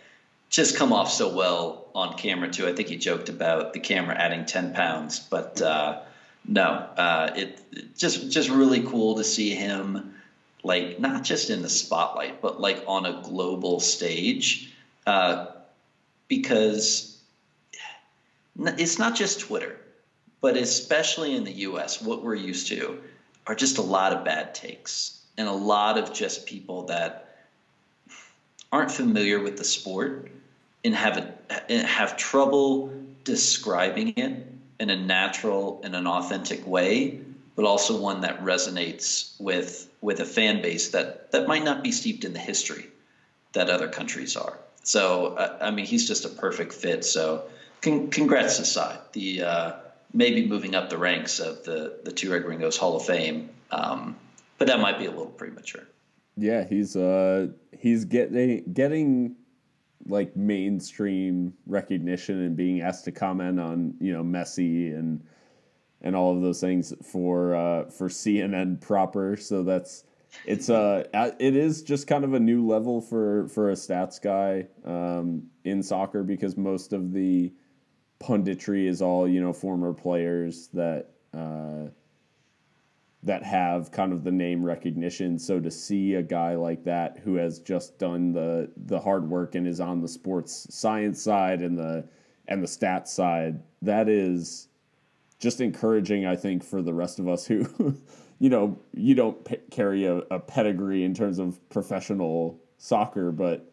just come off so well on camera too. I think he joked about the camera adding ten pounds, but uh, no, uh, it, it just just really cool to see him like not just in the spotlight, but like on a global stage, uh, because it's not just Twitter, but especially in the U.S., what we're used to are just a lot of bad takes and a lot of just people that aren't familiar with the sport and have a, and have trouble describing it in a natural and an authentic way, but also one that resonates with with a fan base that that might not be steeped in the history that other countries are. So uh, I mean, he's just a perfect fit. So con- congrats Sai, the uh, maybe moving up the ranks of the the Two Red Gringos Hall of Fame. Um, but that might be a little premature. Yeah, he's uh he's getting getting like mainstream recognition and being asked to comment on you know Messi and and all of those things for uh, for CNN proper. So that's it's uh it is just kind of a new level for for a stats guy um, in soccer because most of the punditry is all you know former players that. Uh, that have kind of the name recognition. So to see a guy like that who has just done the the hard work and is on the sports science side and the and the stats side, that is just encouraging. I think for the rest of us who, you know, you don't p- carry a, a pedigree in terms of professional soccer, but.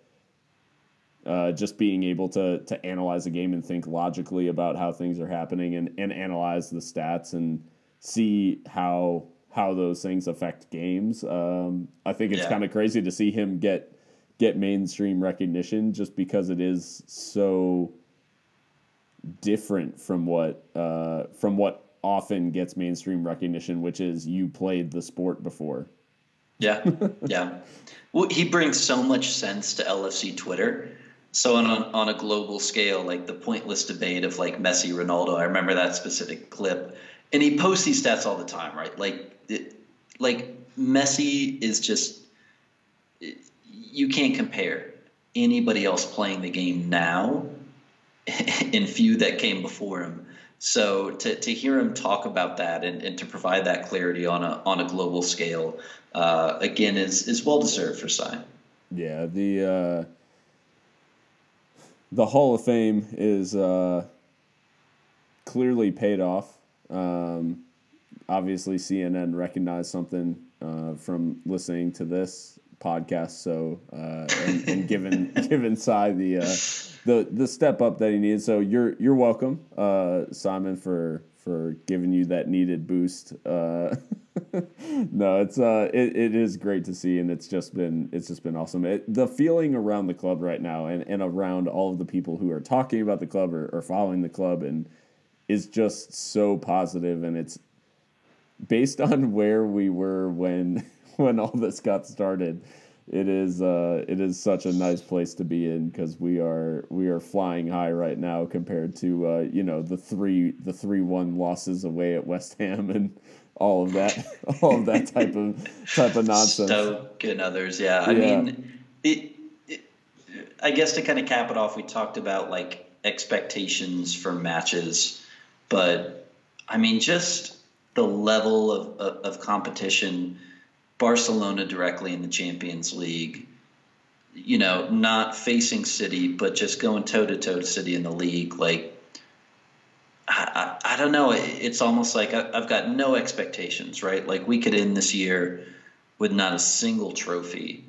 Uh, just being able to to analyze a game and think logically about how things are happening and, and analyze the stats and see how how those things affect games. Um, I think it's Yeah. kind of crazy to see him get get mainstream recognition just because it is so different from what uh, from what often gets mainstream recognition, which is you played the sport before. Yeah, yeah. Well, he brings so much sense to LFC Twitter. So on a, on a global scale, like the pointless debate of like Messi, Ronaldo, I remember that specific clip, and he posts these stats all the time, right? Like, it, like Messi is just you can't compare anybody else playing the game now and few that came before him. So to, to hear him talk about that and, and to provide that clarity on a on a global scale, uh, again, is is well deserved for Cy. Yeah, the uh, the Hall of Fame is uh, clearly paid off. Um, obviously, CNN recognized something uh, from listening to this podcast, so uh, and, and given given Cy the uh, the the step up that he needed. So you're you're welcome, uh, Simon, for for giving you that needed boost. Uh, no, it's uh, it, it is great to see, and it's just been it's just been awesome. It, the feeling around the club right now, and, and around all of the people who are talking about the club or, or following the club, and is just so positive, and it's based on where we were when when all this got started it is uh, it is such a nice place to be in because we are we are flying high right now compared to uh, you know the three the three one losses away at West Ham and all of that all of that type of type of nonsense. Stoke and others, yeah. I Yeah. mean, it, it. I guess to kind of cap it off, we talked about like expectations for matches, but I mean, just the level of, of, of competition. Barcelona directly in the Champions League, you know, not facing City, but just going toe to toe to City in the league. Like, I, I, I don't know. It's almost like I, I've got no expectations, right? Like, we could end this year with not a single trophy.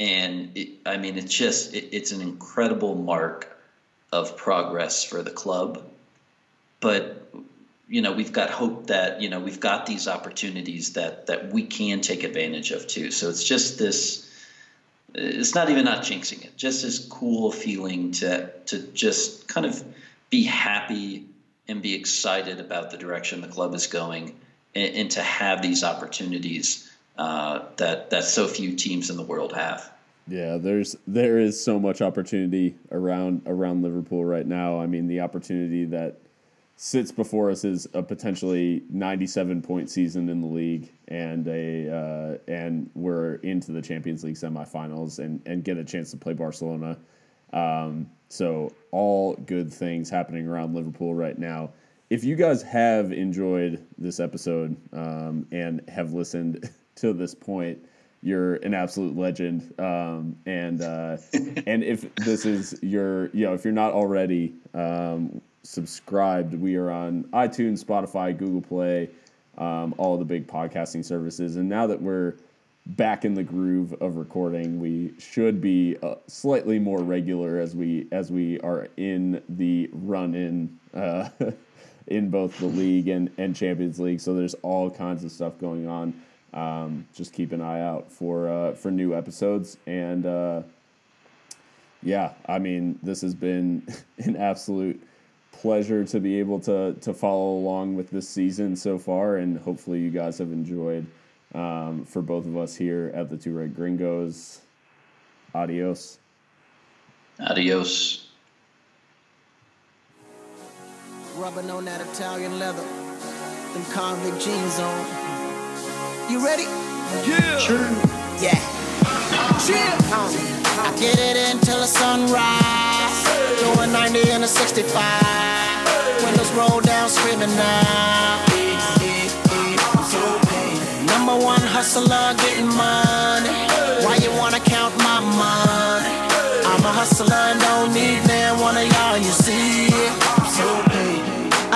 And it, I mean, it's just, it, it's an incredible mark of progress for the club. But you know we've got hope that you know we've got these opportunities that that we can take advantage of too so it's just this it's not even not jinxing it just this cool feeling to to just kind of be happy and be excited about the direction the club is going and, and to have these opportunities uh, that that so few teams in the world have Yeah, there's there is so much opportunity around around Liverpool right now. I mean, the opportunity that sits before us is a potentially 97 point season in the league and a uh, and we're into the Champions League semifinals and and get a chance to play Barcelona. Um, so all good things happening around Liverpool right now. If you guys have enjoyed this episode um, and have listened to this point, you're an absolute legend. Um, and uh, and if this is your, you know, if you're not already um, subscribed, we are on iTunes, Spotify, Google Play, um, all the big podcasting services. And now that we're back in the groove of recording, we should be uh, slightly more regular as we as we are in the run in. Uh, in both the league and, and Champions League, so there's all kinds of stuff going on. Um, just keep an eye out for uh, for new episodes. And uh, yeah, I mean, this has been an absolute pleasure to be able to to follow along with this season so far, and hopefully you guys have enjoyed. Um, for both of us here at the Two Red Gringos, adios. adios Rubbing on that Italian leather. Them convict jeans on. You ready? Yeah. sure Yeah. Chill. I get it until the sunrise. Doing 90 and a 65. Windows roll down, screaming now. Number one hustler, getting money. Why you wanna count my money? I'm a hustler don't need man one of y'all. You see.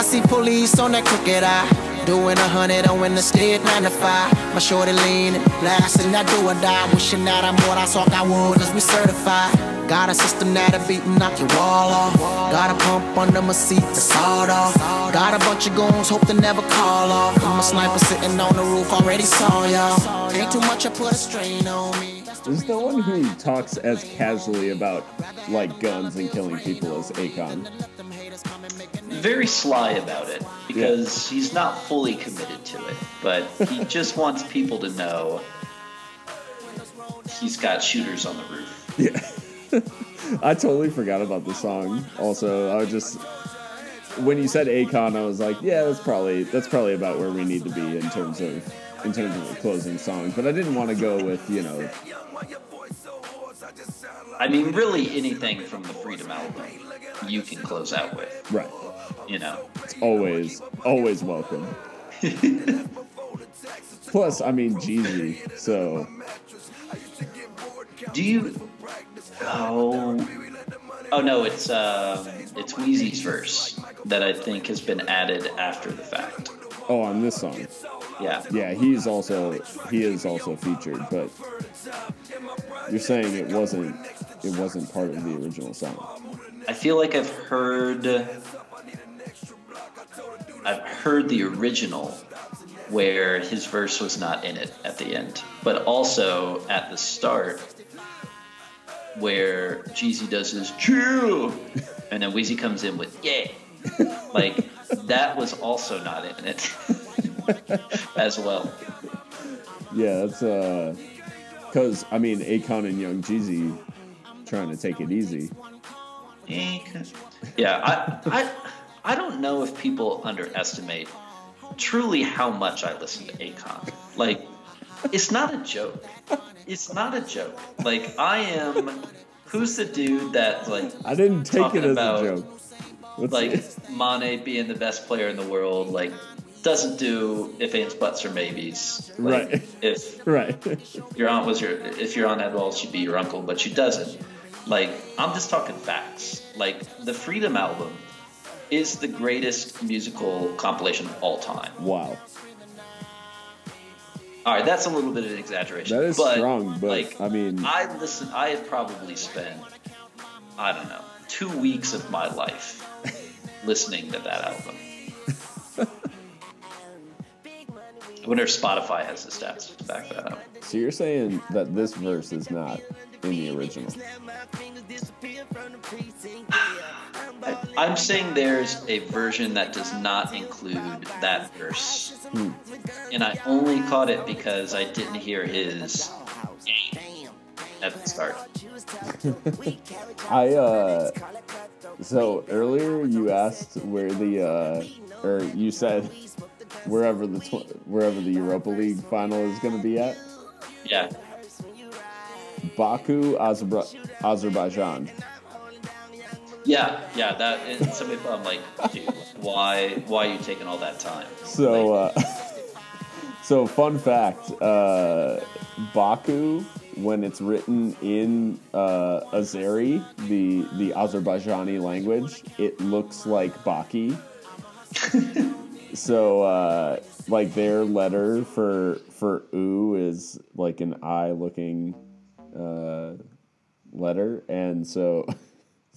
I see police on that crooked eye. Doing a hundred on in the state nine to five. My shorty leaning, blasting that do or die. Wishing that I'm what I thought I would, cause we certified. Got a system that'll beat and knock your wall off. Got a pump under my seat to sawed off. Got a bunch of goons, hope to never call off. I'm a sniper sitting on the roof, already saw y'all. Ain't too much, I put a strain on me. There's no one who talks as casually about like guns and killing people as Akon. Very sly about it because he's not fully committed to it, but he just wants people to know he's got shooters on the roof. Yeah. I totally forgot about the song. Also, I was just when you said Akon, I was like, yeah, that's probably that's probably about where we need to be in terms of in terms of the closing song. But I didn't want to go with you know I mean, really anything from the Freedom album, you can close out with. Right. You know, It's always, always welcome. Plus, I mean, Jeezy. So, do you? Oh, oh no, it's um, it's Weezy's verse that I think has been added after the fact. oh, on this song, Yeah, yeah, he's also he is also featured, but you're saying it wasn't it wasn't part of the original song. I feel like I've heard I've heard the original where his verse was not in it at the end, but also at the start where Jeezy does his chill, and then Weezy comes in with yeah, like that was also not in it as well. Yeah, that's uh, because I mean, Akon and Young Jeezy trying to take it easy. Yeah, I, I, I don't know if people underestimate truly how much I listen to Akon. Like, it's not a joke. It's not a joke. Like, I am. Who's the dude that like I didn't take it as about, a joke. What's like Mane being the best player in the world? Like, doesn't do if ands, buts, or maybes. Like, Right. If right? your aunt was your if your aunt had balls, she'd be your uncle, but she doesn't. Like I'm just talking facts. Like the Freedom album is the greatest musical compilation of all time. wow. All right, that's a little bit of an exaggeration. That is but, strong, but, like I mean- I listen. I have probably spent I don't know two weeks of my life listening to that album. I wonder if Spotify has the stats to back that up. So you're saying that this verse is not in the original? Ah, I'm saying there's a version that does not include that verse. And I only caught it because I didn't hear his at the start. I uh so earlier you asked where the uh or you said wherever the tw- wherever the Europa League final is going to be at Yeah. Baku Azerbaijan Yeah, yeah, that and somebody I'm like, dude, why why are you taking all that time? so Like, uh so fun fact uh Baku when it's written in uh Azeri the the Azerbaijani language it looks like Baki So, uh, like their letter for for "oo" is like an eye looking uh, letter, and so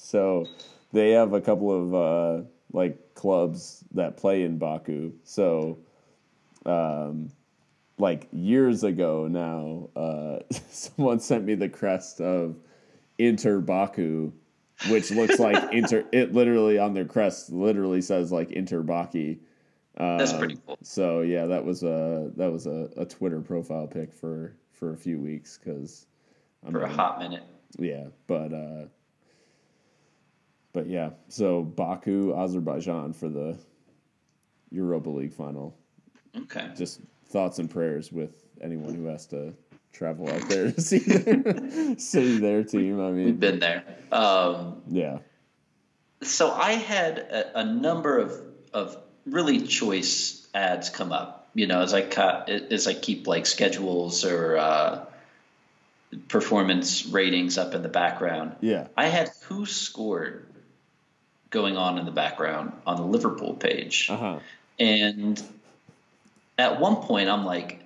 so they have a couple of uh, like clubs that play in Baku. So, um, like years ago now, uh, someone sent me the crest of Inter Baku. Which looks like inter. It literally on their crest literally says like Inter Baki. that's pretty Um, cool. So yeah, that was a that was a, a Twitter profile pic for for a few weeks because For a hot minute. yeah, but uh, but yeah, so Baku, Azerbaijan for the Europa League final. Okay. Just thoughts and prayers with anyone who has to travel out there to see their, see their team. I mean, We've been there. Um, yeah, so I had a, a number of of really choice ads come up. You know, as I cut as I keep like schedules or uh, performance ratings up in the background. yeah, I had WhoScored going on in the background on the Liverpool page, uh huh, and at one point I'm like,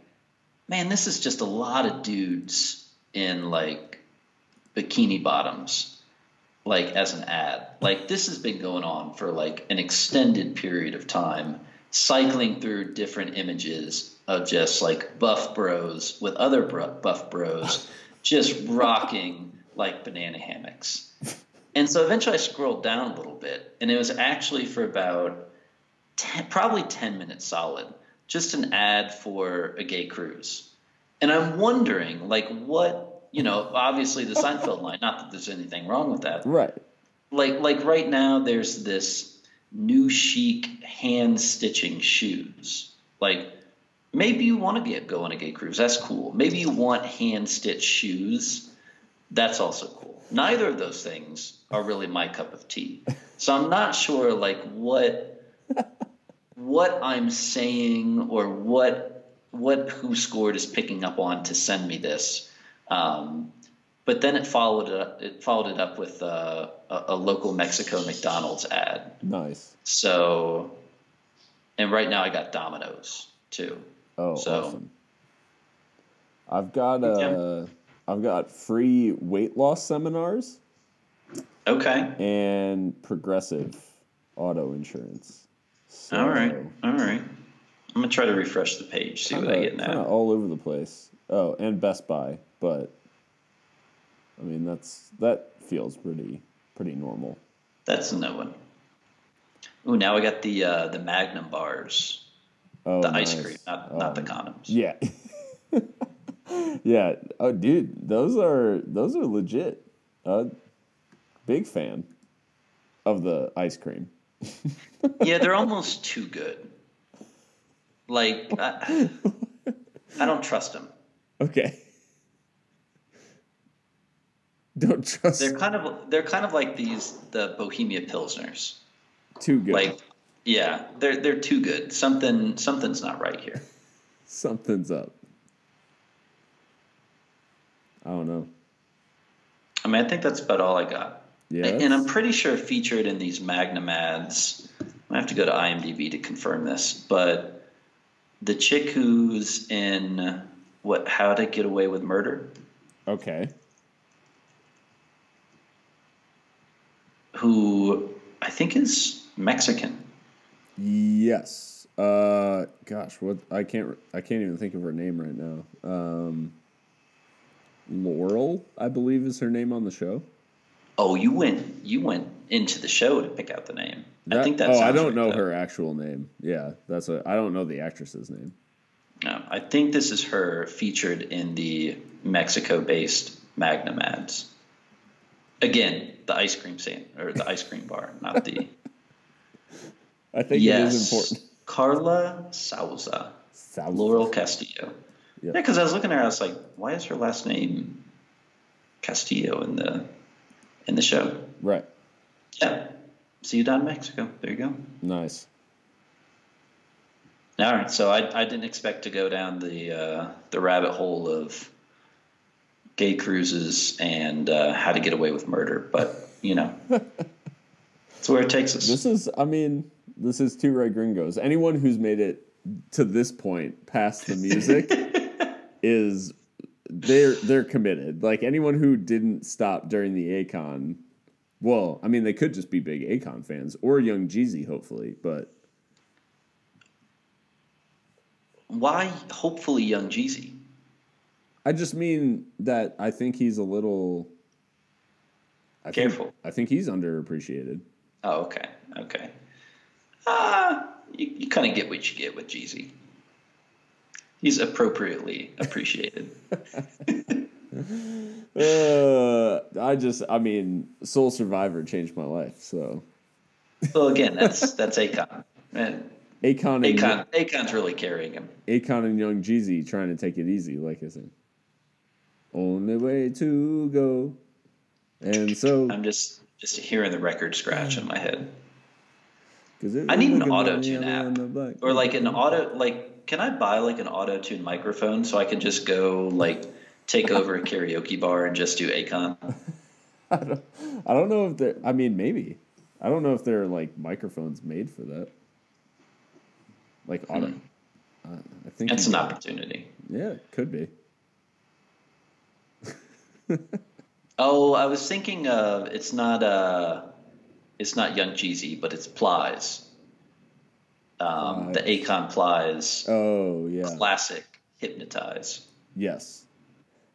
man, this is just a lot of dudes in like bikini bottoms, like as an ad. Like this has been going on for like an extended period of time, cycling through different images of just like buff bros with other buff bros, just rocking like banana hammocks. And so eventually I scrolled down a little bit, and it was actually for about 10, probably 10 minutes solid, just an ad for a gay cruise. And I'm wondering, like, what, you know, obviously the Seinfeld line, not that there's anything wrong with that. right, Like, like right now, there's this new chic hand stitching shoes. Like, maybe you want to get go on a gay cruise. That's cool. Maybe you want hand stitched shoes. That's also cool. Neither of those things are really my cup of tea. So I'm not sure like what what I'm saying or what what WhoScored is picking up on to send me this. Um, but then it followed it up, it followed it up with uh, a, a local Mexico McDonald's ad. Nice. So, and right now I got Domino's too. Oh, So- awesome. I've got uh, I've got free weight loss seminars Okay. and progressive auto insurance. So, All right. All right. I'm gonna try to refresh the page, see what I get now. all over the place. Oh, and Best Buy, but I mean that's that feels pretty pretty normal. That's a no one. Ooh, now I got the uh, the Magnum bars, Oh, the ice cream, not not the Um, condoms. Yeah. yeah. Oh, dude, those are those are legit. Uh, big fan of the ice cream. yeah, they're almost too good. Like I, I don't trust them. Okay. Don't trust them. They're kind of they're kind of like these the Bohemia Pilsners. too good. Like, yeah, they're they're too good. Something something's not right here. Something's up. I don't know. I mean, I think that's about all I got. Yeah. And I'm pretty sure featured in these Magnum ads. I have to go to IMDb to confirm this, but the chick who's in what? How to Get Away with Murder? Okay. Who I think is Mexican. Yes. Uh gosh, what I can't I can't even think of her name right now. Um Laurel, I believe is her name on the show. Oh, you went you went into the show to pick out the name. I think that. Oh, I don't right, know though. her actual name. Yeah, that's a I don't know the actress's name. No, I think this is her featured in the Mexico-based Magnum ads. Again, the ice cream stand or the ice cream bar, not the. I think yes, it is important. Karla Souza, South- Laurel Castillo. Yeah. Yeah, because I was looking at her, I was like, why is her last name Castillo in the in the show? Right. Yeah, see you down in Mexico. There you go. Nice. All right, so I, I didn't expect to go down the uh, the rabbit hole of gay cruises and uh, how to get away with murder, but you know, it's where it takes us. This is I mean, this is two red gringos. Anyone who's made it to this point past the music is they're they're committed. Like anyone who didn't stop during the Akon, well, I mean they could just be big Akon fans or Young Jeezy, hopefully, but Why, hopefully, young Jeezy? I just mean that I think he's a little I think- Careful. I think he's underappreciated. Oh, okay, okay. Ah, you, you kind of get what you get with Jeezy. He's appropriately appreciated. Uh, I just I mean, Soul Survivor changed my life, so well, again, that's that's Akon. And Akon Akon, Akon's really carrying him. Akon and Young Jeezy trying to take it easy, like I said. Only way to go. And so, I'm just just hearing the record scratch in my head. cause I need an auto tune app end of black. or like an auto like. Can I buy like an auto tune microphone so I can just go like take over a karaoke bar and just do Akon? I don't, I don't know if there. I mean, maybe. I don't know if there are like microphones made for that. Like auto. Uh, I think That's an could- opportunity. Yeah, it could be. Oh, I was thinking of it's not uh it's not Young Jeezy, but it's Plies. Um, the Akon Plies Oh yeah. classic Hypnotize. Yes.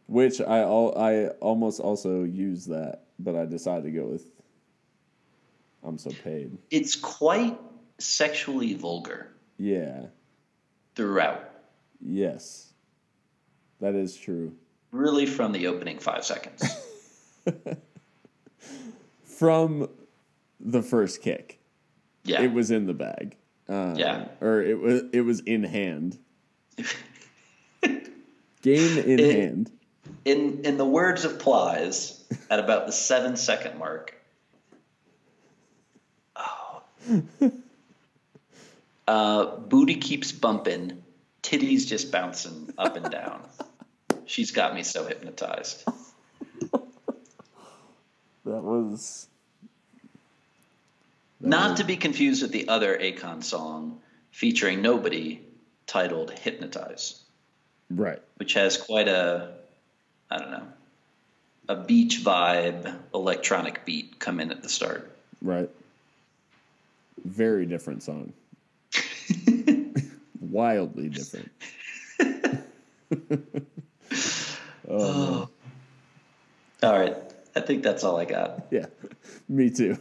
Which I all I almost also use that, but I decided to go with I'm so paid. It's quite sexually vulgar Yeah. throughout. Yes. That is true. Really from the opening five seconds. From the first kick. Yeah. It was in the bag. Uh, Yeah. Or it was it was in hand. Game in It- hand. in in the words of Plies, at about the seven second mark. Oh. Uh, booty keeps bumping, titties just bouncing up and down. She's got me so hypnotized. That was Not to be confused with the other Akon song featuring Nobody titled Hypnotize, right. which has quite a, I don't know, a beach vibe electronic beat come in at the start. Right. Very different song. Wildly different. oh. All right. I think that's all I got. Yeah. Me too.